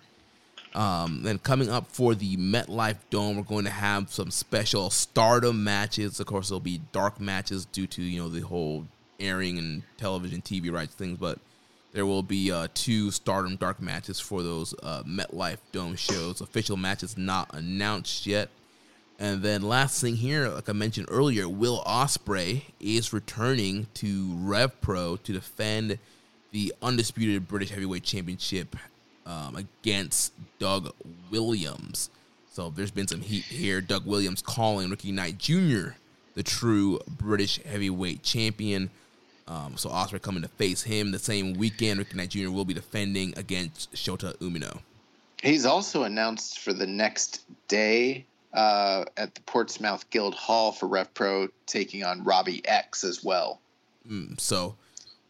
Um, then coming up for the MetLife Dome, we're going to have some special Stardom matches. Of course, there'll be dark matches due to you know the whole airing and television TV rights things, but there will be uh, two Stardom dark matches for those uh, MetLife Dome shows. Official matches not announced yet. And then last thing here, like I mentioned earlier, Will Ospreay is returning to Rev Pro to defend the undisputed British Heavyweight Championship um, against Doug Williams. So there's been some heat here. Doug Williams calling Ricky Knight Jr. the true British Heavyweight Champion. Um, so Ospreay coming to face him the same weekend. Ricky Knight Jr. will be defending against Shota Umino. He's also announced for the next day uh, at the Portsmouth Guild Hall for Rev Pro, taking on Robbie X as well. Mm, so,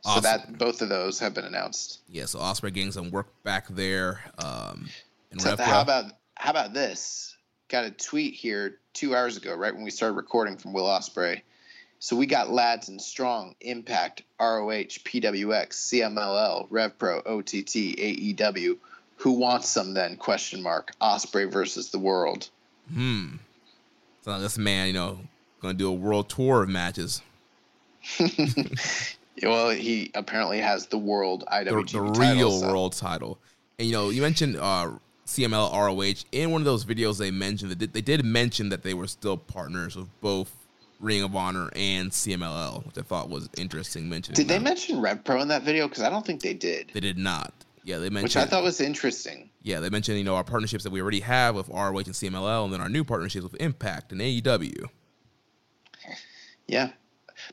so that both of those have been announced. yeah, so Ospreay getting some work back there. Um, and So Rev how about how about this? Got a tweet here two hours ago, right when we started recording from Will Ospreay. So we got lads and strong, Impact, ROH, PWX, CMLL, RevPro, OTT, AEW. Who wants some then? Question mark. Ospreay versus the world. Hmm. So this man, you know, going to do a world tour of matches. [laughs] well, he apparently has the world the, IWGP the title, real so- world title. And you know, you mentioned uh, CML ROH in one of those videos. They mentioned that they did mention that they were still partners with both Ring of Honor and CMLL, which I thought was interesting. Mentioning Did they that. mention RevPro in that video? Because I don't think they did. They did not. Yeah, they mentioned. Which I thought was interesting. Yeah, they mentioned you know our partnerships that we already have with ROH and CMLL, and then our new partnerships with Impact and AEW. Yeah.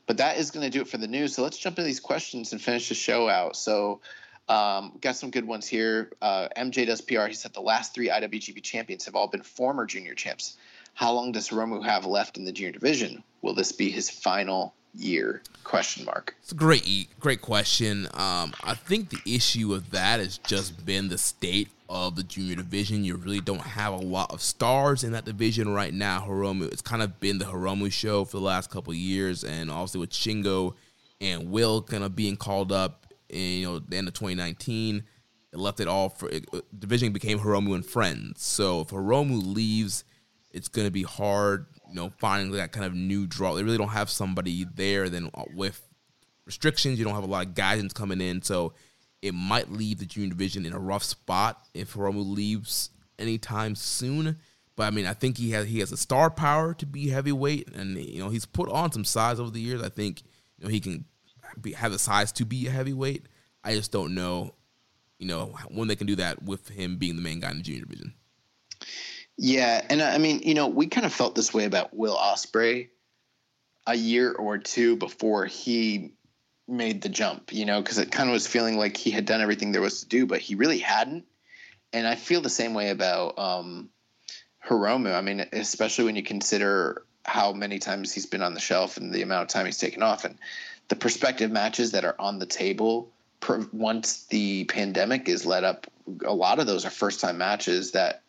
But that is going to do it for the news. So let's jump into these questions and finish the show out. So, um, got some good ones here. Uh, MJ does PR. He said the last three IWGP champions have all been former junior champs. How long does Hiromu have left in the junior division? Will this be his final year? Question mark. It's a great, great question. Um, I think the issue with that has just been the state of the junior division. You really don't have a lot of stars in that division right now. Hiromu, it's kind of been the Hiromu show for the last couple years, and obviously with Shingo and Will kind of being called up in you know the end of 2019, it left it all for it, division became Hiromu and friends. So if Hiromu leaves, it's going to be hard, you know, finding that kind of new draw. They really don't have somebody there. Then uh, with restrictions, you don't have a lot of guidance coming in, so it might leave the junior division in a rough spot if Hiromu leaves anytime soon. But I mean, I think he has he has the star power to be heavyweight, and you know he's put on some size over the years. I think you know he can be, have the size to be a heavyweight. I just don't know, you know, when they can do that with him being the main guy in the junior division. Yeah, and I mean, you know, we kind of felt this way about Will Ospreay a year or two before he made the jump, you know, because it kind of was feeling like he had done everything there was to do, but he really hadn't. And I feel the same way about um, Hiromu. I mean, especially when you consider how many times he's been on the shelf and the amount of time he's taken off, and the prospective matches that are on the table per, once the pandemic is let up. A lot of those are first time matches that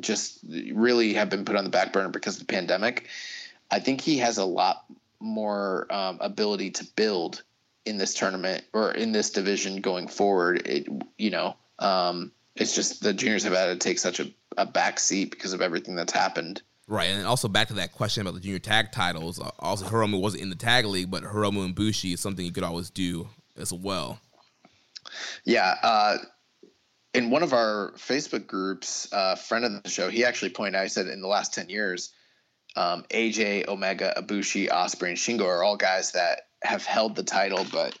just really have been put on the back burner because of the pandemic. I think he has a lot more um, ability to build in this tournament or in this division going forward. It, you know, um, it's just the juniors have had to take such a, a back seat because of everything that's happened. Right, and also back to that question about the junior tag titles. uh, Also, Hiromu wasn't in the tag league, but Hiromu and Bushi is something you could always do as well. Yeah. Uh, in one of our Facebook groups, a uh, friend of the show, he actually pointed out, he said in the last 10 years, um, AJ, Omega, Ibushi, Ospreay, and Shingo are all guys that have held the title, but,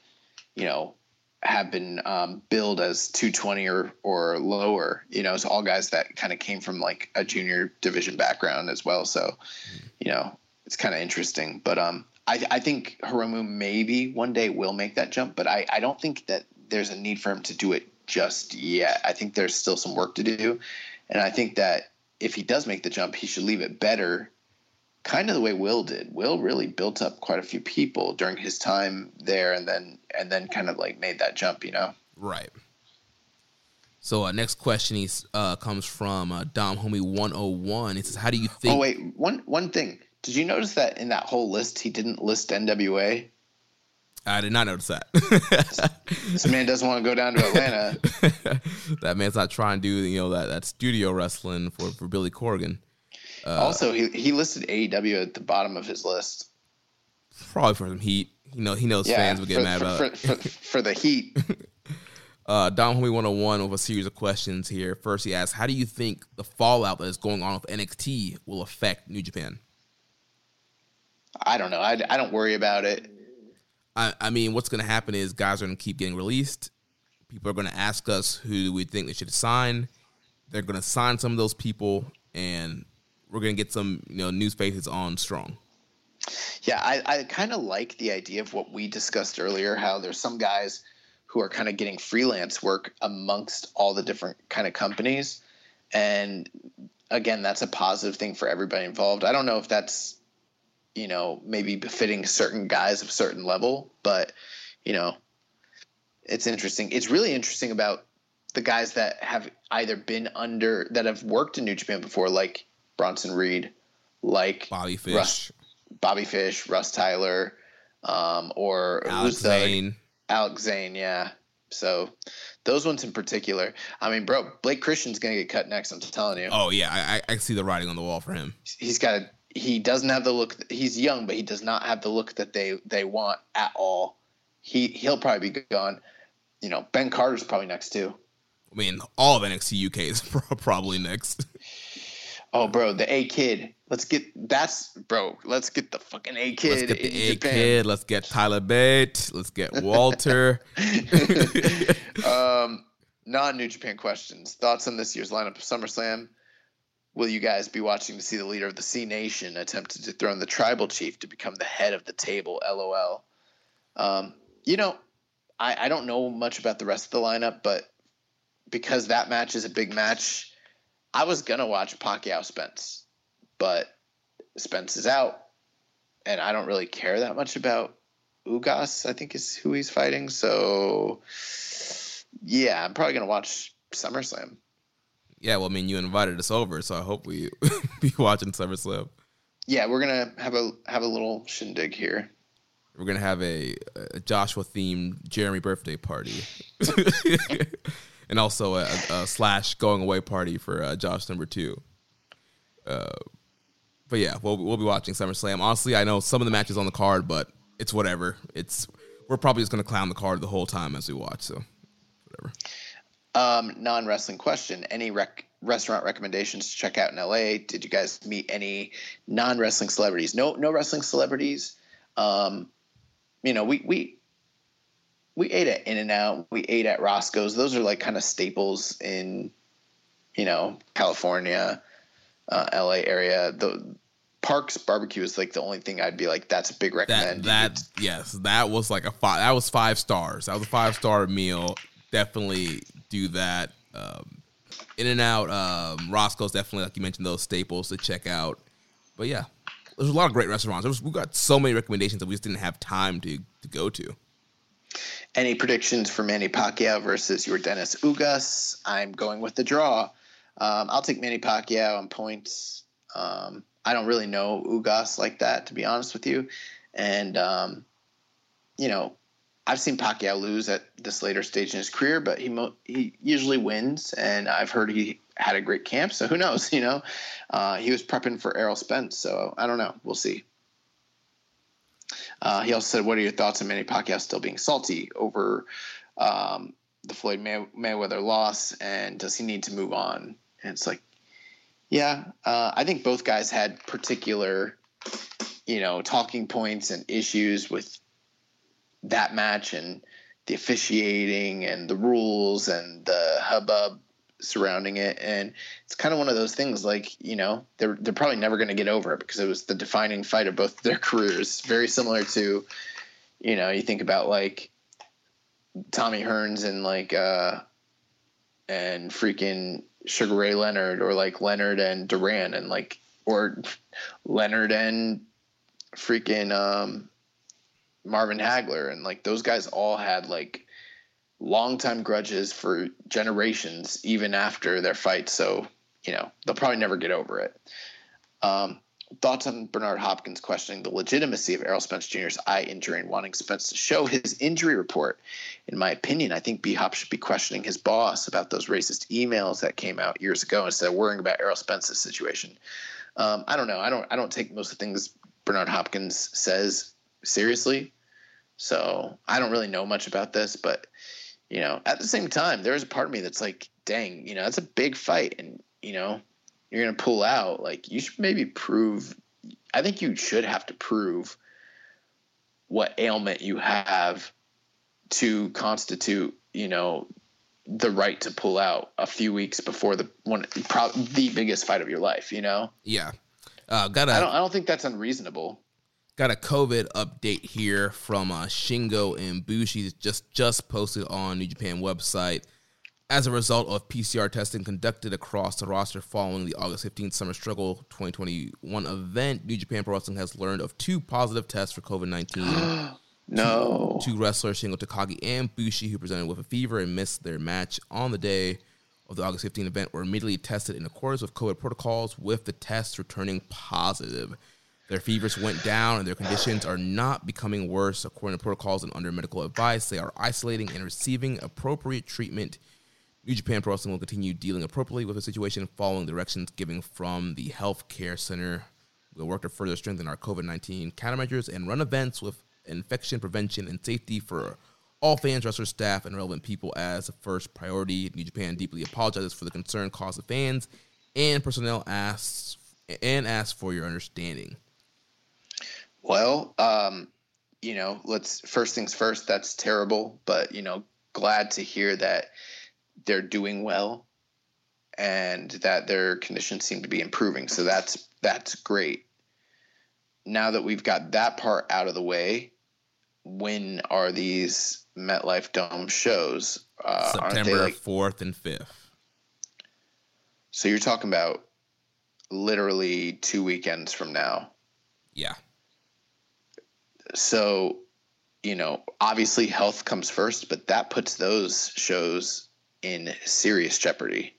you know, have been um, billed as 220 or, or lower. You know, it's all guys that kind of came from like a junior division background as well. So, you know, it's kind of interesting. But um, I, I think Hiromu maybe one day will make that jump, but I, I don't think that there's a need for him to do it just yet. I think there's still some work to do. And I think that if he does make the jump, he should leave it better, kind of the way Will did. Will really built up quite a few people during his time there and then and then kind of like made that jump, you know? Right. So uh, next question is, uh, comes from uh, Dom Homie 101. It says, how do you think... Oh, wait. One, one thing. Did you notice that in that whole list, he didn't list NWA? I did not notice that. this man doesn't want to go down to Atlanta. [laughs] that man's not trying to do you know that, that studio wrestling for, for Billy Corgan. Uh, also, he he listed AEW at the bottom of his list. Probably for some heat. You know, he knows yeah, fans would get for, mad for, about for, for, for the heat. [laughs] uh, Dom Homie 101 with a series of questions here. First, he asks, "How do you think the fallout that is going on with NXT will affect New Japan?" I don't know. I, I don't worry about it. I, I mean, what's going to happen is guys are going to keep getting released. People are going to ask us who we think they should sign. They're going to sign some of those people, and we're going to get some you know news faces on strong. Yeah, I, I kind of like the idea of what we discussed earlier. How there's some guys who are kind of getting freelance work amongst all the different kind of companies, and again, that's a positive thing for everybody involved. I don't know if that's you know, maybe befitting certain guys of certain level. But, you know, it's interesting. It's really interesting about the guys that have either been under that have worked in New Japan before, like Bronson Reed, like Bobby Fish, Russ, Bobby Fish, Russ Tyler, um, or Alex the Zayne. Alex Zayne, yeah. So those ones in particular. I mean, bro, Blake Christian's gonna get cut next. I'm telling you. Oh yeah, I, I I see the writing on the wall for him. He's got a. He doesn't have the look. He's young, but he does not have the look that they they want at all. He he'll probably be gone. You know, Ben Carter's probably next too. I mean, all of NXT UK is [laughs] probably next. Oh, bro, the A kid. Let's get that's bro. Let's get the fucking A kid. Let's get the A kid. Let's get Tyler Bate. Let's get Walter. [laughs] [laughs] um, non New Japan questions. Thoughts on this year's lineup of SummerSlam? Will you guys be watching to see the leader of the C Nation attempt to dethrone the tribal chief to become the head of the table? LOL. Um, you know, I, I don't know much about the rest of the lineup, but because that match is a big match, I was gonna watch Pacquiao Spence, but Spence is out, and I don't really care that much about Ugas. I think is who he's fighting. So, yeah, I'm probably gonna watch SummerSlam. Yeah, well, I mean, you invited us over, so I hope we [laughs] be watching SummerSlam. Yeah, we're gonna have a have a little shindig here. We're gonna have a, a Joshua themed Jeremy birthday party, [laughs] and also a, a slash going away party for uh, Josh number two. Uh, but yeah, we'll we'll be watching SummerSlam. Honestly, I know some of the matches on the card, but it's whatever. It's we're probably just gonna clown the card the whole time as we watch. So whatever. Um, non wrestling question: Any rec- restaurant recommendations to check out in LA? Did you guys meet any non wrestling celebrities? No, no wrestling celebrities. Um, you know, we we we ate at In and Out. We ate at Roscoe's. Those are like kind of staples in you know California, uh, LA area. The Parks Barbecue is like the only thing I'd be like, that's a big That recommend. that yes, that was like a five. That was five stars. That was a five star meal. Definitely do that. Um, in and out. Um, Roscoe's definitely like you mentioned those staples to check out. But yeah, there's a lot of great restaurants. We got so many recommendations that we just didn't have time to to go to. Any predictions for Manny Pacquiao versus Yordenis Ugas? I'm going with the draw. Um, I'll take Manny Pacquiao on points. Um, I don't really know Ugas like that, to be honest with you. And, um, you know, I've seen Pacquiao lose at this later stage in his career, but he mo- he usually wins. And I've heard he had a great camp, so who knows? [laughs] You know, uh, he was prepping for Errol Spence, so I don't know. We'll see. Uh, he also said, "What are your thoughts on Manny Pacquiao still being salty over um, the Floyd May- Mayweather loss, and does he need to move on?" And it's like, yeah, uh, I think both guys had particular, you know, talking points and issues with that match and the officiating and the rules and the hubbub surrounding it. And it's kind of one of those things like you know they're they're probably never going to get over it because it was the defining fight of both their [laughs] careers. Very similar to you know you think about like Tommy Hearns and like uh and freaking Sugar Ray Leonard or like Leonard and Duran and like or Leonard and freaking um Marvin Hagler and like those guys all had like longtime grudges for generations, even after their fight. So, you know, they'll probably never get over it. Um, thoughts on Bernard Hopkins questioning the legitimacy of Errol Spence Jr.'s eye injury and wanting Spence to show his injury report. In my opinion, I think B Hop should be questioning his boss about those racist emails that came out years ago instead of worrying about Errol Spence's situation. Um, I don't know. I don't. I don't take most of the things Bernard Hopkins says seriously. So I don't really know much about this, but you know, at the same time, there's a part of me that's like, dang, you know, that's a big fight, and you know, you're gonna pull out. Like, you should maybe prove. I think you should have to prove what ailment you have to constitute, you know, the right to pull out a few weeks before the one, probably the biggest fight of your life. You know, Yeah, uh, gotta. I don't. I don't think that's unreasonable. Got a COVID update here from uh, Shingo and Bushi just just posted on New Japan website. As a result of PCR testing conducted across the roster following the August 15th Summer Struggle 2021 event, New Japan Pro Wrestling has learned of two positive tests for COVID 19. [gasps] no. Two, two wrestlers, Shingo Takagi and Bushi, who presented with a fever and missed their match on the day of the August 15th event, were immediately tested in accordance with COVID protocols, with the tests returning positive. Their fevers went down and their conditions are not becoming worse. According to protocols and under medical advice, they are isolating and receiving appropriate treatment. New Japan Pro Wrestling will continue dealing appropriately with the situation following directions given from the Health Care Center. We'll work to further strengthen our COVID 19 countermeasures and run events with infection prevention and safety for all fans, wrestlers, staff, and relevant people as a first priority. New Japan deeply apologizes for the concern caused to fans and personnel asks and asks for your understanding. Well, um, you know, let's first things first. That's terrible, but you know, glad to hear that they're doing well and that their conditions seem to be improving. So that's that's great. Now that we've got that part out of the way, when are these MetLife Dome shows? Uh, September like, 4th and 5th. So you're talking about literally two weekends from now. Yeah. So, you know, obviously health comes first, but that puts those shows in serious jeopardy.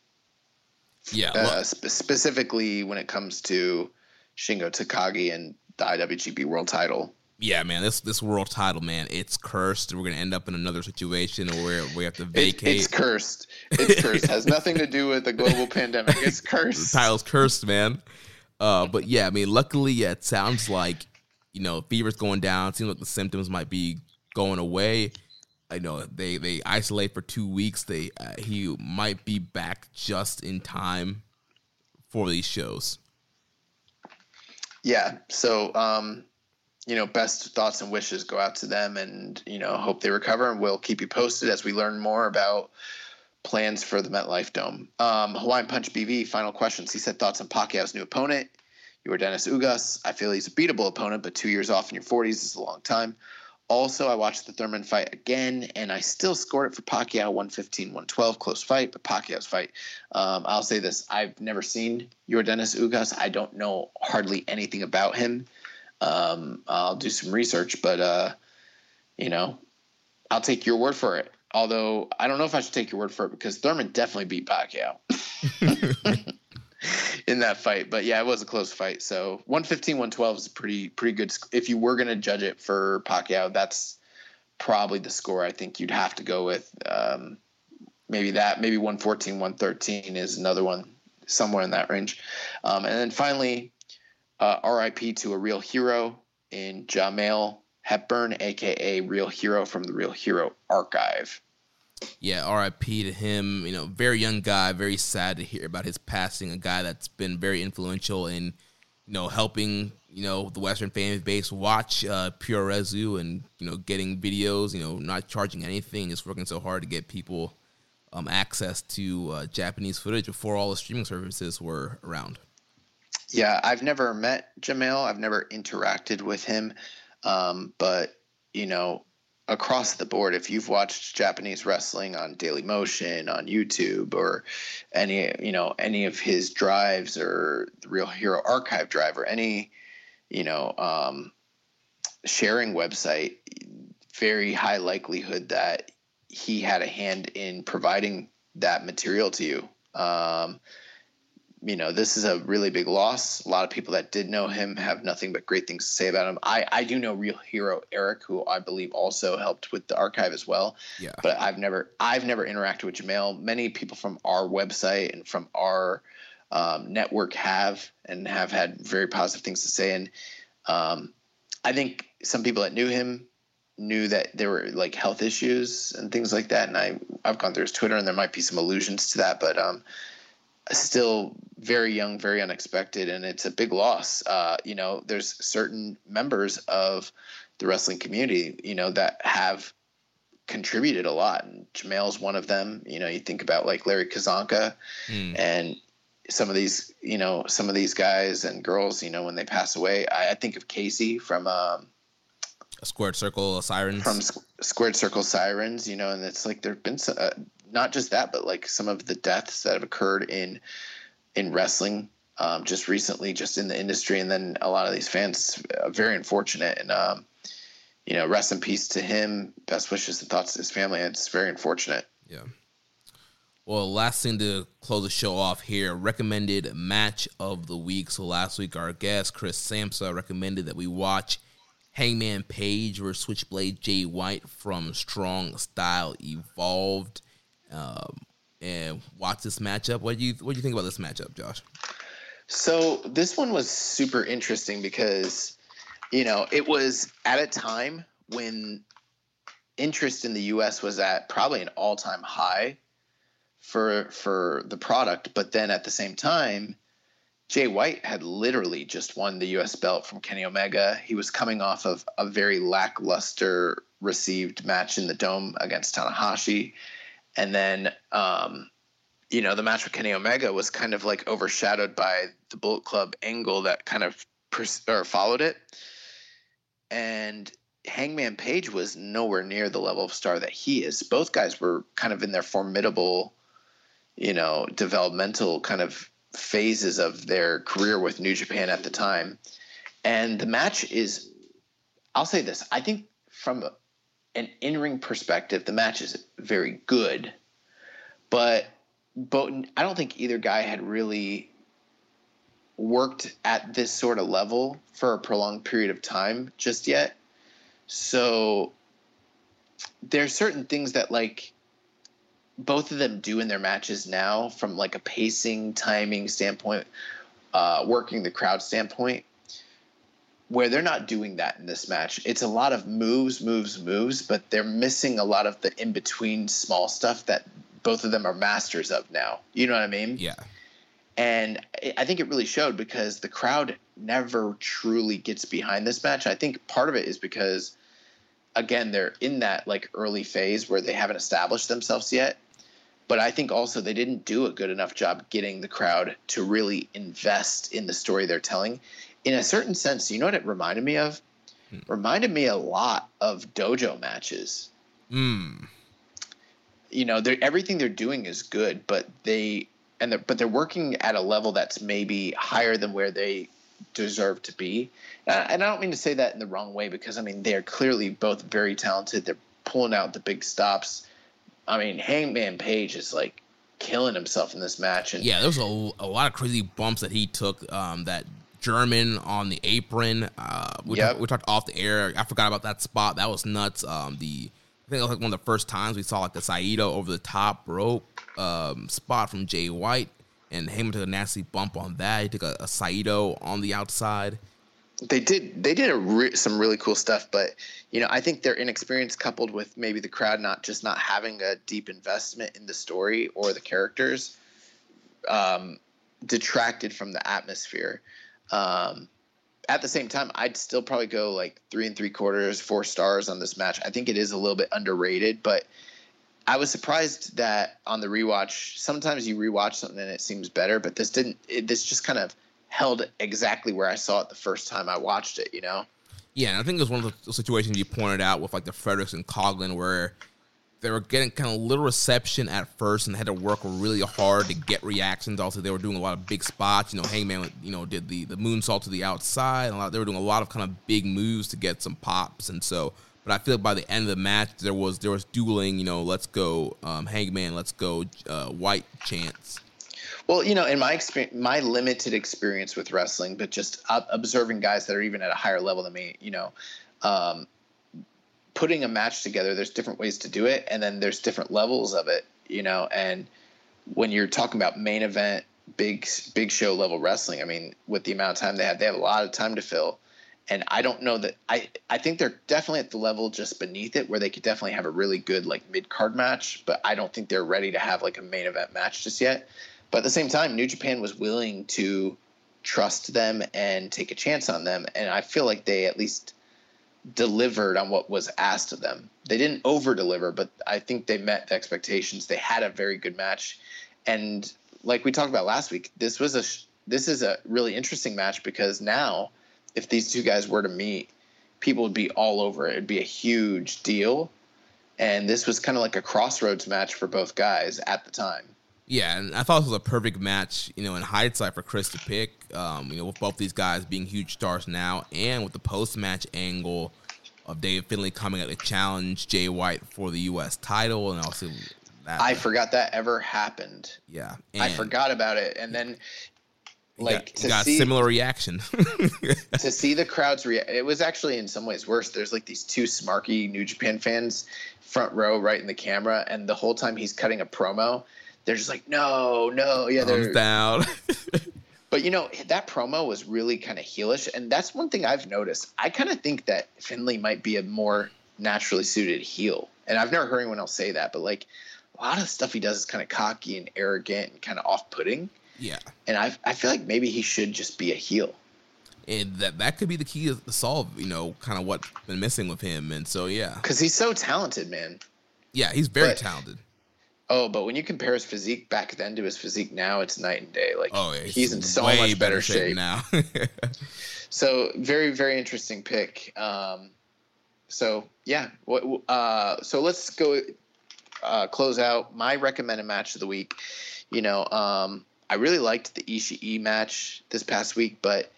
Yeah. Uh, sp- specifically when it comes to Shingo Takagi and the IWGP World Title. Yeah, man, this this world title, man, it's cursed. We're gonna end up in another situation where we have to vacate. It's, it's cursed. It's cursed. Has nothing to do with the global pandemic. It's [laughs] cursed. The title's cursed, man. Uh, but yeah, I mean, luckily, yeah, it sounds like you know fever's going down. Seems like the symptoms might be going away. I know they they isolate for two weeks. They uh, he might be back just in time for these shows. Yeah. So, um, you know, best thoughts and wishes go out to them, and you know, hope they recover. And we'll keep you posted as we learn more about plans for the MetLife Dome. Um, Hawaiian Punch BV. Final questions. He said thoughts on Pacquiao's new opponent. Yordenis Ugas. I feel he's a beatable opponent, but two years off in your 40s is a long time. Also, I watched the Thurman fight again, and I still scored it for Pacquiao 115 112. Close fight, but Pacquiao's fight. Um, I'll say this I've never seen Yordenis Ugas. I don't know hardly anything about him. Um, I'll do some research, but, uh, you know, I'll take your word for it. Although I don't know if I should take your word for it because Thurman definitely beat Pacquiao. [laughs] [laughs] in that fight. But yeah, it was a close fight. So 115, 112 is pretty pretty good. If you were going to judge it for Pacquiao, that's probably the score I think you'd have to go with. Um, maybe that, maybe 114, 113 is another one somewhere in that range. Um, and then finally, uh, RIP to a real hero in Jamel Hepburn, aka Real Hero from the Real Hero Archive yeah, RIP to him. You know, very young guy. Very sad to hear about his passing. A guy that's been very influential in, you know, helping you know the Western fan base watch uh, Puroresu and you know getting videos. You know, not charging anything, just working so hard to get people um, access to uh, Japanese footage before all the streaming services were around. Yeah, I've never met Jamel. I've never interacted with him, um, but you know, across the board if you've watched japanese wrestling on daily motion on youtube or any you know any of his drives or the real hero archive drive or any you know um, sharing website very high likelihood that he had a hand in providing that material to you. Um, you know, this is a really big loss. A lot of people that did know him have nothing but great things to say about him. I, I do know real hero Eric, who I believe also helped with the archive as well. Yeah. But I've never I've never interacted with Jamel. Many people from our website and from our um, network have and have had very positive things to say. And um, I think some people that knew him knew that there were like health issues and things like that. And I I've gone through his Twitter and there might be some allusions to that, but um, still very young, very unexpected, and it's a big loss. Uh, you know, there's certain members of the wrestling community, you know, that have contributed a lot, and Jamel's one of them. You know, you think about like Larry Csonka mm. and some of these, you know, some of these guys and girls, you know, when they pass away. I, I think of Casey from um, a squared circle sirens from squared circle sirens you know and it's like there've been uh, not just that, but like some of the deaths that have occurred in in wrestling um, just recently, just in the industry, and then a lot of these fans uh, very unfortunate. And um, you know, rest in peace to him. Best wishes and thoughts to his family. It's very unfortunate. Yeah. Well, last thing to close the show off here recommended match of the week. So last week, our guest, Chris Samsa, recommended that we watch Hangman Page versus Switchblade Jay White from Strong Style Evolved. Um, and watch this matchup. What do you what do you think about this matchup, Josh? So this one was super interesting because, you know, it was at a time when interest in the U.S. was at probably an all-time high for for the product, but then at the same time, Jay White had literally just won the U.S. belt from Kenny Omega. He was coming off of a very lackluster received match in the Dome against Tanahashi, and then um, you know the match with Kenny Omega was kind of like overshadowed by the Bullet Club angle that kind of pers- or followed it, and Hangman Page was nowhere near the level of star that he is. Both guys were kind of in their formidable you know, developmental kind of phases of their career with New Japan at the time. And the match is, I'll say this, I think from an in ring perspective, the match is very good. But, but I don't think either guy had really worked at this sort of level for a prolonged period of time just yet. So there's certain things that like both of them do in their matches now from like a pacing, timing standpoint, uh, working the crowd standpoint, where they're not doing that in this match. It's a lot of moves, moves, moves, but they're missing a lot of the in between small stuff that both of them are masters of now. You know what I mean? Yeah. And I think it really showed because the crowd never truly gets behind this match. I think part of it is because again, they're in that like early phase where they haven't established themselves yet but I think also they didn't do a good enough job getting the crowd to really invest in the story they're telling. In a certain sense, you know what it reminded me of? Hmm. Reminded me a lot of dojo matches. Hmm. You know, they're, everything they're doing is good, but they and they're, but they're working at a level that's maybe higher than where they deserve to be. And I don't mean to say that in the wrong way because I mean they are clearly both very talented. They're pulling out the big stops I mean, Hangman Page is like killing himself in this match. And yeah, there was a, a lot of crazy bumps that he took. Um, that German on the apron. Uh, we, yep. talk, we talked off the air. I forgot about that spot. That was nuts. Um, the I think it was like one of the first times we saw like the Saito over the top rope um, spot from Jay White, and Hangman took a nasty bump on that. He took a, a Saito on the outside they did they did re- some really cool stuff but you know i think their inexperience coupled with maybe the crowd not just not having a deep investment in the story or the characters um, detracted from the atmosphere um, at the same time i'd still probably go like three and three quarters four stars on this match i think it is a little bit underrated but I was surprised that on the rewatch, sometimes you rewatch something and it seems better, but this didn't. It, this just kind of held exactly where I saw it the first time I watched it, you know? Yeah, and I think it was one of the situations you pointed out with like the Fredericks and Coughlin where they were getting kind of little reception at first and had to work really hard to get reactions. Also, they were doing a lot of big spots. You know, Hangman, you know, did the the moonsault to the outside. And a lot, they were doing a lot of kind of big moves to get some pops. And so, but I feel like by the end of the match, there was there was dueling. You know, let's go um, Hangman, let's go uh, White chance. Well, you know, in my experience, my limited experience with wrestling, but just observing guys that are even at a higher level than me, you know, um, putting a match together, there's different ways to do it, and then there's different levels of it, you know. And when you're talking about main event, big big show level wrestling, I mean, with the amount of time they have, they have a lot of time to fill. And I don't know that I I think they're definitely at the level just beneath it where they could definitely have a really good like mid card match, but I don't think they're ready to have like a main event match just yet. But at the same time, New Japan was willing to trust them and take a chance on them. And I feel like they at least delivered on what was asked of them. They didn't over deliver, but I think they met the expectations. They had a very good match. And like we talked about last week, this was a this is a really interesting match because now if these two guys were to meet, people would be all over it. It'd be a huge deal. and this was kind of like a crossroads match for both guys at the time. Yeah, and I thought this was a perfect match, you know, in hindsight for Chris to pick. Um, you know, with both these guys being huge stars now, and with the post-match angle of Dave Finlay coming out to challenge Jay White for the U.S. title, and also that. I forgot that ever happened. Yeah, I forgot about it, and then like got, to got see, similar reaction [laughs] to see the [laughs] crowds react. It was actually in some ways worse. There's like these two smarky New Japan fans front row, right in the camera, and the whole time he's cutting a promo they're just like, no, no, yeah, they're down. [laughs] but you know that promo was really kind of heelish, and that's one thing I've noticed. I kind of think that Finlay might be a more naturally suited heel, and I've never heard anyone else say that. But like a lot of the stuff he does is kind of cocky and arrogant and kind of off-putting. Yeah, and I I feel like maybe he should just be a heel. And that that could be the key to solve, you know, kind of what's been missing with him. And so yeah, because he's so talented, man. Yeah, he's very but, talented. Oh, but when you compare his physique back then to his physique now, it's night and day. Like, oh, he's in so much better, better shape, shape now. [laughs] so very, very interesting pick. Um, so yeah, what? Uh, so let's go uh, close out my recommended match of the week. You know, um, I really liked the Ishii match this past week, but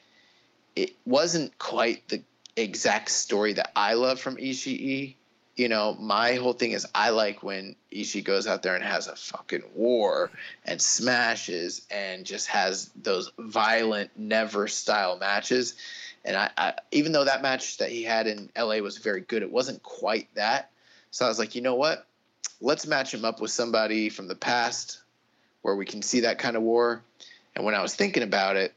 it wasn't quite the exact story that I love from Ishii you know, my whole thing is I like when Ishii goes out there and has a fucking war and smashes and just has those violent, never style matches. And I, I, even though that match that he had in LA was very good, it wasn't quite that. So I was like, you know what? Let's match him up with somebody from the past where we can see that kind of war. And when I was thinking about it,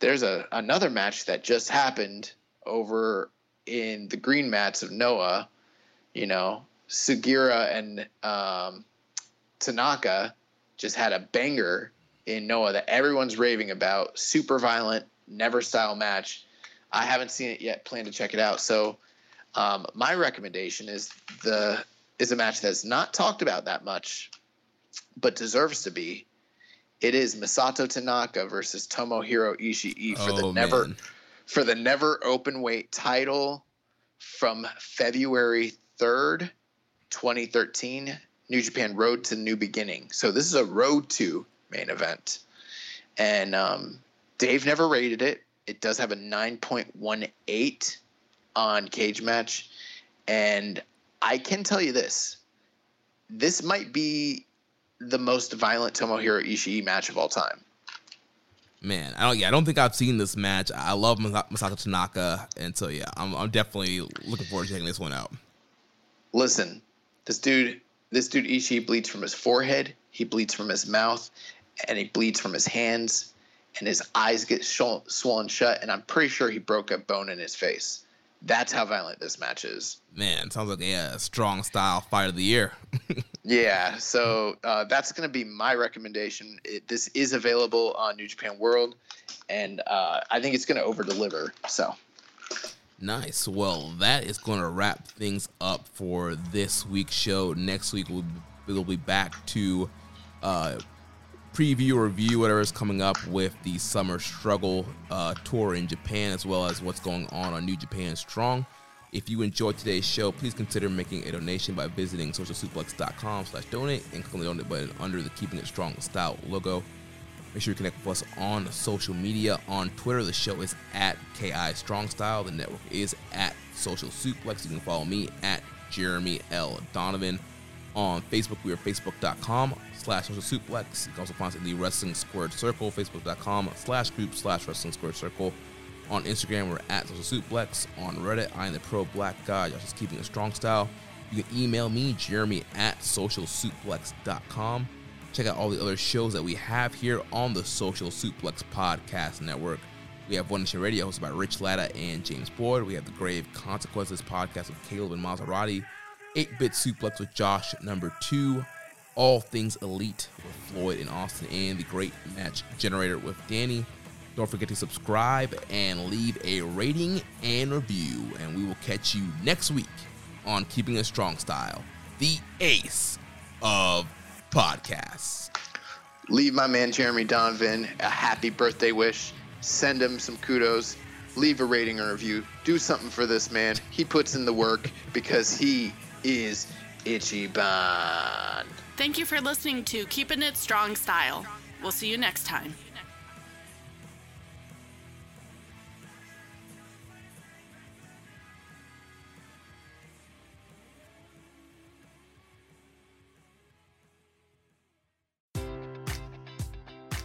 there's a another match that just happened over in the green mats of Noah you know, Sugiura and um, Tanaka just had a banger in Noah that everyone's raving about. Super violent, never style match. I haven't seen it yet. Plan to check it out. So, um, my recommendation is the is a match that's not talked about that much, but deserves to be. It is Masato Tanaka versus Tomohiro Ishii for oh, the never man. for the never open weight title from February 3rd, 2013, New Japan Road to New Beginning. So this is a Road to main event. And um, Dave never rated it. It does have a 9.18 on Cage Match. And I can tell you this this might be the most violent Tomohiro Ishii match of all time. Man, I don't. Yeah, I don't think I've seen this match. I love Masato Tanaka, and so yeah, I'm, I'm definitely looking forward to checking this one out listen, this dude, this dude Ishii bleeds from his forehead, he bleeds from his mouth, and he bleeds from his hands, and his eyes get swollen shut, and I'm pretty sure he broke a bone in his face. That's how violent this match is. Man, sounds like a strong style fight of the year. [laughs] yeah, so uh, that's going to be my recommendation. It, this is available on New Japan World, and uh, I think it's going to over deliver. So Nice. Well, that is going to wrap things up for this week's show. Next week we'll, we'll be back to uh, preview or review whatever is coming up with the Summer Struggle uh, tour in Japan, as well as what's going on on New Japan Strong. If you enjoyed today's show, please consider making a donation by visiting socialsuplex.com slash donate and click on the donate button under the Keeping It Strong style logo. Make sure you connect with us on social media. On Twitter, the show is at KI Strong Style. The network is at Social Suplex. You can follow me at Jeremy L. Donovan. On Facebook, we are facebook.com slash social suplex. You can also find us in the Wrestling Squared Circle, facebook.com slash group slash Wrestling Squared Circle. On Instagram, we're at social suplex. On Reddit, I am the pro black guy, Y'all just keeping a strong style. You can email me, Jeremy at socialsuplex.com. Check out all the other shows that we have here on the Social Suplex Podcast Network. We have One Nation Radio hosted by Rich Latta and James Boyd. We have the Grave Consequences podcast with Caleb and Maserati. 8 Bit Suplex with Josh, number two. All Things Elite with Floyd and Austin, and the Great Match Generator with Danny. Don't forget to subscribe and leave a rating and review. And we will catch you next week on Keeping a Strong Style, the ace of podcasts. Leave my man Jeremy Donovan a happy birthday wish. Send him some kudos. Leave a rating or review. Do something for this man. He puts in the work because he is Ichiban. Thank you for listening to Keeping It Strong Style. We'll see you next time.